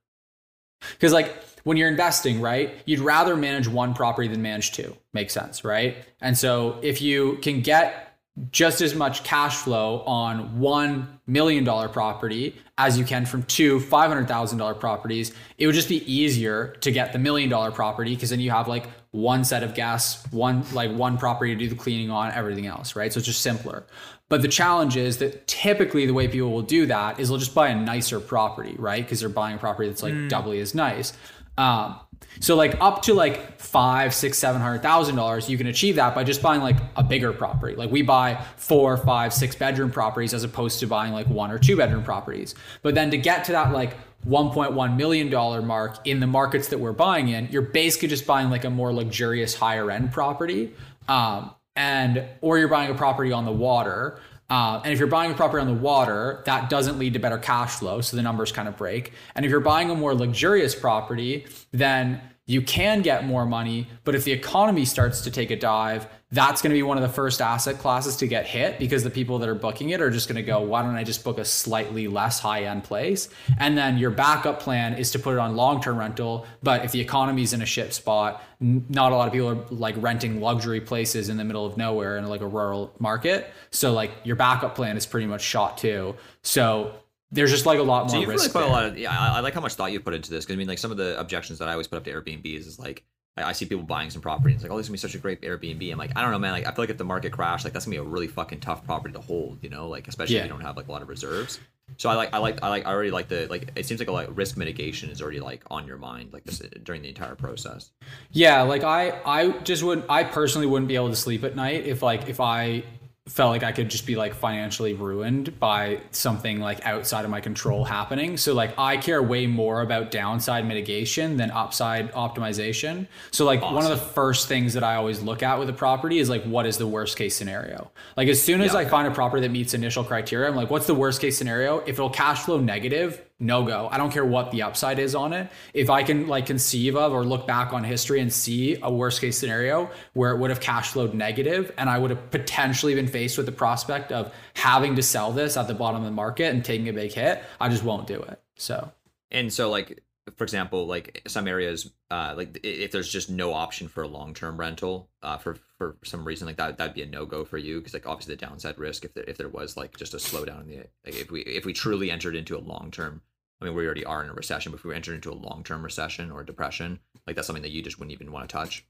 Speaker 7: because like when you're investing right you'd rather manage one property than manage two. Makes sense right? And so if you can get just as much cash flow on one million dollar property as you can from two $500,000 properties, it would just be easier to get the million dollar property because then you have like one set of gas, one like one property to do the cleaning on, everything else, right? So it's just simpler. But the challenge is that typically the way people will do that is they'll just buy a nicer property, right? Because they're buying a property that's like mm. doubly as nice. Um, so like up to like five, six, seven hundred thousand dollars, you can achieve that by just buying like a bigger property. Like we buy four, five, six bedroom properties as opposed to buying like one or two bedroom properties. But then to get to that like 1.1 million dollar mark in the markets that we're buying in, you're basically just buying like a more luxurious higher end property. Um, and or you're buying a property on the water uh, and if you're buying a property on the water, that doesn't lead to better cash flow. So the numbers kind of break. And if you're buying a more luxurious property, then you can get more money. But if the economy starts to take a dive, that's going to be one of the first asset classes to get hit because the people that are booking it are just going to go, why don't I just book a slightly less high end place? And then your backup plan is to put it on long term rental. But if the economy's in a shit spot, not a lot of people are like renting luxury places in the middle of nowhere in like a rural market. So like your backup plan is pretty much shot too. So there's just like a lot more so
Speaker 8: you've
Speaker 7: risk.
Speaker 8: Really put a lot of, yeah, I, I, like how much thought you put into this because I mean, like some of the objections that I always put up to Airbnb is, is like I, I see people buying some property. And it's like, oh, this is gonna be such a great Airbnb. I'm like, I don't know, man. Like, I feel like if the market crashed, like that's gonna be a really fucking tough property to hold. You know, like especially yeah. if you don't have like a lot of reserves. So I like, I like, I like, I already like the like. It seems like a like risk mitigation is already like on your mind, like this during the entire process.
Speaker 7: Yeah, like I, I just would, I personally wouldn't be able to sleep at night if like if I felt like I could just be like financially ruined by something like outside of my control happening. So like I care way more about downside mitigation than upside optimization. So like awesome. one of the first things that I always look at with a property is like what is the worst case scenario? Like as soon as yeah, I find a property that meets initial criteria, I'm like what's the worst case scenario? If it'll cash flow negative, no go. I don't care what the upside is on it. If I can like conceive of or look back on history and see a worst case scenario where it would have cash flowed negative and I would have potentially been faced with the prospect of having to sell this at the bottom of the market and taking a big hit, I just won't do it. So,
Speaker 8: and so like for example, like some areas, uh, like if there's just no option for a long term rental, uh, for for some reason, like that, that'd be a no go for you because like obviously the downside risk if there, if there was like just a slowdown in the like if we if we truly entered into a long term I mean, we already are in a recession, but if we enter into a long term recession or a depression, like that's something that you just wouldn't even want to touch.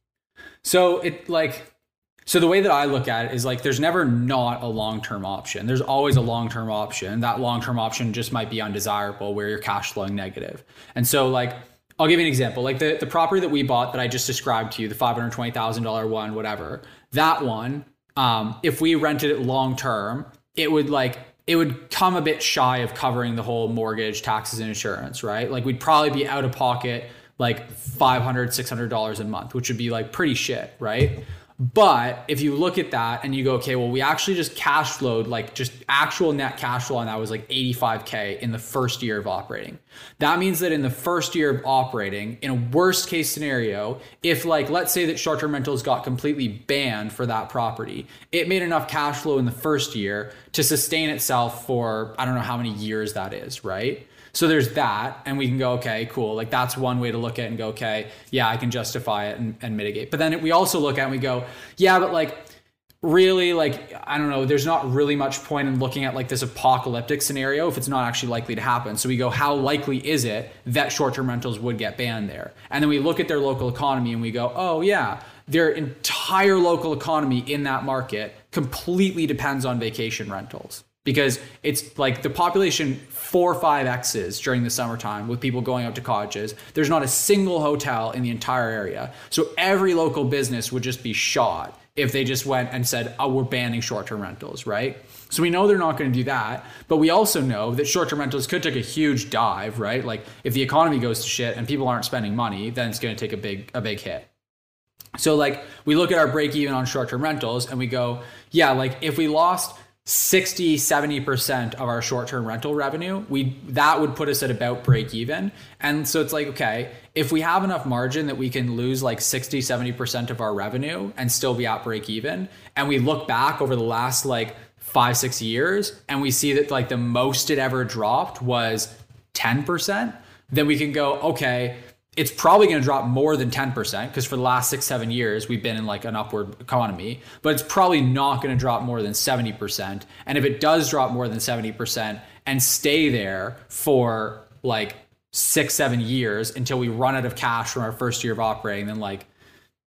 Speaker 7: So it like so the way that I look at it is like there's never not a long-term option. There's always a long-term option. That long-term option just might be undesirable where you're cash flowing negative. And so like I'll give you an example. Like the, the property that we bought that I just described to you, the $520,000 one, whatever. That one, um, if we rented it long term, it would like it would come a bit shy of covering the whole mortgage, taxes, and insurance, right? Like we'd probably be out of pocket like $500, $600 a month, which would be like pretty shit, right? But if you look at that and you go, okay, well, we actually just cash flowed, like just actual net cash flow on that was like 85K in the first year of operating. That means that in the first year of operating, in a worst case scenario, if like, let's say that short term rentals got completely banned for that property, it made enough cash flow in the first year to sustain itself for, I don't know how many years that is, right? So there's that, and we can go, okay, cool. Like that's one way to look at it and go, okay, yeah, I can justify it and, and mitigate. But then we also look at and we go, yeah, but like really like i don't know there's not really much point in looking at like this apocalyptic scenario if it's not actually likely to happen so we go how likely is it that short-term rentals would get banned there and then we look at their local economy and we go oh yeah their entire local economy in that market completely depends on vacation rentals because it's like the population four or five X's during the summertime with people going out to cottages. There's not a single hotel in the entire area. So every local business would just be shot if they just went and said, oh, we're banning short term rentals, right? So we know they're not going to do that. But we also know that short term rentals could take a huge dive, right? Like if the economy goes to shit and people aren't spending money, then it's going to take a big, a big hit. So like we look at our break even on short term rentals and we go, yeah, like if we lost 60 70% of our short-term rental revenue we that would put us at about break even and so it's like okay if we have enough margin that we can lose like 60 70% of our revenue and still be at break even and we look back over the last like 5 6 years and we see that like the most it ever dropped was 10% then we can go okay it's probably going to drop more than 10% because for the last six, seven years, we've been in like an upward economy, but it's probably not going to drop more than 70%. And if it does drop more than 70% and stay there for like six, seven years until we run out of cash from our first year of operating, then like,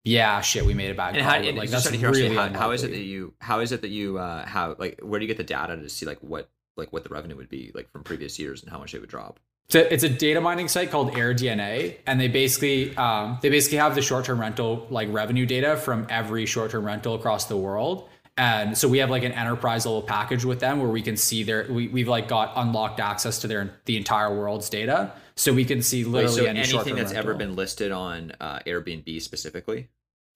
Speaker 7: yeah, shit, we made a bad
Speaker 8: And
Speaker 7: call.
Speaker 8: how, and
Speaker 7: like, that's really
Speaker 8: how, how is it that you how is it that you uh have like where do you get the data to see like what like what the revenue would be like from previous years and how much it would drop?
Speaker 7: It's a, it's a data mining site called AirDNA, and they basically um, they basically have the short term rental like revenue data from every short term rental across the world. And so we have like an enterprise level package with them where we can see their we, we've like got unlocked access to their the entire world's data, so we can see
Speaker 8: Wait,
Speaker 7: literally
Speaker 8: so
Speaker 7: any
Speaker 8: anything that's ever been listed on uh, Airbnb specifically?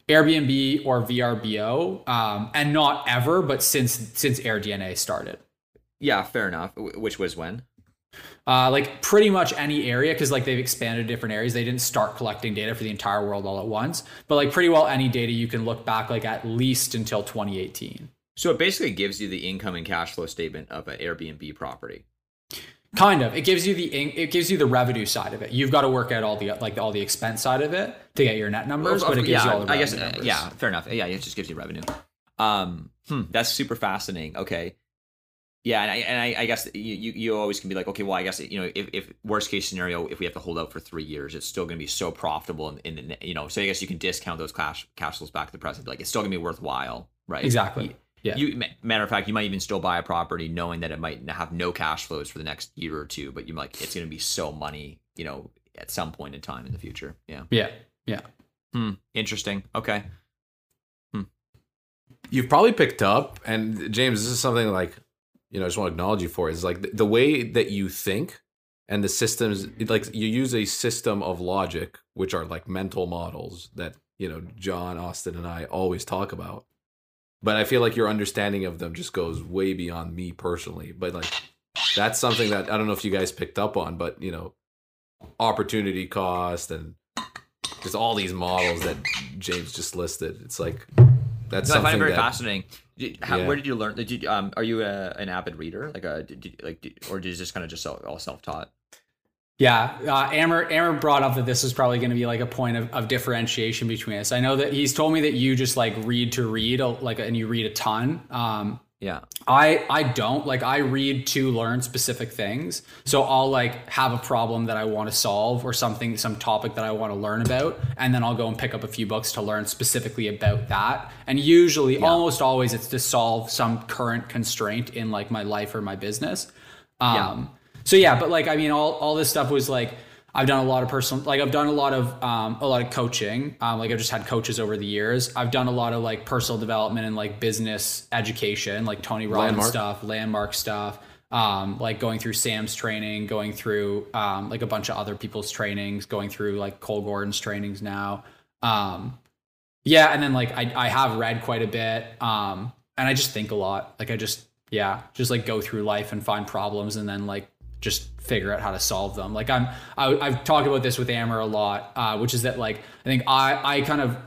Speaker 7: Airbnb or VRBO, um, and not ever, but since since AirDNA started.
Speaker 8: Yeah, fair enough. Wh- Which was when?
Speaker 7: Uh, like pretty much any area because like they've expanded different areas they didn't start collecting data for the entire world all at once but like pretty well any data you can look back like at least until 2018
Speaker 8: So it basically gives you the income and cash flow statement of an Airbnb property.
Speaker 7: kind of it gives you the it gives you the revenue side of it you've got to work out all the like all the expense side of it to get your net numbers but it gives
Speaker 8: yeah,
Speaker 7: you all the
Speaker 8: I guess
Speaker 7: revenue
Speaker 8: uh, yeah, fair enough. Yeah, it just gives you revenue. Um, hmm, that's super fascinating. Okay. Yeah, and I and I, I guess you, you you always can be like, okay, well, I guess you know, if, if worst case scenario, if we have to hold out for three years, it's still going to be so profitable, and in, in, you know, so I guess you can discount those cash cash flows back to the present. Like, it's still going to be worthwhile, right?
Speaker 7: exactly yeah
Speaker 8: You, matter of fact, you might even still buy a property knowing that it might have no cash flows for the next year or two, but you might it's going to be so money, you know, at some point in time in the future. Yeah.
Speaker 7: yeah yeah
Speaker 8: Hmm. Interesting. Okay.
Speaker 6: You've probably picked up, and James, this is something like, you know, I just want to acknowledge you for is like the, the way that you think and the systems, like you use a system of logic, which are like mental models that, you know, John, Austin, and I always talk about. But I feel like your understanding of them just goes way beyond me personally. But like, that's something that I don't know if you guys picked up on, but, you know, opportunity cost and just all these models that James just listed. It's like, that's
Speaker 8: No, I
Speaker 6: something
Speaker 8: find it very
Speaker 6: that,
Speaker 8: fascinating. Did, how,
Speaker 6: Yeah.
Speaker 8: Where did you learn? Did you um? Are you a, an avid reader? Like a did, did- like or did you just kind of just all, all self taught?
Speaker 7: Yeah, uh, Amer Amer brought up that this is probably going to be like a point of, of differentiation between us. I know that he's told me that you just like read to read, like, and you read a ton. Um,
Speaker 8: Yeah.
Speaker 7: I I don't like I read to learn specific things. So I'll like have a problem that I want to solve or something some topic that I want to learn about and then I'll go and pick up a few books to learn specifically about that. And usually almost always it's to solve some current constraint in like my life or my business. Um so yeah, but like I mean all all this stuff was like I've done a lot of personal, like I've done a lot of um, a lot of coaching. Um, like I've just had coaches over the years. I've done a lot of like personal development and like business education, like Tony Robbins
Speaker 6: Landmark.
Speaker 7: stuff, landmark stuff. Um, like going through Sam's training, going through um, like a bunch of other people's trainings, going through like Cole Gordon's trainings now. Um, yeah, and then like I I have read quite a bit, um, and I just think a lot. Like I just yeah, just like go through life and find problems, and then like just figure out how to solve them. Like I'm, I, I've talked about this with Amer a lot, uh, which is that like I think I, I kind of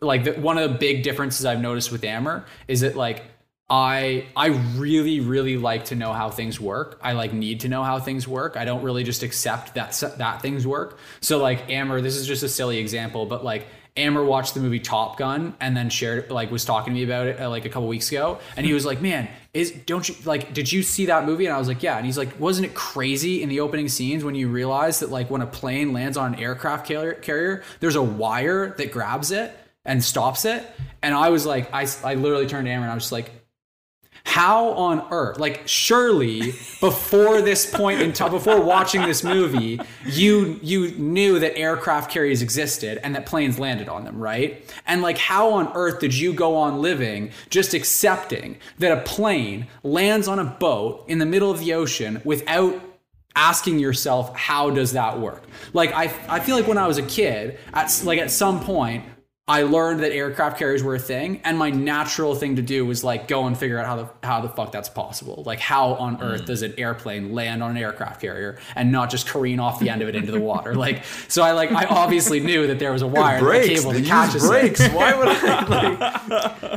Speaker 7: like the, one of the big differences I've noticed with Amer is that like I, I really, really like to know how things work. I like need to know how things work. I don't really just accept that that things work. So like Amer, this is just a silly example, but like Amer watched the movie Top Gun and then shared like was talking to me about it uh, like a couple weeks ago, and he was like, "Man, is don't you like did you see that movie?" And I was like, "Yeah." And he's like, "Wasn't it crazy in the opening scenes when you realize that like when a plane lands on an aircraft carrier, carrier there's a wire that grabs it and stops it?" And I was like, I I literally turned to Amer and I was just like, how on earth like surely before this point in time before watching this movie you you knew that aircraft carriers existed and that planes landed on them right? And like how on earth did you go on living just accepting that a plane lands on a boat in the middle of the ocean without asking yourself how does that work? Like i i feel like when i was a kid at like at some point I learned that aircraft carriers were a thing, and my natural thing to do was like go and figure out how the how the fuck that's possible. Like how on
Speaker 6: Mm.
Speaker 7: earth does an airplane land on an aircraft carrier and not just careen off the end of it into the water? Like so, I like I obviously knew that there was a wire and a cable
Speaker 6: They
Speaker 7: to catch
Speaker 6: use
Speaker 7: a
Speaker 6: brakes. Why would I?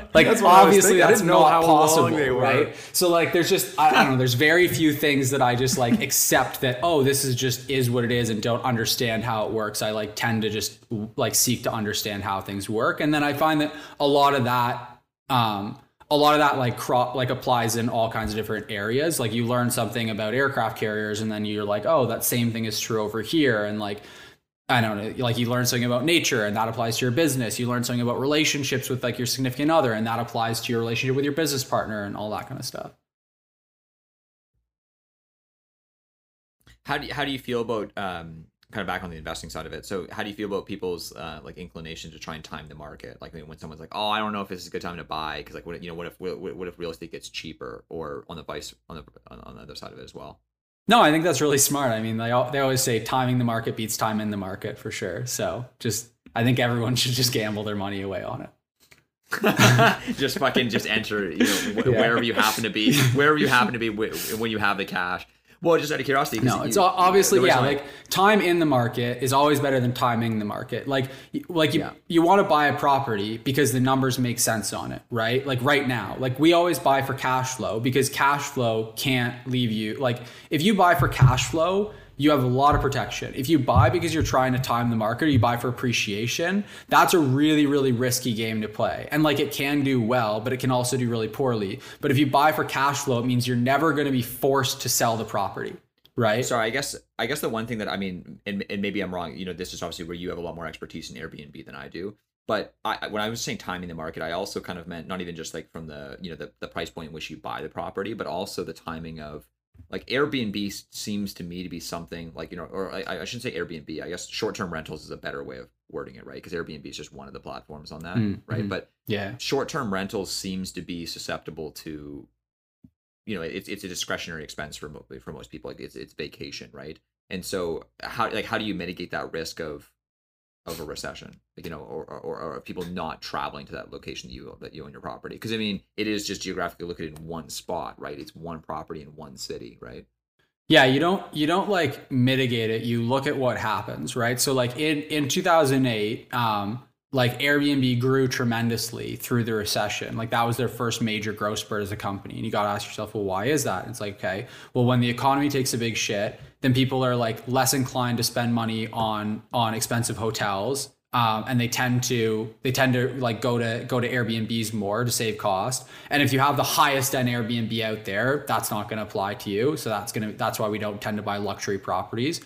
Speaker 6: Like,
Speaker 7: Like
Speaker 6: That's what I was
Speaker 7: obviously.
Speaker 6: I
Speaker 7: that's not possible,
Speaker 6: they were.
Speaker 7: right? So like there's just I, I don't know. There's very few things that I just like accept that oh this is just is what it is and don't understand how it works. I like tend to just like seek to understand how things work, and then I find that a lot of that. Um, a lot of that like crop like applies in all kinds of different areas like you learn something about aircraft carriers and then you're like oh that same thing is true over here and like I don't know, like you learn something about nature and that applies to your business. You learn something about relationships with like your significant other and that applies to your relationship with your business partner and all that kind of stuff.
Speaker 8: How do you, how do you feel about um, kind of back on the investing side of it? So how do you feel about people's uh, like inclination to try and time the market? Like when someone's like, "Oh, I don't know if this is a good time to buy," because like what you know, what if what, what if real estate gets cheaper, or on the vice on the on, on the other side of it as well?
Speaker 7: No, I think that's really smart. I mean, they al- they always say timing the market beats time in the market for sure. So just I think everyone should just gamble their money away on it.
Speaker 8: just fucking just enter you know wh-
Speaker 7: Yeah.
Speaker 8: wherever you happen to be, wherever you happen to be wh- when you have the cash. Well, just out of curiosity.
Speaker 7: No, it's o- obviously yeah. Like time in the market is always better than timing the market. Like like you
Speaker 8: Yeah.
Speaker 7: you want to buy a property because the numbers make sense on it, right? Like right now, like we always buy for cash flow because cash flow can't leave you. Like if you buy for cash flow, you have a lot of protection. If you buy because you're trying to time the market or you buy for appreciation, that's a really really risky game to play. And like it can do well, but it can also do really poorly. But if you buy for cash flow, it means you're never going to be forced to sell the property, right?
Speaker 8: Sorry, I guess I guess the one thing that I mean, and, and maybe I'm wrong. You know, this is obviously where you have a lot more expertise in Airbnb than I do. But I, when I was saying timing the market, I also kind of meant not even just like from the you know the, the price point in which you buy the property, but also the timing of like Airbnb seems to me to be something like you know, or I, I shouldn't say Airbnb. I guess short term rentals is a better way of wording it, right? Because Airbnb is just one of the platforms on that,
Speaker 7: Mm,
Speaker 8: right?
Speaker 7: mhm.
Speaker 8: But
Speaker 7: yeah.
Speaker 8: short-term rentals seems to be susceptible to you know it's it's a discretionary expense for for most people like it's it's vacation right and so how like how do you mitigate that risk of of a recession like you know or or, or people not traveling to that location that you that you own your property because i mean it is just geographically located in one spot right it's one property in one city right
Speaker 7: Yeah, you don't you don't like mitigate it. You look at what happens, right? So like in in 2008, um like Airbnb grew tremendously through the recession. Like that was their first major growth spurt as a company. And you got to ask yourself, well, why is that? It's like, okay, well, when the economy takes a big shit, then people are like less inclined to spend money on on expensive hotels. Um, and they tend to they tend to like go to go to Airbnbs more to save cost. And if you have the highest end Airbnb out there, that's not going to apply to you. So that's gonna that's why we don't tend to buy luxury properties.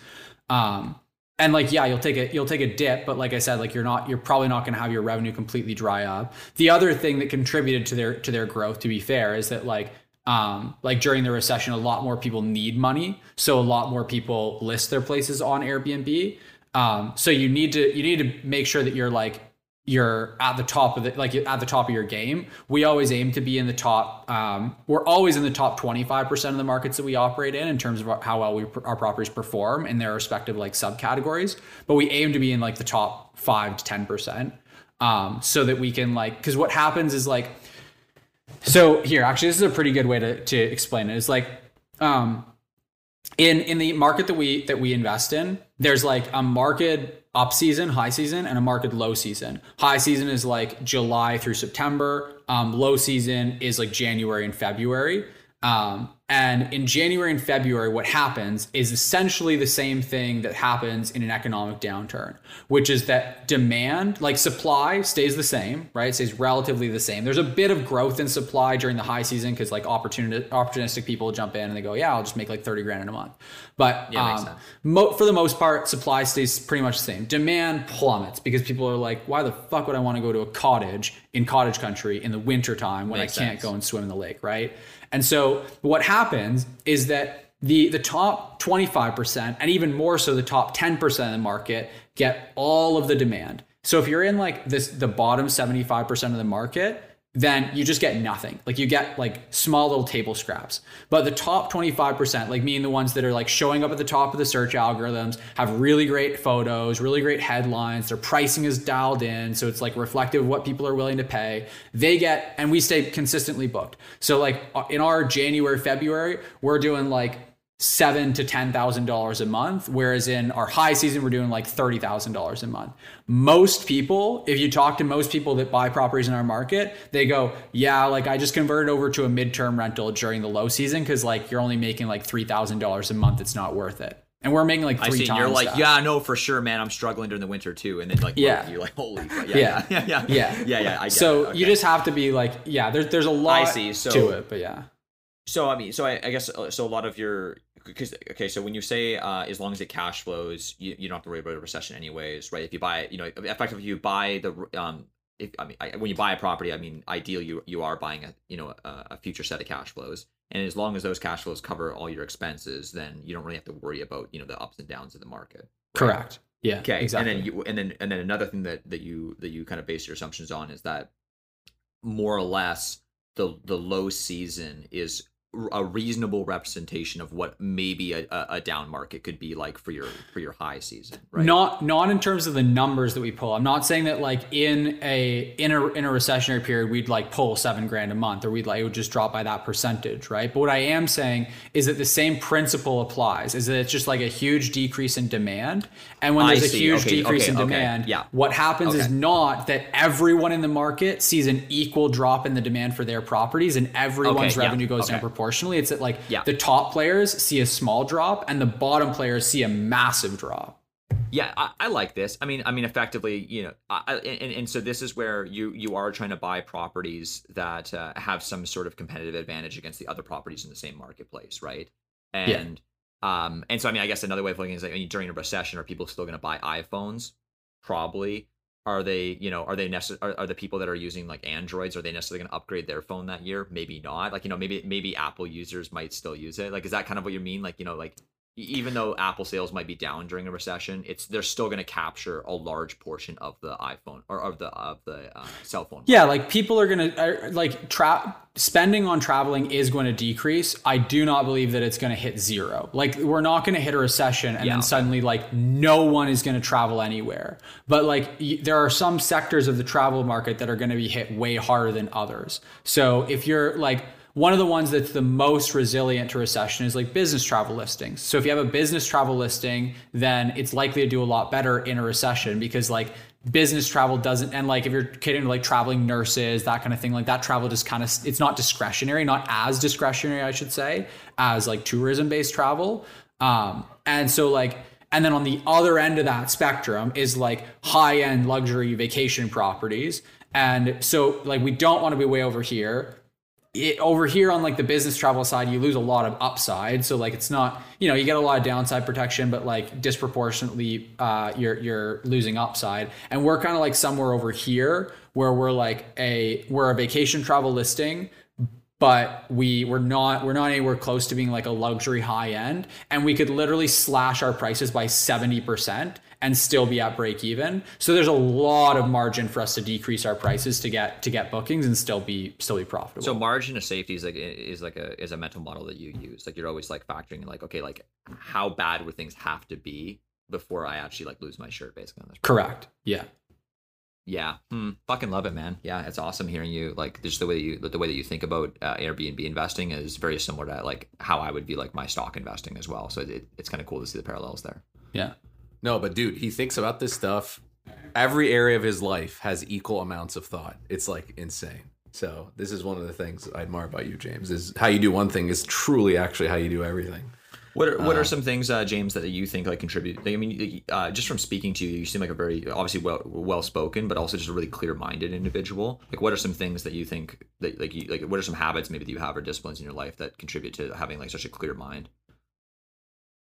Speaker 7: Um, and like yeah, you'll take a you'll take a dip, but like I said, like you're not you're probably not going to have your revenue completely dry up. The other thing that contributed to their to their growth, to be fair, is that like um, like during the recession, a lot more people need money, so a lot more people list their places on Airbnb. Um, so you need to you need to make sure that you're like you're at the top of the like at the top of your game. We always aim to be in the top. Um, we're always in the top 25% of the markets that we operate in in terms of how well we, our properties perform in their respective like subcategories. But we aim to be in like the top five to 10%. Um, so that we can like because what happens is like so here actually this is a pretty good way to, to explain. It's like um, in in the market that we that we invest in, there's like a market up season, high season, and a market low season. High season is like July through September. Um, low season is like January and February. Um, and in January and February, what happens is essentially the same thing that happens in an economic downturn, which is that demand, like supply, stays the same, right? It stays relatively the same. There's a bit of growth in supply during the high season because like opportunity, opportunistic people jump in and they go, yeah, I'll just make like 30 grand in a month. But
Speaker 8: Yeah,
Speaker 7: um, mo- for the most part, supply stays pretty much the same. Demand plummets because people are like, why the fuck would I want to go to a cottage in cottage country in the wintertime when
Speaker 8: Makes
Speaker 7: I can't
Speaker 8: sense.
Speaker 7: go and swim in the lake, right? And so what happens is that the the top 25% and even more so the top 10% of the market get all of the demand. So if you're in like this the bottom 75% of the market, then you just get nothing. Like you get like small little table scraps. But the top 25%, like me and the ones that are like showing up at the top of the search algorithms, have really great photos, really great headlines. Their pricing is dialed in. So it's like reflective of what people are willing to pay. They get, and we stay consistently booked. So like uh, in our January, February, we're doing like seven to ten thousand dollars a month whereas in our high season we're doing like thirty thousand dollars a month most people if you talk to most people that buy properties in our market they go yeah like i just converted over to a midterm rental during the low season because like you're only making like three thousand dollars a month it's not worth it and we're making like three
Speaker 8: I see.
Speaker 7: times
Speaker 8: You're like,
Speaker 7: that.
Speaker 8: yeah, no, for sure, man. I'm struggling during the winter too, and then like,
Speaker 7: Yeah.
Speaker 8: you're like, holy.
Speaker 7: Yeah.
Speaker 8: yeah, yeah, yeah,
Speaker 7: yeah
Speaker 8: yeah, yeah. I get
Speaker 7: so
Speaker 8: it.
Speaker 7: you just have to be like yeah there's there's a lot
Speaker 8: see. So-
Speaker 7: to it but yeah
Speaker 8: So I mean, so I, I guess uh, so. A lot of your because okay, so when you say uh, as long as it cash flows, you, you don't have to worry about a recession anyways, right? If you buy, it, you know, effectively, if you buy the um, if I mean, I, when you buy a property, I mean, ideally, you you are buying a you know a, a future set of cash flows, and as long as those cash flows cover all your expenses, then you don't really have to worry about you know the ups and downs of the market.
Speaker 7: correct yeah
Speaker 8: Okay,
Speaker 7: exactly
Speaker 8: and then you and then and then another thing that that you that you kind of base your assumptions on is that more or less the the low season is a reasonable representation of what maybe a, a, down market could be like for your for your high season, right?
Speaker 7: Not not in terms of the numbers that we pull. I'm not saying that like in a in a in a recessionary period we'd like pull seven grand a month or we'd like it would just drop by that percentage, right? But what I am saying is that the same principle applies. Is that it's just like a huge decrease in demand, and when there's a huge
Speaker 8: Okay,
Speaker 7: decrease
Speaker 8: okay,
Speaker 7: in
Speaker 8: okay.
Speaker 7: demand,
Speaker 8: Yeah.
Speaker 7: what happens is not that everyone in the market sees an equal drop in the demand for their properties and everyone's
Speaker 8: yeah,
Speaker 7: revenue goes down. Proportionally. It's that like
Speaker 8: Yeah.
Speaker 7: the top players see a small drop and the bottom players see a massive drop.
Speaker 8: Yeah, I, I like this. I mean, I mean, effectively, you know, I, and, and so this is where you you are trying to buy properties that uh, have some sort of competitive advantage against the other properties in the same marketplace, right? And um, and so I mean, I guess another way of looking at it is like I mean, during a recession, are people still going to buy iPhones? Probably. Are they, you know, are they necess- are, are the people that are using like Androids? Are they necessarily going to upgrade their phone that year? Maybe not. Like, you know, maybe maybe Apple users might still use it. Like, is that kind of what you mean? Like, you know, like even though Apple sales might be down during a recession, it's they're still going to capture a large portion of the iPhone or of the of the uh, cell phone.
Speaker 7: Yeah, like people are gonna are, like tra- spending on traveling is going to decrease. I do not believe that it's going to hit zero. Like we're not going to hit a recession and
Speaker 8: Yeah.
Speaker 7: then suddenly like no one is going to travel anywhere. But like y- there are some sectors of the travel market that are going to be hit way harder than others. So if you're like one of the ones that's the most resilient to recession is like business travel listings. So if you have a business travel listing, then it's likely to do a lot better in a recession because like business travel doesn't and like if you're to like traveling nurses that kind of thing like that travel just kind of it's not discretionary not as discretionary i should say as like tourism based travel. Um and so like and then on the other end of that spectrum is like high end luxury vacation properties. And so like we don't want to be way over here it, over here on like the business travel side, you lose a lot of upside. So like it's not, you know, you get a lot of downside protection, but like disproportionately, uh, you're you're losing upside. And we're kind of like somewhere over here where we're like a we're a vacation travel listing, but we we're not we're not anywhere close to being like a luxury high end, and we could literally slash our prices by seventy percent and still be at break even. So there's a lot of margin for us to decrease our prices to get to get bookings and still be still be profitable.
Speaker 8: So margin of safety is like is like a is a mental model that you use. Like you're always like factoring like okay, like how bad would things have to be before I actually like lose my shirt basically on this.
Speaker 7: Correct. Yeah.
Speaker 8: Yeah, hmm. fucking love it, man. Yeah, it's awesome hearing you like just the way that you the way that you think about uh, Airbnb investing is very similar to like how I would view like my stock investing as well. So it, it's kind of cool to see the parallels there.
Speaker 7: Yeah.
Speaker 6: No, but dude, he thinks about this stuff. Every area of his life has equal amounts of thought. It's like insane. So this is one of the things I admire about you, James. Is how you do one thing is truly actually how you do everything.
Speaker 8: What are, what are some things, uh, James, that you think like contribute? I mean, uh, just from speaking to you, you seem like a very obviously well well spoken, but also just a really clear minded individual. Like, what are some things that you think that like you like? What are some habits maybe that you have or disciplines in your life that contribute to having like such a clear mind?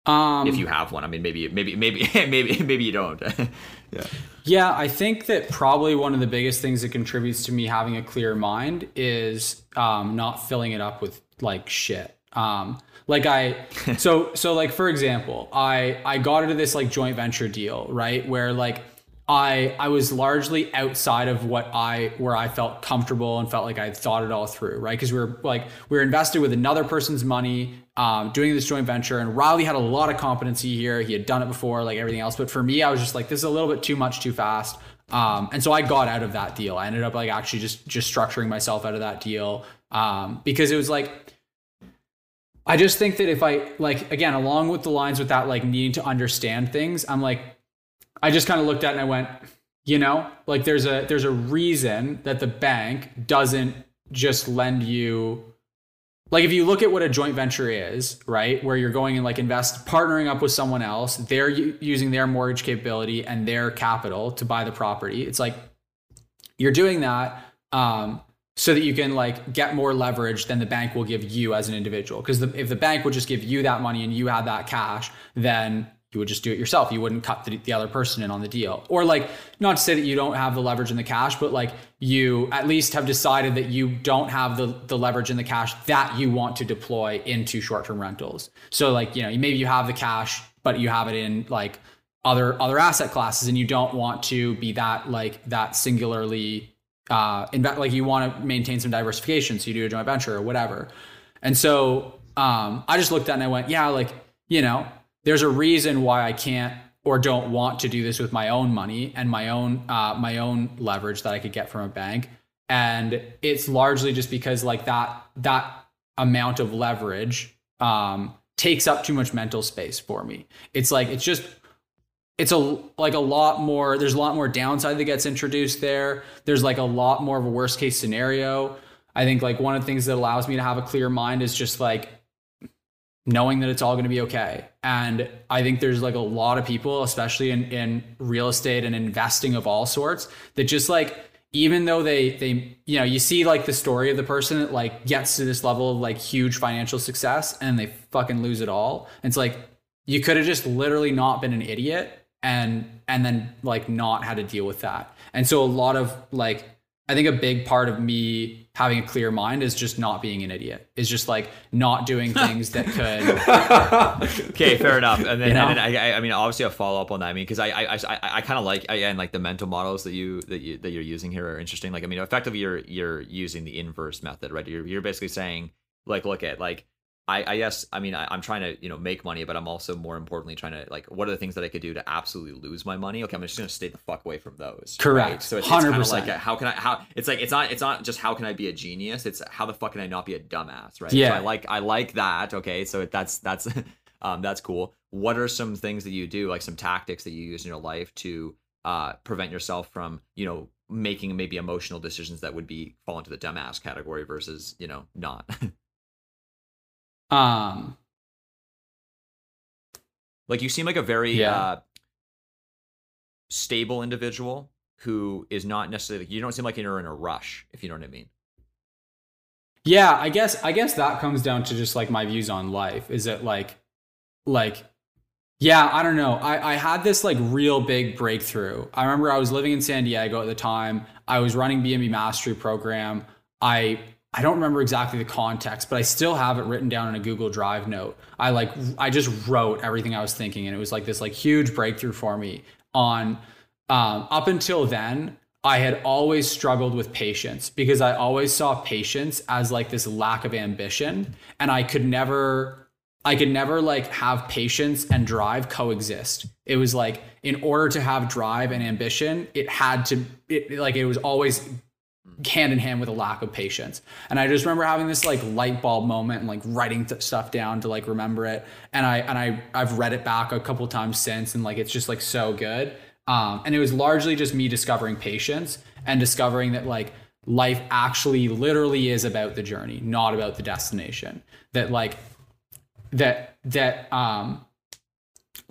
Speaker 7: Um,
Speaker 8: if you have one, I mean, maybe maybe maybe maybe maybe you don't. yeah.
Speaker 7: Yeah, I think that probably one of the biggest things that contributes to me having a clear mind is um, not filling it up with like shit. Um, like I, so so like for example, I I got into this like joint venture deal, right? Where like I I was largely outside of what I where I felt comfortable and felt like I thought it all through, right? Because we were like we were invested with another person's money, um, doing this joint venture, and Riley had a lot of competency here. He had done it before, like everything else. But for me, I was just like, this is a little bit too much, too fast. Um, and so I got out of that deal. I ended up like actually just just structuring myself out of that deal um, because it was like I just think that if I like again along with the lines with that like needing to understand things, I'm like I just kind of looked at and I went, you know, like there's a there's a reason that the bank doesn't just lend you like if you look at what a joint venture is, right, where you're going and like invest partnering up with someone else, they're using their mortgage capability and their capital to buy the property. It's like you're doing that um, so that you can like get more leverage than the bank will give you as an individual. Because if the bank would just give you that money and you had that cash, then you would just do it yourself. You wouldn't cut the, the, other person in on the deal. Or like, not to say that you don't have the leverage in the cash, but like you at least have decided that you don't have the, the leverage in the cash that you want to deploy into short-term rentals. So like, you know, maybe you have the cash, but you have it in like other other asset classes and you don't want to be that like that singularly uh invest like you want to maintain some diversification. So you do a joint venture or whatever. And so um I just looked at and I went, yeah, like, you know, there's a reason why I can't or don't want to do this with my own money and my own uh, my own leverage that I could get from a bank. And it's largely just because like that that amount of leverage um, takes up too much mental space for me. It's like it's just it's a like a lot more there's a lot more downside that gets introduced there. There's like a lot more of a worst case scenario. I think like one of the things that allows me to have a clear mind is just like knowing that it's all going to be okay. And I think there's like a lot of people, especially in, in real estate and investing of all sorts, that just like, even though they, they, you know, you see like the story of the person that like gets to this level of like huge financial success and they fucking lose it all. And it's like, you could have just literally not been an idiot and, and then like not had to deal with that. And so a lot of like, I think a big part of me having a clear mind is just not being an idiot. Is just like not doing things that
Speaker 8: could. okay, fair enough. And then, you know? and then I, I mean, obviously, a follow up on that. I mean, because I, I, I, I kind of like again, like the mental models that you that you that you're using here are interesting. Like, I mean, effectively, you're you're using the inverse method, right? You're you're basically saying, like, look at like I, I guess I mean I, am trying to you know make money, but I'm also more importantly trying to like what are the things that I could do to absolutely lose my money? Okay, I'm just gonna stay the fuck away from those.
Speaker 7: Correct. Right?
Speaker 8: So it's, it's kind of like a, how can I how it's like it's not it's not just how can I be a genius? It's how the fuck can I not be a dumbass? Right.
Speaker 7: Yeah.
Speaker 8: So I like I like that. Okay. So that's that's um that's cool. What are some things that you do like some tactics that you use in your life to uh prevent yourself from you know making maybe emotional decisions that would be fall into the dumbass category versus you know not.
Speaker 7: Um,
Speaker 8: like you seem like a very yeah. uh, stable individual who is not necessarily. You don't seem like you're in a rush, if you know what I mean.
Speaker 7: Yeah, I guess I guess that comes down to just like my views on life. Is it like, like, yeah, I don't know. I I had this like real big breakthrough. I remember I was living in San Diego at the time. I was running BNB Mastery program. I I don't remember exactly the context, but I still have it written down in a Google Drive note. I like I just wrote everything I was thinking, and it was like this like huge breakthrough for me. On um, up until then, I had always struggled with patience because I always saw patience as like this lack of ambition, and I could never I could never like have patience and drive coexist. It was like in order to have drive and ambition, it had to it like it was always hand in hand with a lack of patience. And I just remember having this like light bulb moment and like writing stuff down to like remember it. And I and I I've read it back a couple times since and like it's just like so good. Um, and it was largely just me discovering patience and discovering that like life actually literally is about the journey, not about the destination. That like that that um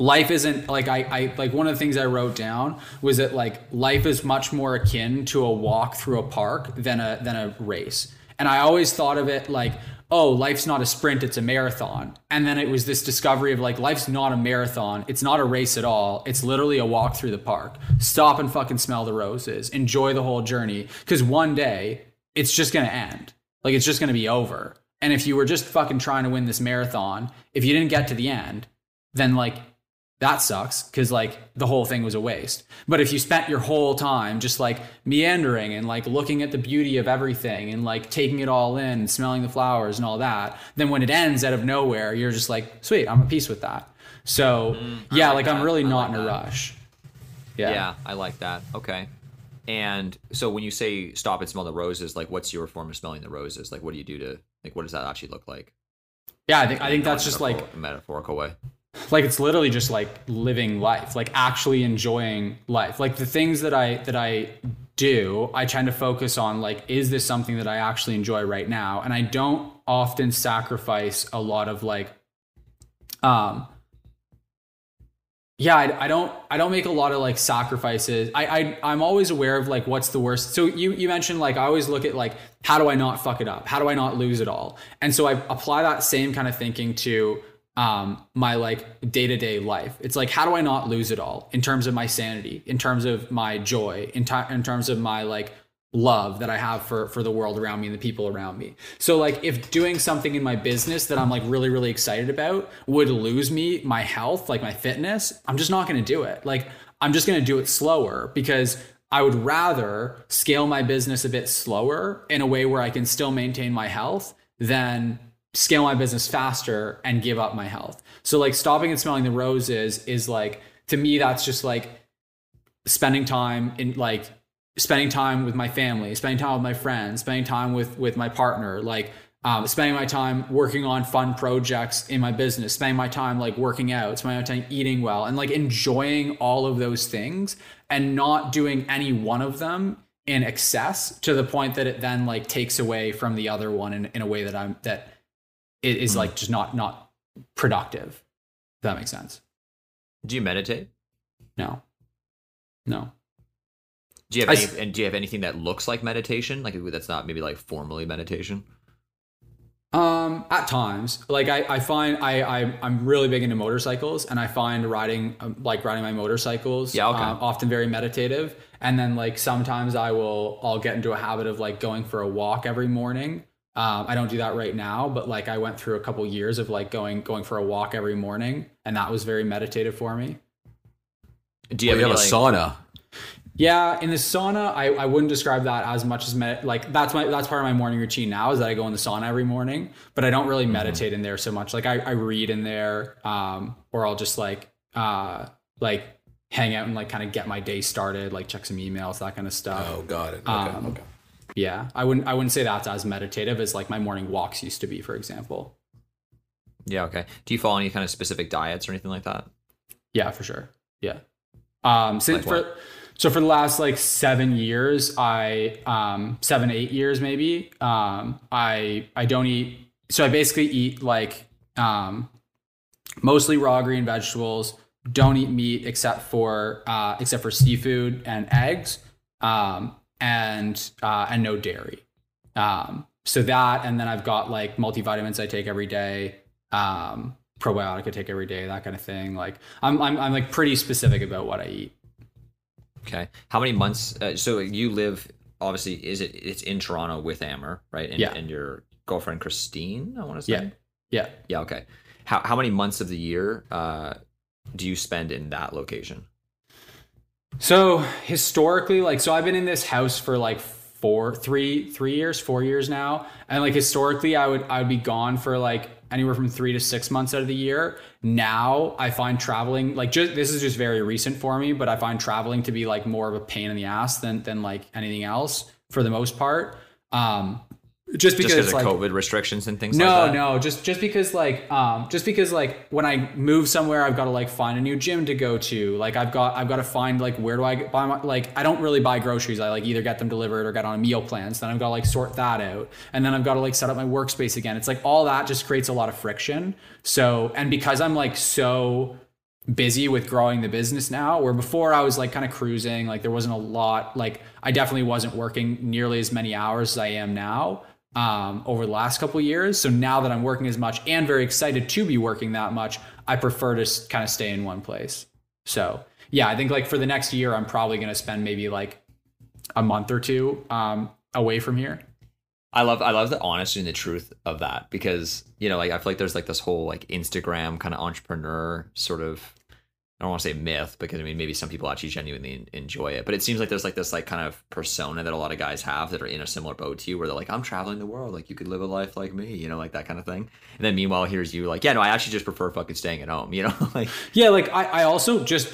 Speaker 7: life isn't like I, I like one of the things I wrote down was that like life is much more akin to a walk through a park than a than a race. And I always thought of it like, oh, life's not a sprint, it's a marathon. And then it was this discovery of like life's not a marathon, it's not a race at all. It's literally a walk through the park. Stop and fucking smell the roses. Enjoy the whole journey. Cause one day it's just gonna end. Like it's just gonna be over And if you were just fucking trying to win this marathon, if you didn't get to the end, then like that sucks because like the whole thing was a waste. But if you spent your whole time just like meandering and like looking at the beauty of everything and like taking it all in and smelling the flowers and all that, then when it ends out of nowhere, you're just like, sweet, I'm at peace with that. So mm-hmm. yeah, like, I'm really
Speaker 8: I
Speaker 7: not
Speaker 8: like
Speaker 7: in a
Speaker 8: that.
Speaker 7: rush.
Speaker 8: Yeah.
Speaker 7: Yeah.
Speaker 8: I like that. Okay. And so when you say stop and smell the roses, like what's your form of smelling the roses? Like what do you do to like what does that actually look like?
Speaker 7: Yeah, I think I think that's just like
Speaker 8: metaphor- metaphorical way.
Speaker 7: Like it's literally just like living life like actually enjoying life. Like the things that i that i do i tend to focus on like is this something that i actually enjoy right now? And i don't often sacrifice a lot of like um yeah I, I don't i don't make a lot of like sacrifices. I, I i'm always aware of like what's the worst. So you you mentioned like i always look at like how do i not fuck it up? How do i not lose it all? And so i apply that same kind of thinking to um my like day-to-day life it's like how do i not lose it all in terms of my sanity in terms of my joy in, ti in terms of my like love that I have for for the world around me and the people around me. So like if doing something in my business that I'm like really really excited about would lose me my health, like my fitness, I'm just not going to do it. Like I'm just going to do it slower because I would rather scale my business a bit slower in a way where I can still maintain my health than scale my business faster and give up my health. So like stopping and smelling the roses is like to me that's just like spending time in like spending time with my family, spending time with my friends, spending time with with my partner, like um, spending my time working on fun projects in my business, spending my time like working out, spending my time eating well, and like enjoying all of those things and not doing any one of them in excess to the point that it then like takes away from the other one in, in a way that I'm that it is like just not not productive. If that makes sense.
Speaker 8: Do you meditate?
Speaker 7: No. No.
Speaker 8: Do you have any, and do you have anything that looks like meditation? Like that's not maybe like formally meditation?
Speaker 7: Um, at times, like I, I find I, I I'm really big into motorcycles, and I find riding um, like riding my motorcycles,
Speaker 8: Yeah, okay.
Speaker 7: um, often very meditative. And then like sometimes I will I'll get into a habit of like going for a walk every morning. Um, I don't do that right now, but like I went through a couple years of like going going for a walk every morning, and that was very meditative for me.
Speaker 8: Do you
Speaker 6: Well,
Speaker 8: have,
Speaker 6: you have a
Speaker 8: like-
Speaker 6: sauna.
Speaker 7: Yeah, in the sauna, I, I wouldn't describe that as much as med- like that's my that's part of my morning routine now is that I go in the sauna every morning, but I don't really
Speaker 8: Mm-hmm.
Speaker 7: meditate in there so much. Like I, I read in there, um, or I'll just like uh like hang out and like kind of get my day started, like check some emails, that kind of stuff.
Speaker 6: Oh, got it. Okay,
Speaker 7: Um,
Speaker 6: okay.
Speaker 7: Yeah, I wouldn't I wouldn't say that's as meditative as like my morning walks used to be, for example.
Speaker 8: Yeah, okay. Do you follow any kind of specific diets or anything like that?
Speaker 7: Yeah, for sure. Yeah. Um, since
Speaker 8: Like
Speaker 7: for so for the last like seven years, I um seven eight years maybe. Um, I I don't eat. So I basically eat like um mostly raw green vegetables. Don't eat meat except for uh except for seafood and eggs. Um, and uh and no dairy. Um, so that and then I've got like multivitamins I take every day. Um, probiotic I take every day, that kind of thing. Like I'm I'm I'm like pretty specific about what I eat.
Speaker 8: Okay. How many months? Uh, so you live obviously is it it's in Toronto with Amer, right? And,
Speaker 7: Yeah.
Speaker 8: And your girlfriend Christine, I want to say.
Speaker 7: Yeah. Yeah.
Speaker 8: Yeah. Okay. How how many months of the year uh, do you spend in that location?
Speaker 7: So historically, like, so I've been in this house for like four, three, three years, four years now, and like historically, I would I would be gone for like anywhere from three to six months out of the year. Now I find traveling like just this is just very recent for me, but I find traveling to be like more of a pain in the ass than than like anything else for the most part. Um, just because
Speaker 8: Just because
Speaker 7: like,
Speaker 8: of COVID restrictions and things
Speaker 7: no,
Speaker 8: like that?
Speaker 7: no, just just because like um just because like when I move somewhere I've got to like find a new gym to go to. Like I've got I've got to find like where do I buy my like I don't really buy groceries. I like either get them delivered or get on a meal plan. So then I've got to like sort that out. And then I've got to like set up my workspace again. It's like all that just creates a lot of friction. So and because I'm like so busy with growing the business now where before I was like kind of cruising like there wasn't a lot like I definitely wasn't working nearly as many hours as I am now um, over the last couple years. So now that I'm working as much and very excited to be working that much I prefer to kind of stay in one place. So yeah I think like for the next year I'm probably going to spend maybe like a month or two um, away from here.
Speaker 8: I love I love the honesty and the truth of that because you know like I feel like there's like this whole like Instagram kind of entrepreneur sort of I don't want to say myth because I mean maybe some people actually genuinely enjoy it but it seems like there's like this like kind of persona that a lot of guys have that are in a similar boat to you where they're like I'm traveling the world like you could live a life like me you know like that kind of thing and then meanwhile here's you like yeah no I actually just prefer fucking staying at home you know like
Speaker 7: Yeah, like I, I also just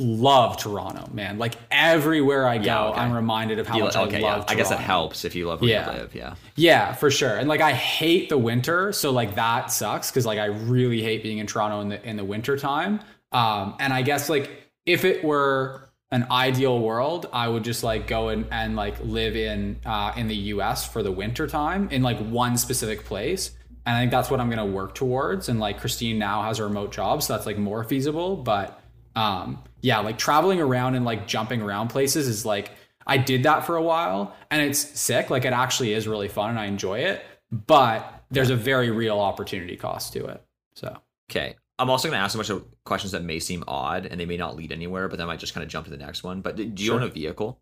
Speaker 7: love Toronto, man. Like everywhere I go,
Speaker 8: Yeah, okay.
Speaker 7: I'm reminded of how
Speaker 8: you-
Speaker 7: much
Speaker 8: okay
Speaker 7: I
Speaker 8: yeah
Speaker 7: love
Speaker 8: I guess that
Speaker 7: Toronto.
Speaker 8: helps if you love where
Speaker 7: Yeah.
Speaker 8: you live yeah
Speaker 7: Yeah, for sure. And like I hate the winter, so like that sucks because like I really hate being in Toronto in the in the winter time. Um, and I guess like if it were an ideal world, I would just like go and, and like live in uh, in the U.S. for the winter time in like one specific place. And I think that's what I'm gonna work towards. And like Christine now has a remote job, so that's like more feasible. But um, yeah, like traveling around and like jumping around places is like I did that for a while and it's sick. Like it actually is really fun and I enjoy it, but there's a very real opportunity cost to it. So
Speaker 8: Okay. I'm also going to ask a bunch of questions that may seem odd and they may not lead anywhere, but then I might just kind of jump to the next one. But do you
Speaker 7: Sure.
Speaker 8: own a vehicle?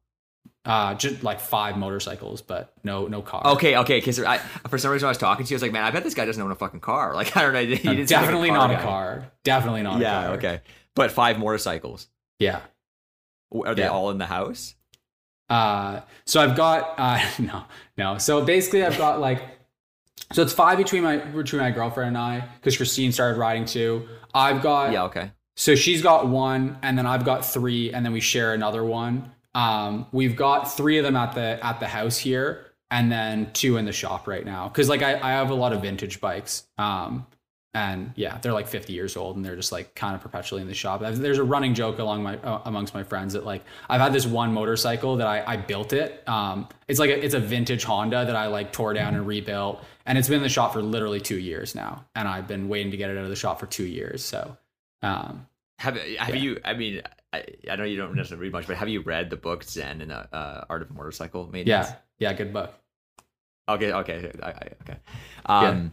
Speaker 7: uh, just like five motorcycles, but no no car.
Speaker 8: Okay, okay. Because I, for some reason, I was talking to you, I was like, man, I bet this guy doesn't own a fucking car. Like, I don't know.
Speaker 7: No,
Speaker 8: didn't like
Speaker 7: definitely not a car. Definitely not a
Speaker 8: Yeah,
Speaker 7: car.
Speaker 8: okay. But five motorcycles.
Speaker 7: Yeah.
Speaker 8: Are they
Speaker 7: Yeah.
Speaker 8: all in the house?
Speaker 7: Uh, so I've got uh, no, no. So basically, I've got like, so it's five between my between my girlfriend and I because Christine started riding too. I've got
Speaker 8: Yeah, okay.
Speaker 7: So she's got one, and then I've got three, and then we share another one. Um, we've got three of them at the at the house here, and then two in the shop right now. Because like I, I have a lot of vintage bikes, um, and yeah, they're like 50 years old, and they're just like kind of perpetually in the shop. There's a running joke along my uh, amongst my friends that like I've had this one motorcycle that I, I built it. Um, it's like a, it's a vintage Honda that I like tore down and rebuilt, and it's been in the shop for literally two years now, and I've been waiting to get it out of the shop for two years. So. Um,
Speaker 8: Have Have
Speaker 7: Yeah.
Speaker 8: you? I mean, I, I know you don't necessarily read much, but have you read the book Zen and the uh, Art of Motorcycle Maintenance?
Speaker 7: Yeah, yeah, good book.
Speaker 8: Okay. Okay. I, I, okay. Um,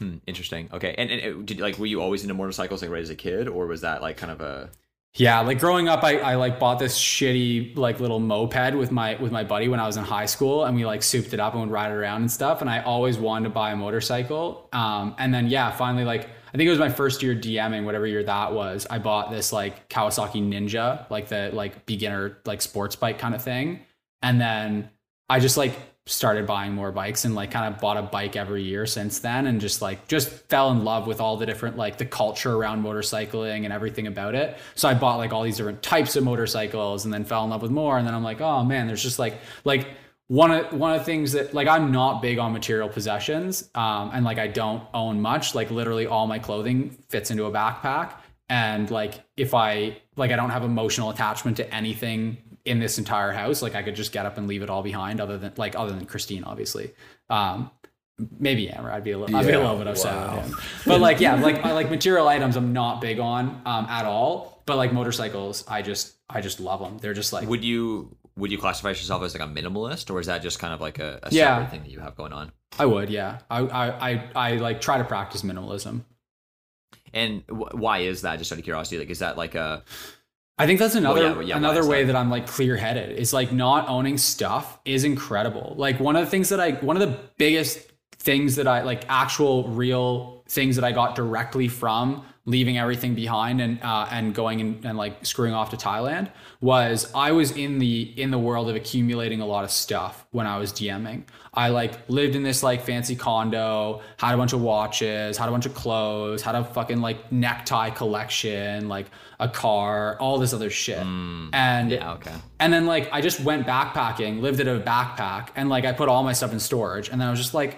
Speaker 8: hmm, interesting. Okay. And, and did like were you always into motorcycles like right as a kid, or was that like kind of a
Speaker 7: Yeah, like growing up, I, I like bought this shitty like little moped with my with my buddy when I was in high school, and we like souped it up and would ride it around and stuff. And I always wanted to buy a motorcycle. Um, and then yeah, finally like I think it was my first year DMing, whatever year that was. I bought this like Kawasaki Ninja, like the like beginner like sports bike kind of thing. And then I just like started buying more bikes and like kind of bought a bike every year since then and just like just fell in love with all the different like the culture around motorcycling and everything about it. So I bought like all these different types of motorcycles and then fell in love with more and then I'm like, "Oh man, there's just like like one of one of the things that like I'm not big on material possessions um and like I don't own much like literally all my clothing fits into a backpack and like if I like I don't have emotional attachment to anything in this entire house like I could just get up and leave it all behind other than like other than Christine obviously um maybe Amer I'd be a little I'd be a little bit upset
Speaker 6: wow.
Speaker 7: with him but like yeah like I like material items I'm not big on um at all but like motorcycles I just I just love them they're just like
Speaker 8: would you would you classify yourself as like a minimalist, or is that just kind of like a, a
Speaker 7: Yeah.
Speaker 8: separate thing that you have going on?
Speaker 7: I would yeah I I I, I like try to practice minimalism
Speaker 8: And why is that? Just out of curiosity, like is that like a
Speaker 7: I think that's another
Speaker 8: well, yeah, why
Speaker 7: another way
Speaker 8: that?
Speaker 7: that I'm like clear headed. Is like not owning stuff is incredible. Like one of the things that I one of the biggest things that I like actual real things that I got directly from leaving everything behind and uh, and going and, and like screwing off to Thailand was I was in the in the world of accumulating a lot of stuff when I was DMing. I like lived in this like fancy condo, had a bunch of watches, had a bunch of clothes, had a fucking like necktie collection, like a car, all this other shit. and
Speaker 8: Mm, yeah okay
Speaker 7: and then like I just went backpacking, lived in a backpack, and like I put all my stuff in storage. And then I was just like,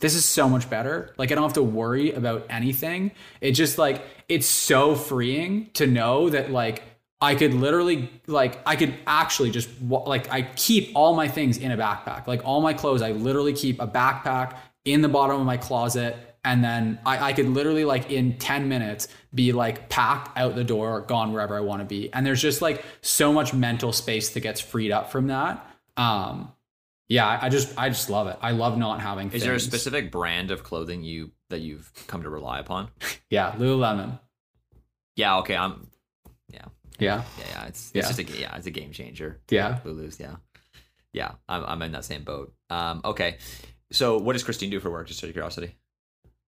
Speaker 7: this is so much better. Like I don't have to worry about anything. It just like it's so freeing to know that like I could literally like I could actually just like I keep all my things in a backpack. Like all my clothes, I literally keep a backpack in the bottom of my closet. And then I, I could literally like in 10 minutes be like packed out the door, gone wherever I want to be. And there's just like so much mental space that gets freed up from that. Um, yeah, I, just I just love it. I love not having.
Speaker 8: is there a specific brand of clothing you that you've come to rely upon
Speaker 7: Yeah, Lululemon.
Speaker 8: yeah okay i'm
Speaker 7: Yeah,
Speaker 8: yeah yeah it's, it's
Speaker 7: Yeah.
Speaker 8: just a yeah it's a game changer
Speaker 7: Yeah.
Speaker 8: lulu's yeah yeah, I'm I'm in that same boat. Um, okay, so what does Christine do for work? Just out of curiosity.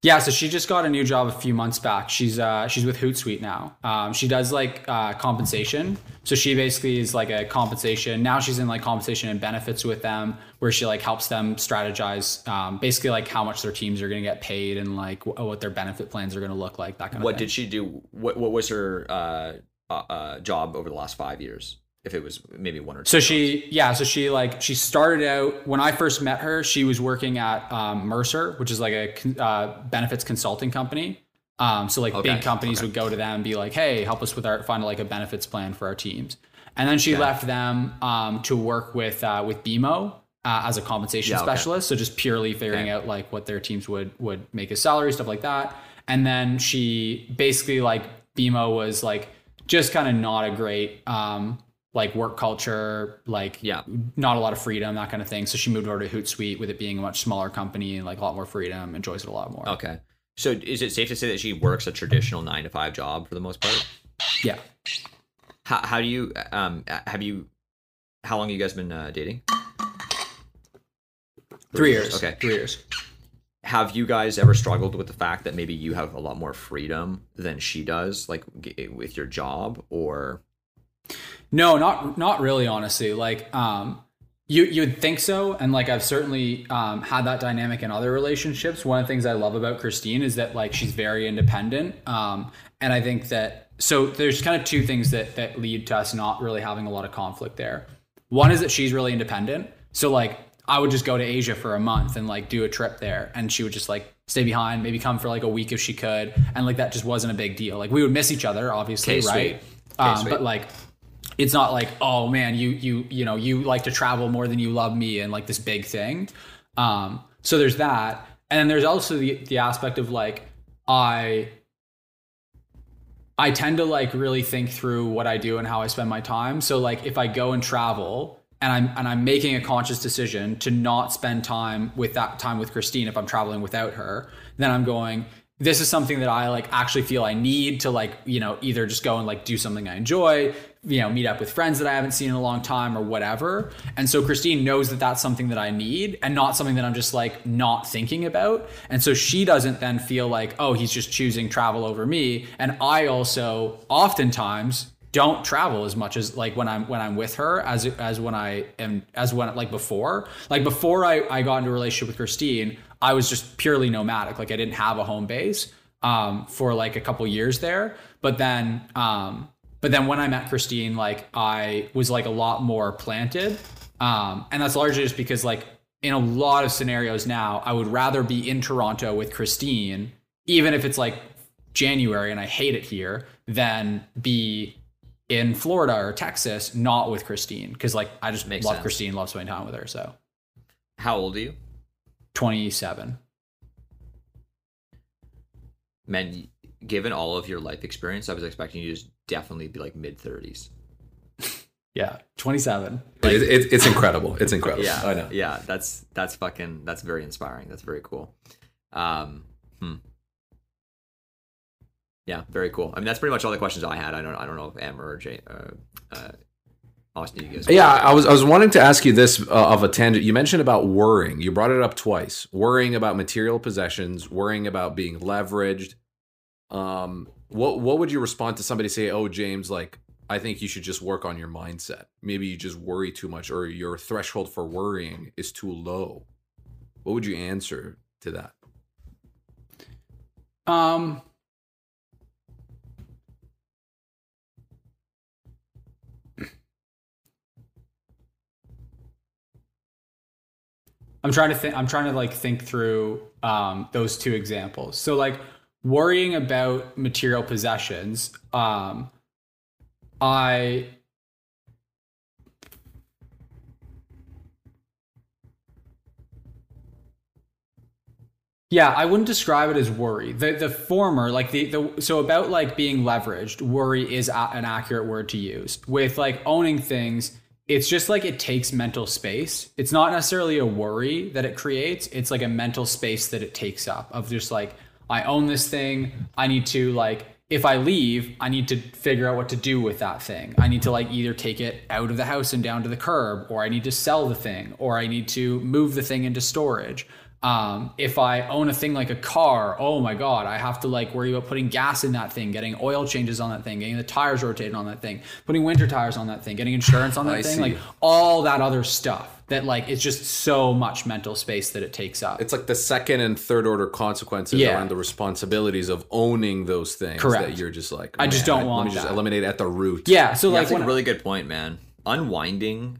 Speaker 7: Yeah, so she just got a new job a few months back. She's uh she's with Hootsuite now. Um, she does like uh, compensation. So she basically is like a compensation. Now she's in like compensation and benefits with them, where she like helps them strategize, um, basically like how much their teams are going to get paid and like w- what their benefit plans are going to look like. That kind
Speaker 8: What
Speaker 7: of thing.
Speaker 8: did she do? What what was her uh, uh, uh, job over the last five years? If it was maybe one or two.
Speaker 7: So she, yeah, so she like she started out when I first met her. She was working at um, Mercer, which is like a uh, benefits consulting company. Um, so like
Speaker 8: Okay,
Speaker 7: big companies
Speaker 8: okay.
Speaker 7: would go to them and be like, "Hey, help us with our find like a benefits plan for our teams." And then she left them um, to work with uh, with BMO uh, as a compensation
Speaker 8: Yeah, okay.
Speaker 7: specialist. So just purely figuring
Speaker 8: Okay.
Speaker 7: out like what their teams would would make as salary stuff like that. And then she basically like BMO was like just kind of not a great um, like work culture, like
Speaker 8: Yeah.
Speaker 7: not a lot of freedom, that kind of thing. So she moved over to Hootsuite with it being a much smaller company and like a lot more freedom, enjoys it a lot more.
Speaker 8: Okay. So is it safe to say that she works a traditional nine to five job for the most part?
Speaker 7: Yeah.
Speaker 8: How, how do you um have you how long have you guys been uh, dating?
Speaker 7: Three years.
Speaker 8: Okay.
Speaker 7: Three years.
Speaker 8: Have you guys ever struggled with the fact that maybe you have a lot more freedom than she does, like with your job, or
Speaker 7: No, not not really. Honestly, like um, you you'd think so, and like I've certainly um, had that dynamic in other relationships. One of the things I love about Christine is that like she's very independent, um, and I think that so there's kind of two things that that lead to us not really having a lot of conflict there. One is that she's really independent, so like I would just go to Asia for a month and like do a trip there, and she would just like stay behind, maybe come for like a week if she could, and like that just wasn't a big deal. Like we would miss each other, obviously,
Speaker 8: Okay, sweet.
Speaker 7: right? Um, but like it's not like oh man you you you know you like to travel more than you love me and like this big thing. Um so there's that. And then there's also the the aspect of like i i tend to like really think through what i do and how i spend my time. So like if i go and travel and i'm and i'm making a conscious decision to not spend time with that time with christine if i'm traveling without her then i'm going this is something that I like actually feel I need to like, you know, either just go and like do something I enjoy, you know, meet up with friends that I haven't seen in a long time or whatever. And so Christine knows that that's something that I need and not something that I'm just like not thinking about. And so she doesn't then feel like, oh, he's just choosing travel over me. And I also oftentimes don't travel as much as like when I'm when I'm with her as as when I am as when like before like before I, I got into a relationship with Christine I was just purely nomadic like I didn't have a home base um, for like a couple years there but then um, but then when I met Christine like I was like a lot more planted um, and that's largely just because like in a lot of scenarios now I would rather be in Toronto with Christine even if it's like January and I hate it here than be in Florida or Texas, not with Christine. Cause like I just
Speaker 8: Makes
Speaker 7: love
Speaker 8: sense.
Speaker 7: Christine, love spending time with her. So
Speaker 8: how old are you?
Speaker 7: 27.
Speaker 8: Man, given all of your life experience, I was expecting you to just definitely be like mid thirties.
Speaker 7: Yeah. 27.
Speaker 6: It, it, it's incredible. It's incredible.
Speaker 8: Yeah,
Speaker 6: I know.
Speaker 8: Yeah, that's that's fucking that's very inspiring. That's very cool. Um, hmm. Yeah, very cool. I mean, that's pretty much all the questions I had. I don't I don't know if Amer or Jay, uh, uh, Austin, you guys.
Speaker 6: Yeah, I was I was wanting to ask you this uh, of a tangent. You mentioned about worrying. You brought it up twice. Worrying about material possessions, worrying about being leveraged. Um, what what would you respond to somebody say, "Oh, James, like I think you should just work on your mindset. Maybe you just worry too much, or your threshold for worrying is too low." What would you answer to that?
Speaker 7: Um, I'm trying to think. I'm trying to like think through um, those two examples. So like worrying about material possessions. Um, I Yeah, I wouldn't describe it as worry. The the former, like the the so about like being leveraged, worry is a, an accurate word to use. With like owning things, it's just like it takes mental space. It's not necessarily a worry that it creates. It's like a mental space that it takes up of just like I own this thing. I need to like if I leave, I need to figure out what to do with that thing. I need to like either take it out of the house and down to the curb, or I need to sell the thing, or I need to move the thing into storage. Um, if I own a thing like a car, oh my god, I have to like worry about putting gas in that thing, getting oil changes on that thing, getting the tires rotated on that thing, putting winter tires on that thing, getting insurance on that
Speaker 6: I
Speaker 7: thing,
Speaker 6: see.
Speaker 7: like all that other stuff that like it's just so much mental space that it takes up.
Speaker 6: It's like the second and third order consequences
Speaker 7: Yeah.
Speaker 6: around the responsibilities of owning those things
Speaker 7: Correct.
Speaker 6: that you're just like,
Speaker 7: I just don't
Speaker 6: Let
Speaker 7: want
Speaker 6: me just
Speaker 7: that."
Speaker 6: eliminate at the root.
Speaker 7: yeah, so
Speaker 8: Yeah,
Speaker 7: like
Speaker 8: that's like a really good point, man. Unwinding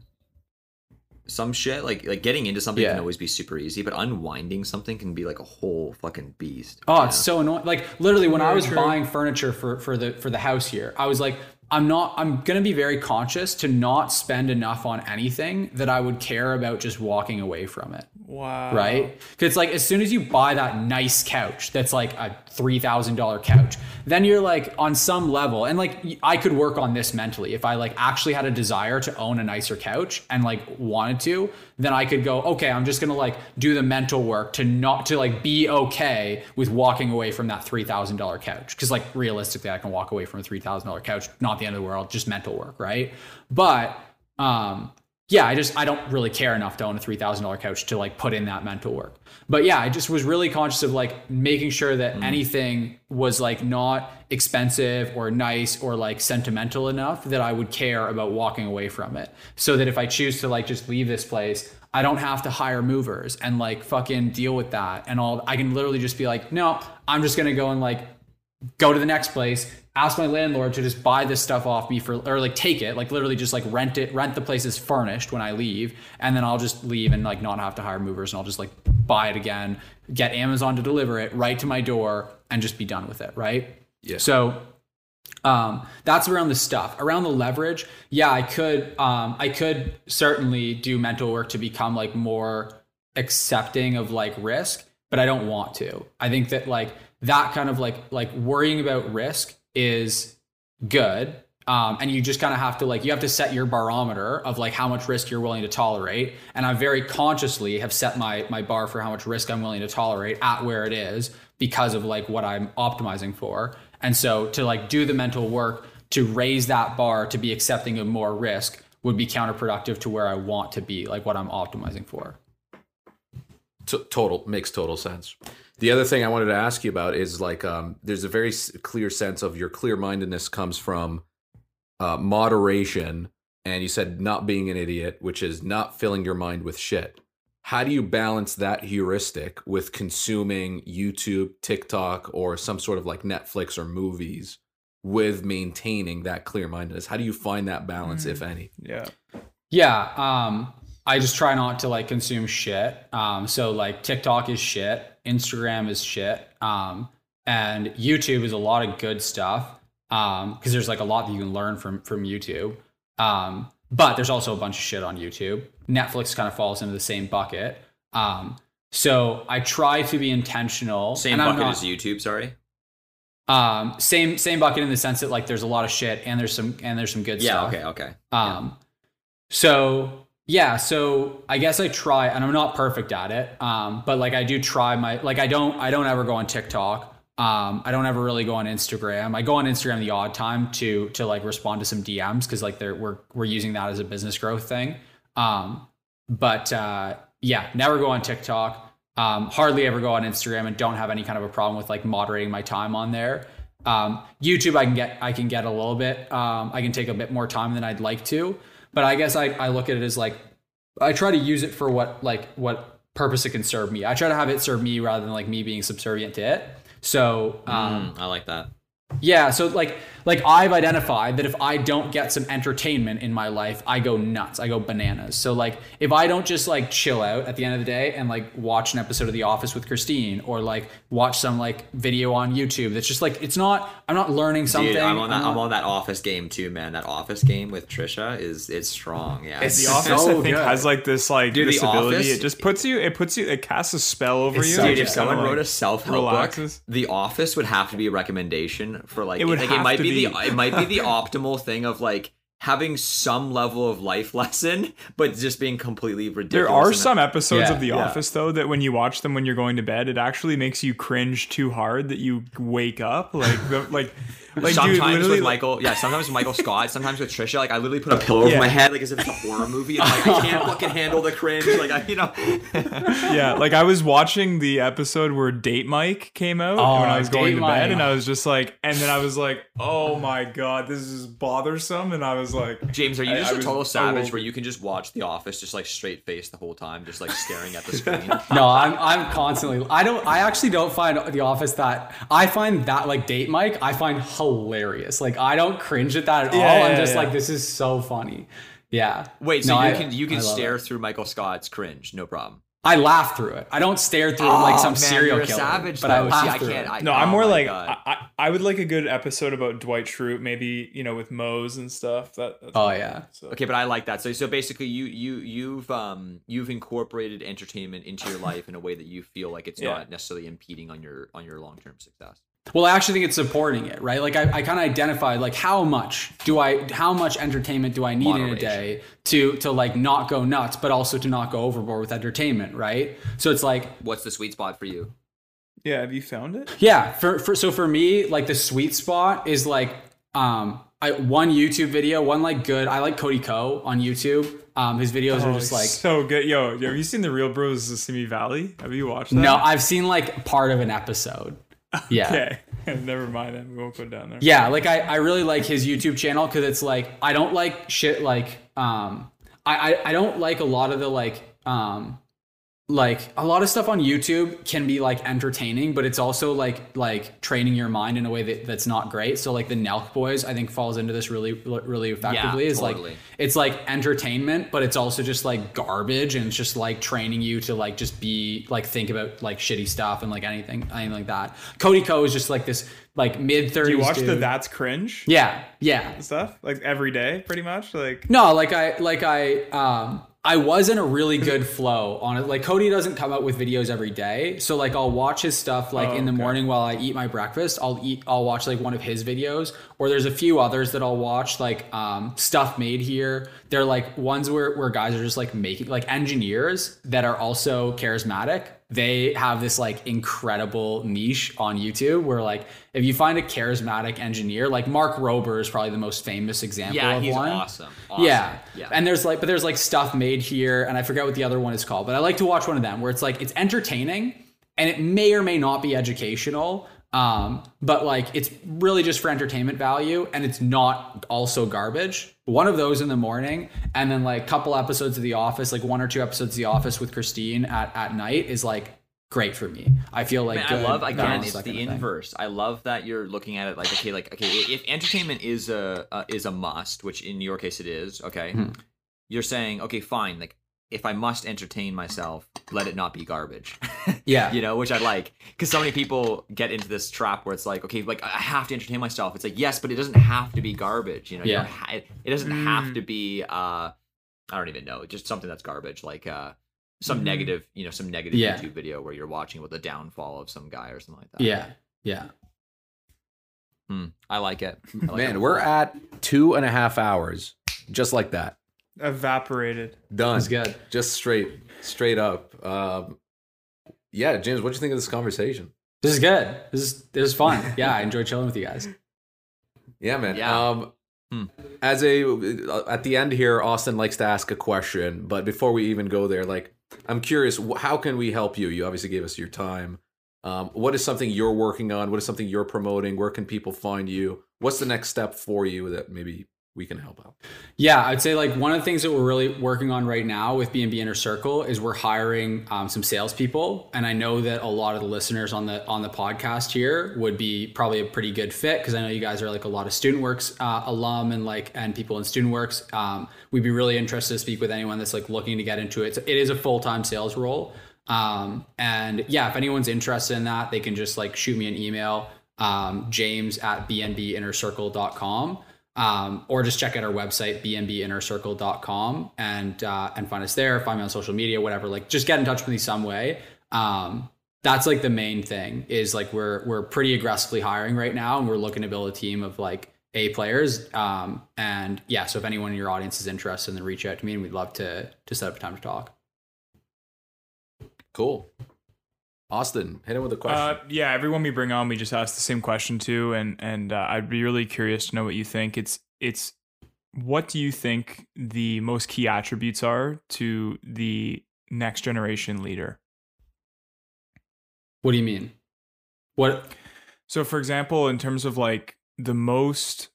Speaker 8: some shit, like like getting into something
Speaker 7: Yeah.
Speaker 8: can always be super easy, but unwinding something can be like a whole fucking beast.
Speaker 7: Oh,
Speaker 8: you
Speaker 7: it's so annoying. Like literally, when I was buying furniture for for the for the house here, I was like, I'm not. I'm gonna be very conscious to not spend enough on anything that I would care about just walking away from it.
Speaker 2: Wow.
Speaker 7: Right? Because it's like as soon as you buy that nice couch, that's like a three thousand dollar couch, then you're like on some level, and like I could work on this mentally if I like actually had a desire to own a nicer couch and like wanted to, then I could go, okay, I'm just gonna like do the mental work to not to like be okay with walking away from that three thousand dollar couch. Because like realistically, I can walk away from a three thousand dollar couch, not the end of the world, just mental work, right? But um yeah, I just I don't really care enough to own a three thousand dollar couch to like put in that mental work. But yeah, I just was really conscious of like making sure that
Speaker 8: Mm.
Speaker 7: anything was like not expensive or nice or like sentimental enough that I would care about walking away from it. So that if I choose to like just leave this place, I don't have to hire movers and like fucking deal with that and all. I can literally just be like, no, I'm just gonna go and like go to the next place ask my landlord to just buy this stuff off me for or like take it like literally just like rent it rent the place as furnished when i leave and then i'll just leave and like not have to hire movers and i'll just like buy it again get amazon to deliver it right to my door and just be done with it right?
Speaker 6: Yeah.
Speaker 7: so um, that's around the stuff. Around the leverage yeah i could um, i could certainly do mental work to become like more accepting of like risk but i don't want to. I think that like that kind of like like worrying about risk is good um, and you just kind of have to like you have to set your barometer of like how much risk you're willing to tolerate and i very consciously have set my my bar for how much risk i'm willing to tolerate at where it is because of like what i'm optimizing for and so to like do the mental work to raise that bar to be accepting of more risk would be counterproductive to where i want to be like what i'm optimizing for
Speaker 6: T- total makes total sense. The other thing I wanted to ask you about is like um, there's a very clear sense of your clear mindedness comes from uh, moderation, and you said not being an idiot, which is not filling your mind with shit. How do you balance that heuristic with consuming YouTube, TikTok, or some sort of like Netflix or movies with maintaining that clear mindedness? How do you find that balance, if any?
Speaker 2: Yeah.
Speaker 7: Yeah, um, I just try not to like consume shit. Um, so like TikTok is shit, Instagram is shit, um, and YouTube is a lot of good stuff. Um, because there's like a lot that you can learn from from YouTube. Um, but there's also a bunch of shit on YouTube. Netflix kind of falls into the same bucket. Um, so I try to be intentional.
Speaker 8: Same bucket
Speaker 7: not-
Speaker 8: as YouTube. Sorry.
Speaker 7: Um, same same bucket in the sense that like there's a lot of shit and there's some and there's some good
Speaker 8: Yeah.
Speaker 7: stuff.
Speaker 8: Okay. Okay.
Speaker 7: Um, so yeah, so I guess I try, and I'm not perfect at it. Um, but like I do try my like I don't I don't ever go on TikTok. Um, I don't ever really go on Instagram. I go on Instagram the odd time to to like respond to some DMs because like they're we're we're using that as a business growth thing. Um, but uh, yeah, never go on TikTok. Um, hardly ever go on Instagram and don't have any kind of a problem with like moderating my time on there. Um, YouTube, I can get I can get a little bit. Um, I can take a bit more time than I'd like to, but I guess I, I look at it as like I try to use it for what like what purpose it can serve me. I try to have it serve me rather than like me being subservient to it. So um,
Speaker 8: Mm, I like that.
Speaker 7: yeah, so like like I've identified that if I don't get some entertainment in my life, I go nuts. I go bananas. So like if I don't just like chill out at the end of the day and like watch an episode of The Office with Christine or like watch some like video on YouTube that's just like it's not I'm not learning something.
Speaker 8: Dude, I'm on that.
Speaker 7: I'm
Speaker 8: I'm on that Office game too, man. That Office game with Trisha is it's strong. Yeah,
Speaker 7: It's
Speaker 2: The
Speaker 7: so
Speaker 2: Office, I think,
Speaker 7: good.
Speaker 2: has like this like
Speaker 8: Dude, The
Speaker 2: this ability.
Speaker 8: Office-
Speaker 2: It just puts you. It puts you. It casts a spell over you.
Speaker 7: so
Speaker 8: Dude, if someone
Speaker 2: kinda,
Speaker 8: wrote a self help book. The Office would have to be a recommendation for like
Speaker 2: It would
Speaker 8: like
Speaker 2: have
Speaker 8: it might
Speaker 2: to
Speaker 8: be,
Speaker 2: be.
Speaker 8: the it might be the optimal thing of like having some level of life lesson, but just being completely ridiculous.
Speaker 2: There are some episodes
Speaker 7: Yeah,
Speaker 2: of The
Speaker 8: yeah.
Speaker 2: Office though that when you watch them when you're going to bed, it actually makes you cringe too hard that you wake up. Like the like like
Speaker 8: sometimes
Speaker 2: dude, literally
Speaker 8: with Michael, yeah, sometimes with Michael Scott, sometimes with Trisha, like I literally put a pillow over my head, like as if it's a horror movie. And like I can't fucking handle the cringe. Like I, you know,
Speaker 2: yeah, like I was watching the episode where Date Mike came out
Speaker 7: Oh,
Speaker 2: when I was going to bed,
Speaker 7: Mike.
Speaker 2: and I was just like, and then I was like, oh my god, this is bothersome, and I was like,
Speaker 8: James, are you
Speaker 2: I-
Speaker 8: just
Speaker 2: I
Speaker 8: a total
Speaker 2: I
Speaker 8: savage
Speaker 2: will-
Speaker 8: where you can just watch The Office just like straight face the whole time, just like staring at the screen?
Speaker 7: No, I'm I'm constantly. I don't. I actually don't find The Office that. I find that like Date Mike. I find hilarious. Like I don't cringe at that at
Speaker 2: Yeah,
Speaker 7: all.
Speaker 2: yeah,
Speaker 7: I'm just
Speaker 2: yeah.
Speaker 7: like, this is so funny. Yeah.
Speaker 8: Wait, so
Speaker 7: No,
Speaker 8: you
Speaker 7: I-
Speaker 8: can you can stare
Speaker 7: it.
Speaker 8: through Michael Scott's cringe, no problem.
Speaker 7: I laugh through it. I don't stare through it like
Speaker 8: Oh,
Speaker 7: some
Speaker 8: man,
Speaker 7: serial
Speaker 8: you're a
Speaker 7: killer.
Speaker 8: savage,
Speaker 7: but I laugh
Speaker 8: See, I
Speaker 7: through
Speaker 8: can't-
Speaker 7: it.
Speaker 8: I-
Speaker 2: no, I'm
Speaker 8: Oh
Speaker 2: more
Speaker 8: my
Speaker 2: like I, I I would like a good episode about Dwight Schrute, maybe you know with Mose and stuff. That that's
Speaker 7: Oh, yeah.
Speaker 2: So.
Speaker 8: Okay, but I like that. So so basically you you you've um you've incorporated entertainment into your life in a way that you feel like it's
Speaker 2: Yeah.
Speaker 8: not necessarily impeding on your on your long term success.
Speaker 7: Well, I actually think it's supporting it, right? Like I, I kind of identified like how much do I, how much entertainment do I need in a day to to like not go nuts, but also to not go overboard with entertainment, right? So it's like
Speaker 8: What's the sweet spot for you?
Speaker 2: Yeah, have you found it?
Speaker 7: Yeah, for, for so for me, like the sweet spot is like um I one YouTube video, one like good. I like Cody Ko on YouTube. Um, his videos are
Speaker 2: Oh,
Speaker 7: just like
Speaker 2: so good. Yo, have you seen the Real Bros of Simi Valley? Have you watched that?
Speaker 7: no. I've seen like part of an episode. Yeah.
Speaker 2: Okay, never mind. Then we won't go down there.
Speaker 7: Yeah, like I, I really like his YouTube channel because it's like I don't like shit like um I, I I don't like a lot of the like um like a lot of stuff on YouTube can be like entertaining, but it's also like like training your mind in a way that, that's not great. So like the Nelk Boys, I think falls into this really really effectively. is
Speaker 8: totally.
Speaker 7: like it's like entertainment, but it's also just like garbage, and it's just like training you to like just be like think about like shitty stuff and like anything anything like that. Cody Ko is just like this like mid thirties.
Speaker 2: You watch the That's Cringe
Speaker 7: Yeah, yeah.
Speaker 2: stuff like every day, pretty much? Like
Speaker 7: No, like I like I um I was in a really good flow on it. Like Cody doesn't come out with videos every day. So like I'll watch his stuff like
Speaker 2: Oh,
Speaker 7: in the
Speaker 2: okay.
Speaker 7: morning while I eat my breakfast. I'll eat I'll watch like one of his videos. Or there's a few others that I'll watch, like um stuff made here. They're like ones where where guys are just like making like engineers that are also charismatic. They have this like incredible niche on YouTube where like if you find a charismatic engineer, like Mark Rober is probably the most famous example
Speaker 8: Yeah,
Speaker 7: of
Speaker 8: he's
Speaker 7: one.
Speaker 8: awesome. Awesome.
Speaker 7: Yeah.
Speaker 8: Yeah.
Speaker 7: And there's like, but there's like stuff made here, and I forget what the other one is called, but I like to watch one of them where it's like, it's entertaining and it may or may not be educational. Um, but like it's really just for entertainment value and it's not also garbage. One of those in the morning, and then like a couple episodes of The Office, like one or two episodes of The Office with Christine at, at night is like great for me. I feel like
Speaker 8: Man,
Speaker 7: good,
Speaker 8: I love again. It's the inverse. I love that you're looking at it like okay, like okay, if entertainment is a uh, is a must, which in your case it is, okay,
Speaker 7: Hmm.
Speaker 8: you're saying okay, fine. Like if I must entertain myself, let it not be garbage.
Speaker 7: Yeah.
Speaker 8: you know, which I like because so many people get into this trap where it's like okay, like I have to entertain myself. It's like yes, but it doesn't have to be garbage. You know,
Speaker 7: Yeah.
Speaker 8: don't ha- it, it doesn't have to be. uh I don't even know, just something that's garbage, like uh some negative, you know, some negative
Speaker 7: Yeah.
Speaker 8: YouTube video where you're watching with the downfall of some guy or something like that.
Speaker 7: Yeah. Yeah.
Speaker 8: Hmm, I like it. I like
Speaker 6: Man,
Speaker 8: it.
Speaker 6: we're at two and a half hours, just like that.
Speaker 2: Evaporated.
Speaker 6: Done.
Speaker 7: That's good.
Speaker 6: Just straight, straight up. Um, yeah, James, what do you think of this conversation?
Speaker 7: This is good. This is this is fun. Yeah, I enjoy chilling with you guys.
Speaker 6: Yeah, man.
Speaker 8: Yeah.
Speaker 6: Um,
Speaker 8: Hmm.
Speaker 6: as a at the end here, Austin likes to ask a question, but before we even go there, like I'm curious, how can we help you? You obviously gave us your time. Um, what is something you're working on? What is something you're promoting? Where can people find you? What's the next step for you that maybe we can help out?
Speaker 7: Yeah, I'd say like one of the things that we're really working on right now with B&B Inner Circle is we're hiring um, some salespeople, and I know that a lot of the listeners on the on the podcast here would be probably a pretty good fit because I know you guys are like a lot of Student Works uh, alum and like and people in Student Works. Um, we'd be really interested to speak with anyone that's like looking to get into it. So It is a full time sales role, um, and yeah, if anyone's interested in that, they can just like shoot me an email, um, James at bnbinnercircle.com um, or just check out our website bnbinnercircle.com and uh, and find us there find me on social media whatever like just get in touch with me some way um, that's like the main thing is like we're we're pretty aggressively hiring right now and we're looking to build a team of like A players. Um, and yeah, so if anyone in your audience is interested, then reach out to me, and we'd love to to set up a time to talk.
Speaker 6: Cool. Austin, hit him with a question.
Speaker 2: Uh, yeah, everyone we bring on, we just ask the same question too, and and uh, I'd be really curious to know what you think. It's it's what do you think the most key attributes are to the next generation leader?
Speaker 7: What do you mean? What?
Speaker 2: So, for example, in terms of like the most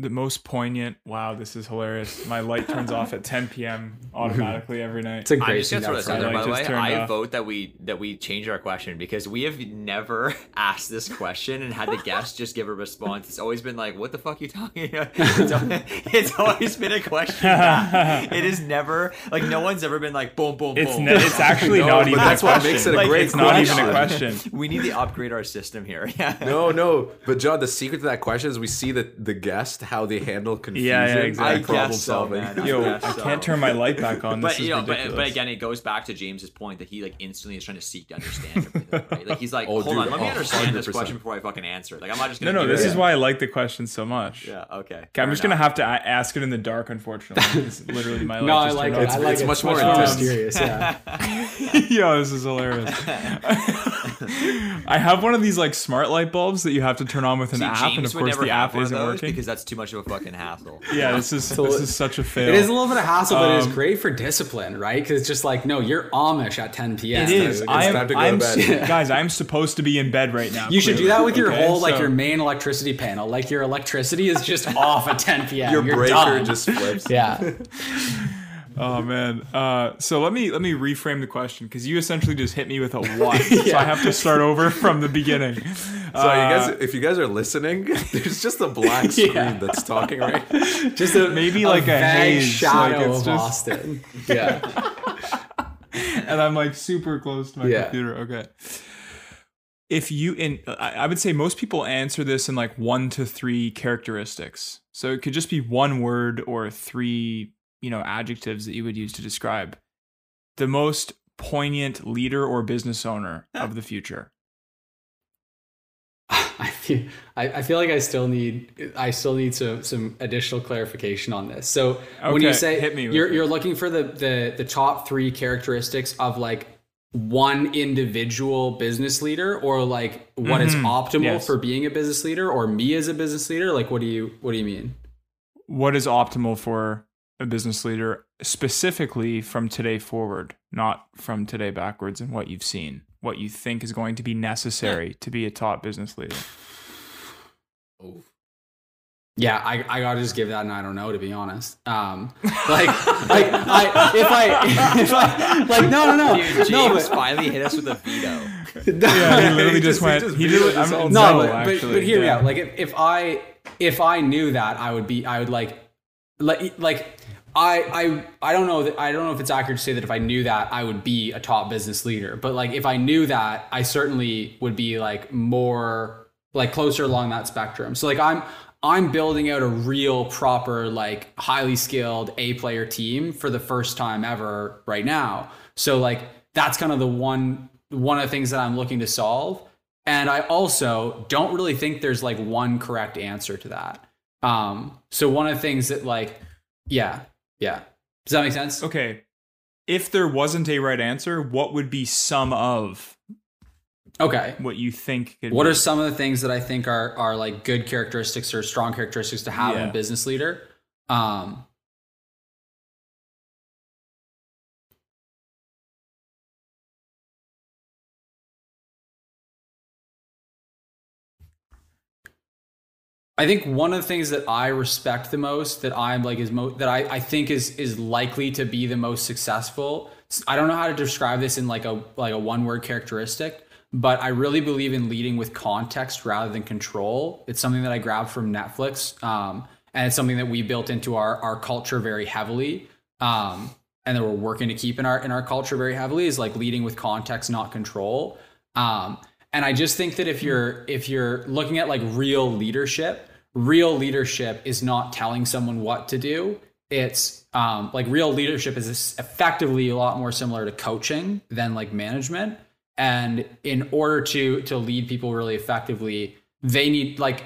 Speaker 2: the most poignant. Wow, this is hilarious. My light turns off at 10 p.m. automatically every night.
Speaker 7: It's a
Speaker 8: I'm
Speaker 7: great
Speaker 8: just gonna
Speaker 7: thing
Speaker 8: throw this out there, by the way. I
Speaker 2: off.
Speaker 8: vote that we that we change our question because we have never asked this question and had the guest just give a response. It's always been like, "What the fuck are you talking?" about? It's always, it's always been a question. it is never like no one's ever been like, "Boom, boom,
Speaker 2: It's
Speaker 8: boom."
Speaker 2: ne- it's actually
Speaker 6: No,
Speaker 2: not even
Speaker 6: that's
Speaker 2: a
Speaker 6: what
Speaker 2: question.
Speaker 6: makes it a
Speaker 8: Like,
Speaker 6: great
Speaker 2: it's not even a
Speaker 6: question.
Speaker 2: question.
Speaker 8: we need to upgrade our system here. Yeah.
Speaker 6: No, no. But John, the secret to that question is we see that the guest how they handle confusion
Speaker 2: Yeah, yeah, exactly.
Speaker 8: I
Speaker 6: problem
Speaker 8: guess so,
Speaker 6: solving.
Speaker 8: man.
Speaker 2: Yo,
Speaker 8: guess
Speaker 2: I
Speaker 8: so.
Speaker 2: can't turn my light back on. This
Speaker 8: But
Speaker 2: is
Speaker 8: you know, but, but again, it goes back to James's point that he like instantly is trying to seek to understand everything. Right? Like he's like,
Speaker 6: Oh,
Speaker 8: hold
Speaker 6: dude,
Speaker 8: on, let me
Speaker 6: oh,
Speaker 8: understand this
Speaker 6: 100%.
Speaker 8: question before I fucking answer it. Like I'm not just
Speaker 2: no,
Speaker 8: gonna.
Speaker 2: no,
Speaker 8: do
Speaker 2: this
Speaker 8: it.
Speaker 2: is why I like the question so much.
Speaker 8: Yeah. Okay.
Speaker 2: Okay, I'm
Speaker 8: fair
Speaker 2: just gonna have to a- ask it in the dark. Unfortunately, it's literally my light.
Speaker 7: No, I like it.
Speaker 2: off.
Speaker 7: I like
Speaker 6: it's much more
Speaker 2: intense.
Speaker 7: mysterious. Yeah.
Speaker 2: Yo, this is hilarious. I have one of these like smart light bulbs that you have to turn on with an
Speaker 8: See,
Speaker 2: app,
Speaker 8: James
Speaker 2: and of course the app isn't working.
Speaker 8: because that's too much of a fucking hassle.
Speaker 2: yeah, this is
Speaker 7: So
Speaker 2: this is such a fail.
Speaker 7: It is a little bit of hassle, but it is
Speaker 2: Um,
Speaker 7: great for discipline, right? Because it's just like, no, you're Amish at 10 p.m.
Speaker 2: It is. I'm,
Speaker 6: to go
Speaker 2: I'm
Speaker 6: to bed.
Speaker 2: guys. I'm supposed to be in bed right now.
Speaker 7: You should do that with your
Speaker 2: okay?
Speaker 7: whole, like
Speaker 2: So-
Speaker 7: your main electricity panel. Like your electricity is just off at 10 p.m.
Speaker 6: Your
Speaker 7: You're
Speaker 6: breaker
Speaker 7: done.
Speaker 6: just flips.
Speaker 7: yeah.
Speaker 2: Oh man. Uh, so let me let me reframe the question because you essentially just hit me with a what. So I have to start over from the beginning.
Speaker 6: So you guys, if you guys are listening, there's just a black screen
Speaker 7: Yeah.
Speaker 6: that's talking right.
Speaker 7: Just a,
Speaker 2: Maybe like a
Speaker 7: vague
Speaker 2: haze,
Speaker 7: shadow
Speaker 2: like it's
Speaker 7: of
Speaker 2: just-
Speaker 7: Austin. Yeah.
Speaker 2: and I'm like super close to my
Speaker 7: Yeah.
Speaker 2: computer. Okay. If you in, I I would say most people answer this in like one to three characteristics. So it could just be one word or three, you know, adjectives that you would use to describe the most poignant leader or business owner of the future.
Speaker 7: I feel I, I feel like I still need I still need some some additional clarification on this. So when you say
Speaker 2: hit me
Speaker 7: you're
Speaker 2: it.
Speaker 7: you're looking for the the the top three characteristics of like one individual business leader or like what is
Speaker 2: Mhm,
Speaker 7: optimal
Speaker 2: yes.
Speaker 7: for being a business leader or me as a business leader like what do you what do you mean
Speaker 2: What is optimal for a business leader specifically from today forward, not from today backwards and what you've seen, what you think is going to be necessary to be a top business leader.
Speaker 6: Oh.
Speaker 7: yeah I, I gotta just give that and I don't know to be honest um like like I if I if I like no no no
Speaker 8: Dude, James
Speaker 7: no but,
Speaker 8: finally hit us with a veto.
Speaker 2: Yeah, he literally
Speaker 6: He
Speaker 2: just
Speaker 6: just- he
Speaker 2: went.
Speaker 6: just
Speaker 2: He
Speaker 6: vetoed
Speaker 2: did.
Speaker 6: his
Speaker 2: I'm
Speaker 6: own
Speaker 7: no,
Speaker 2: no,
Speaker 7: but, but,
Speaker 2: actually,
Speaker 7: but hear me out. Like if, if I if I knew that, I would be I would like like like I I I don't know that I don't know if it's accurate to say that if I knew that I would be a top business leader. But like if I knew that, I certainly would be like more like closer along that spectrum. So like I'm I'm building out a real proper like highly skilled A player team for the first time ever right now. So like that's kind of the one one of the things that I'm looking to solve. And I also don't really think there's like one correct answer to that. Um, so one of the things that like, yeah, yeah. Does that make sense?
Speaker 2: Okay. If there wasn't a right answer, what would be some of
Speaker 7: Okay.
Speaker 2: what you think? Could
Speaker 7: What
Speaker 2: be?
Speaker 7: are some of the things that I think are are like good characteristics or strong characteristics to have in a business leader? Um, I think one of the things that I respect the most, that I'm like is mo- that I, I think is is likely to be the most successful. I don't know how to describe this in like a like a one word characteristic, but I really believe in leading with context rather than control. It's something that I grabbed from Netflix, um, and it's something that we built into our our culture very heavily, um, and that we're working to keep in our in our culture very heavily. Is like leading with context, not control. Um, and I just think that if you're if you're looking at like real leadership, real leadership is not telling someone what to do. It's um, like real leadership is effectively a lot more similar to coaching than like management. And in order to to lead people really effectively, they need like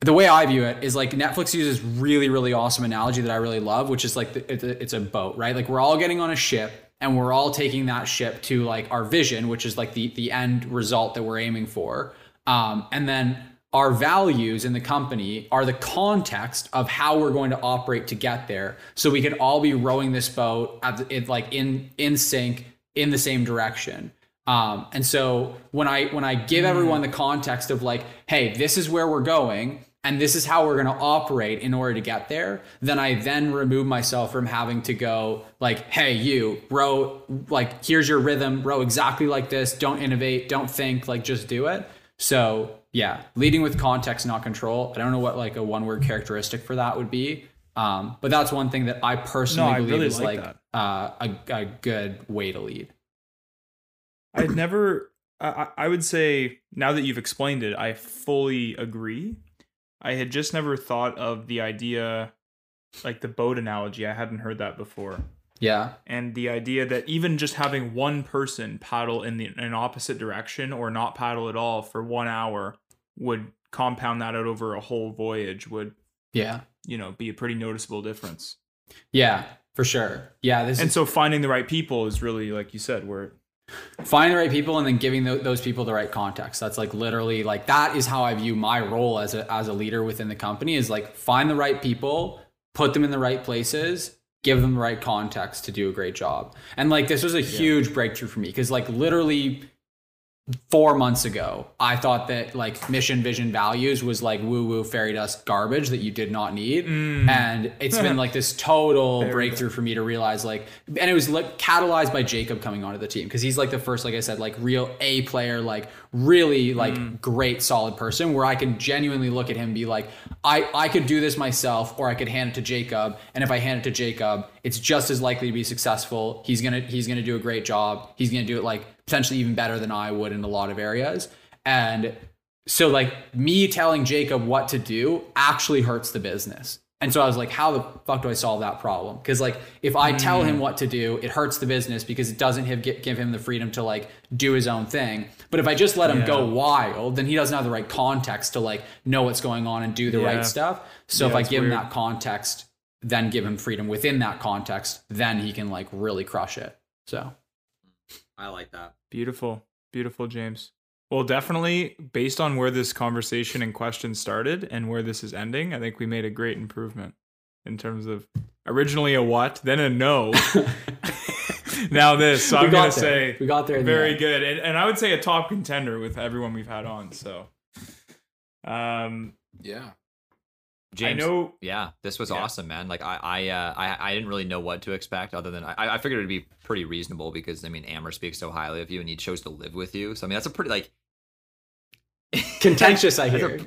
Speaker 7: the way I view it is like Netflix uses really, really awesome analogy that I really love, which is like the, it's, a, it's a boat, right? Like we're all getting on a ship and we're all taking that ship to like our vision, which is like the the end result that we're aiming for. Um, and then our values in the company are the context of how we're going to operate to get there. So we can all be rowing this boat at the, it, like in in sync in the same direction. Um, and so when I when I give everyone the context of like, hey, this is where we're going, and this is how we're going to operate in order to get there, then I then remove myself from having to go like, hey, you row like here's your rhythm, row exactly like this. Don't innovate, don't think, like just do it. So yeah, leading with context, not control. I don't know what like a one word characteristic for that would be. Um, but that's one thing that I personally
Speaker 2: No, I
Speaker 7: believe
Speaker 2: really
Speaker 7: is
Speaker 2: like
Speaker 7: like uh, a, a good way to lead.
Speaker 2: I'd never. I, I would say now that you've explained it, I fully agree. I had just never thought of the idea, like the boat analogy. I hadn't heard that before,
Speaker 7: Yeah.
Speaker 2: and the idea that even just having one person paddle in the in an opposite direction or not paddle at all for one hour would compound that out over a whole voyage. Would
Speaker 7: Yeah.
Speaker 2: you know be a pretty noticeable difference.
Speaker 7: Yeah, for sure. Yeah, this
Speaker 2: And
Speaker 7: is
Speaker 2: so finding the right people is really like you said, where
Speaker 7: finding the right people and then giving tho- those people the right context. That's like literally like that is how I view my role as a as a leader within the company is like find the right people, put them in the right places, give them the right context to do a great job. And like this was a huge breakthrough for me because like literally four months ago, I thought that like mission, vision, values was like woo woo fairy dust garbage that you did not need. And it's been like this total breakthrough for me to realize like, and it was like catalyzed by Jacob coming onto the team because he's like the first, like I said, like real A player, like really like great solid person where I can genuinely look at him and be like, I, I could do this myself or I could hand it to Jacob. And if I hand it to Jacob, it's just as likely to be successful. He's gonna he's gonna do a great job. He's gonna do it like potentially even better than I would in a lot of areas. And so like me telling Jacob what to do actually hurts the business. And so I was like, how the fuck do I solve that problem? Because like if I tell him mm. what to do, it hurts the business because it doesn't have, give him the freedom to like do his own thing. But if I just let him go wild, then he doesn't have the right context to like know what's going on and do the
Speaker 2: Yeah.
Speaker 7: right stuff. So
Speaker 2: Yeah,
Speaker 7: if I
Speaker 2: it's
Speaker 7: give him that context, then give him freedom within that context, then he can like really crush it. So
Speaker 8: I like that.
Speaker 2: Beautiful. Beautiful, James. Well, definitely based on where this conversation and question started and where this is ending, I think we made a great improvement in terms of originally a what, then a no. now this. So
Speaker 7: We
Speaker 2: I'm
Speaker 7: got
Speaker 2: going to
Speaker 7: there.
Speaker 2: say
Speaker 7: We got there in the
Speaker 2: very good. And, and I would say a top contender with everyone we've had on. So, um,
Speaker 6: Yeah.
Speaker 8: James,
Speaker 2: I know.
Speaker 8: Yeah, this was
Speaker 2: Yeah.
Speaker 8: awesome, man. Like I, I, uh, I, I didn't really know what to expect other than I, I figured it'd be pretty reasonable because I mean, Amer speaks so highly of you, and he chose to live with you. So I mean, that's a pretty like
Speaker 7: contentious, I
Speaker 8: That's a
Speaker 7: hear.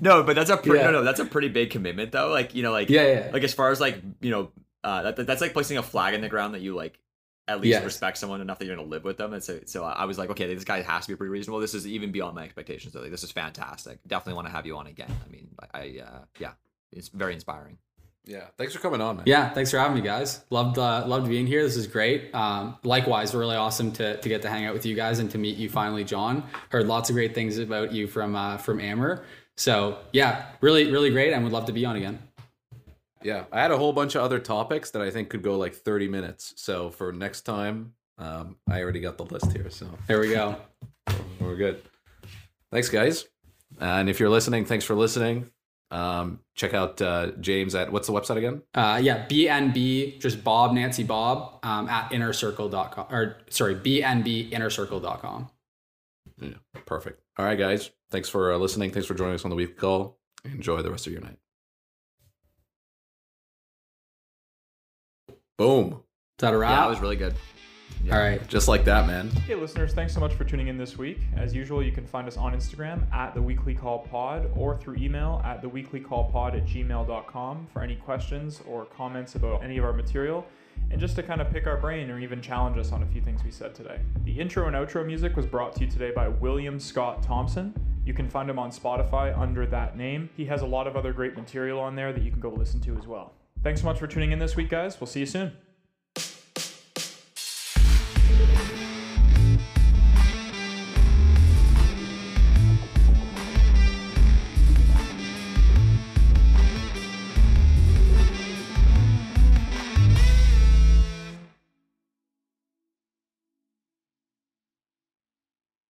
Speaker 8: no, but that's a pretty
Speaker 7: Yeah.
Speaker 8: no, no, that's a pretty big commitment though. Like you know, like
Speaker 7: Yeah, yeah.
Speaker 8: like as far as like you know, uh, that, that's like placing a flag in the ground that you like at least
Speaker 7: Yes.
Speaker 8: respect someone enough that you're gonna live with them. And so, so I was like, okay, this guy has to be pretty reasonable. This is even beyond my expectations. Like, this is fantastic. Definitely want to have you on again. I mean, I, I uh, yeah, it's very inspiring.
Speaker 6: Yeah. Thanks for coming on, man.
Speaker 7: Yeah, thanks for having me, guys. Loved uh, loved being here. This is great. Um, likewise, really awesome to, to get to hang out with you guys and to meet you finally, John. Heard lots of great things about you from uh, from Amer. So yeah, really really great, and would love to be on again.
Speaker 6: Yeah. I had a whole bunch of other topics that I think could go like 30 minutes. So for next time, um, I already got the list here. So
Speaker 7: There we go.
Speaker 6: we're good. Thanks, guys. And if you're listening, thanks for listening. Um, check out uh, James at what's the website again?
Speaker 7: Uh, yeah, BNB, just Bob Nancy Bob um, at innercircle.com or sorry, BNBinnercircle.com.
Speaker 6: Yeah, perfect. All right, guys. Thanks for uh, listening. Thanks for joining us on the Weekly Call. Enjoy the rest of your night. Boom.
Speaker 7: Is that a wrap?
Speaker 8: Yeah, it was really good.
Speaker 7: All right.
Speaker 6: Just like that, man.
Speaker 2: Hey, listeners, thanks so much for tuning in this week. As usual, you can find us on Instagram at the Weekly Call Pod or through email at the Weekly Call Pod at gmail.com for any questions or comments about any of our material and just to kind of pick our brain or even challenge us on a few things we said today. The intro and outro music was brought to you today by William Scott Thompson. You can find him on Spotify under that name. He has a lot of other great material on there that you can go listen to as well. Thanks so much for tuning in this week, guys. We'll see you soon.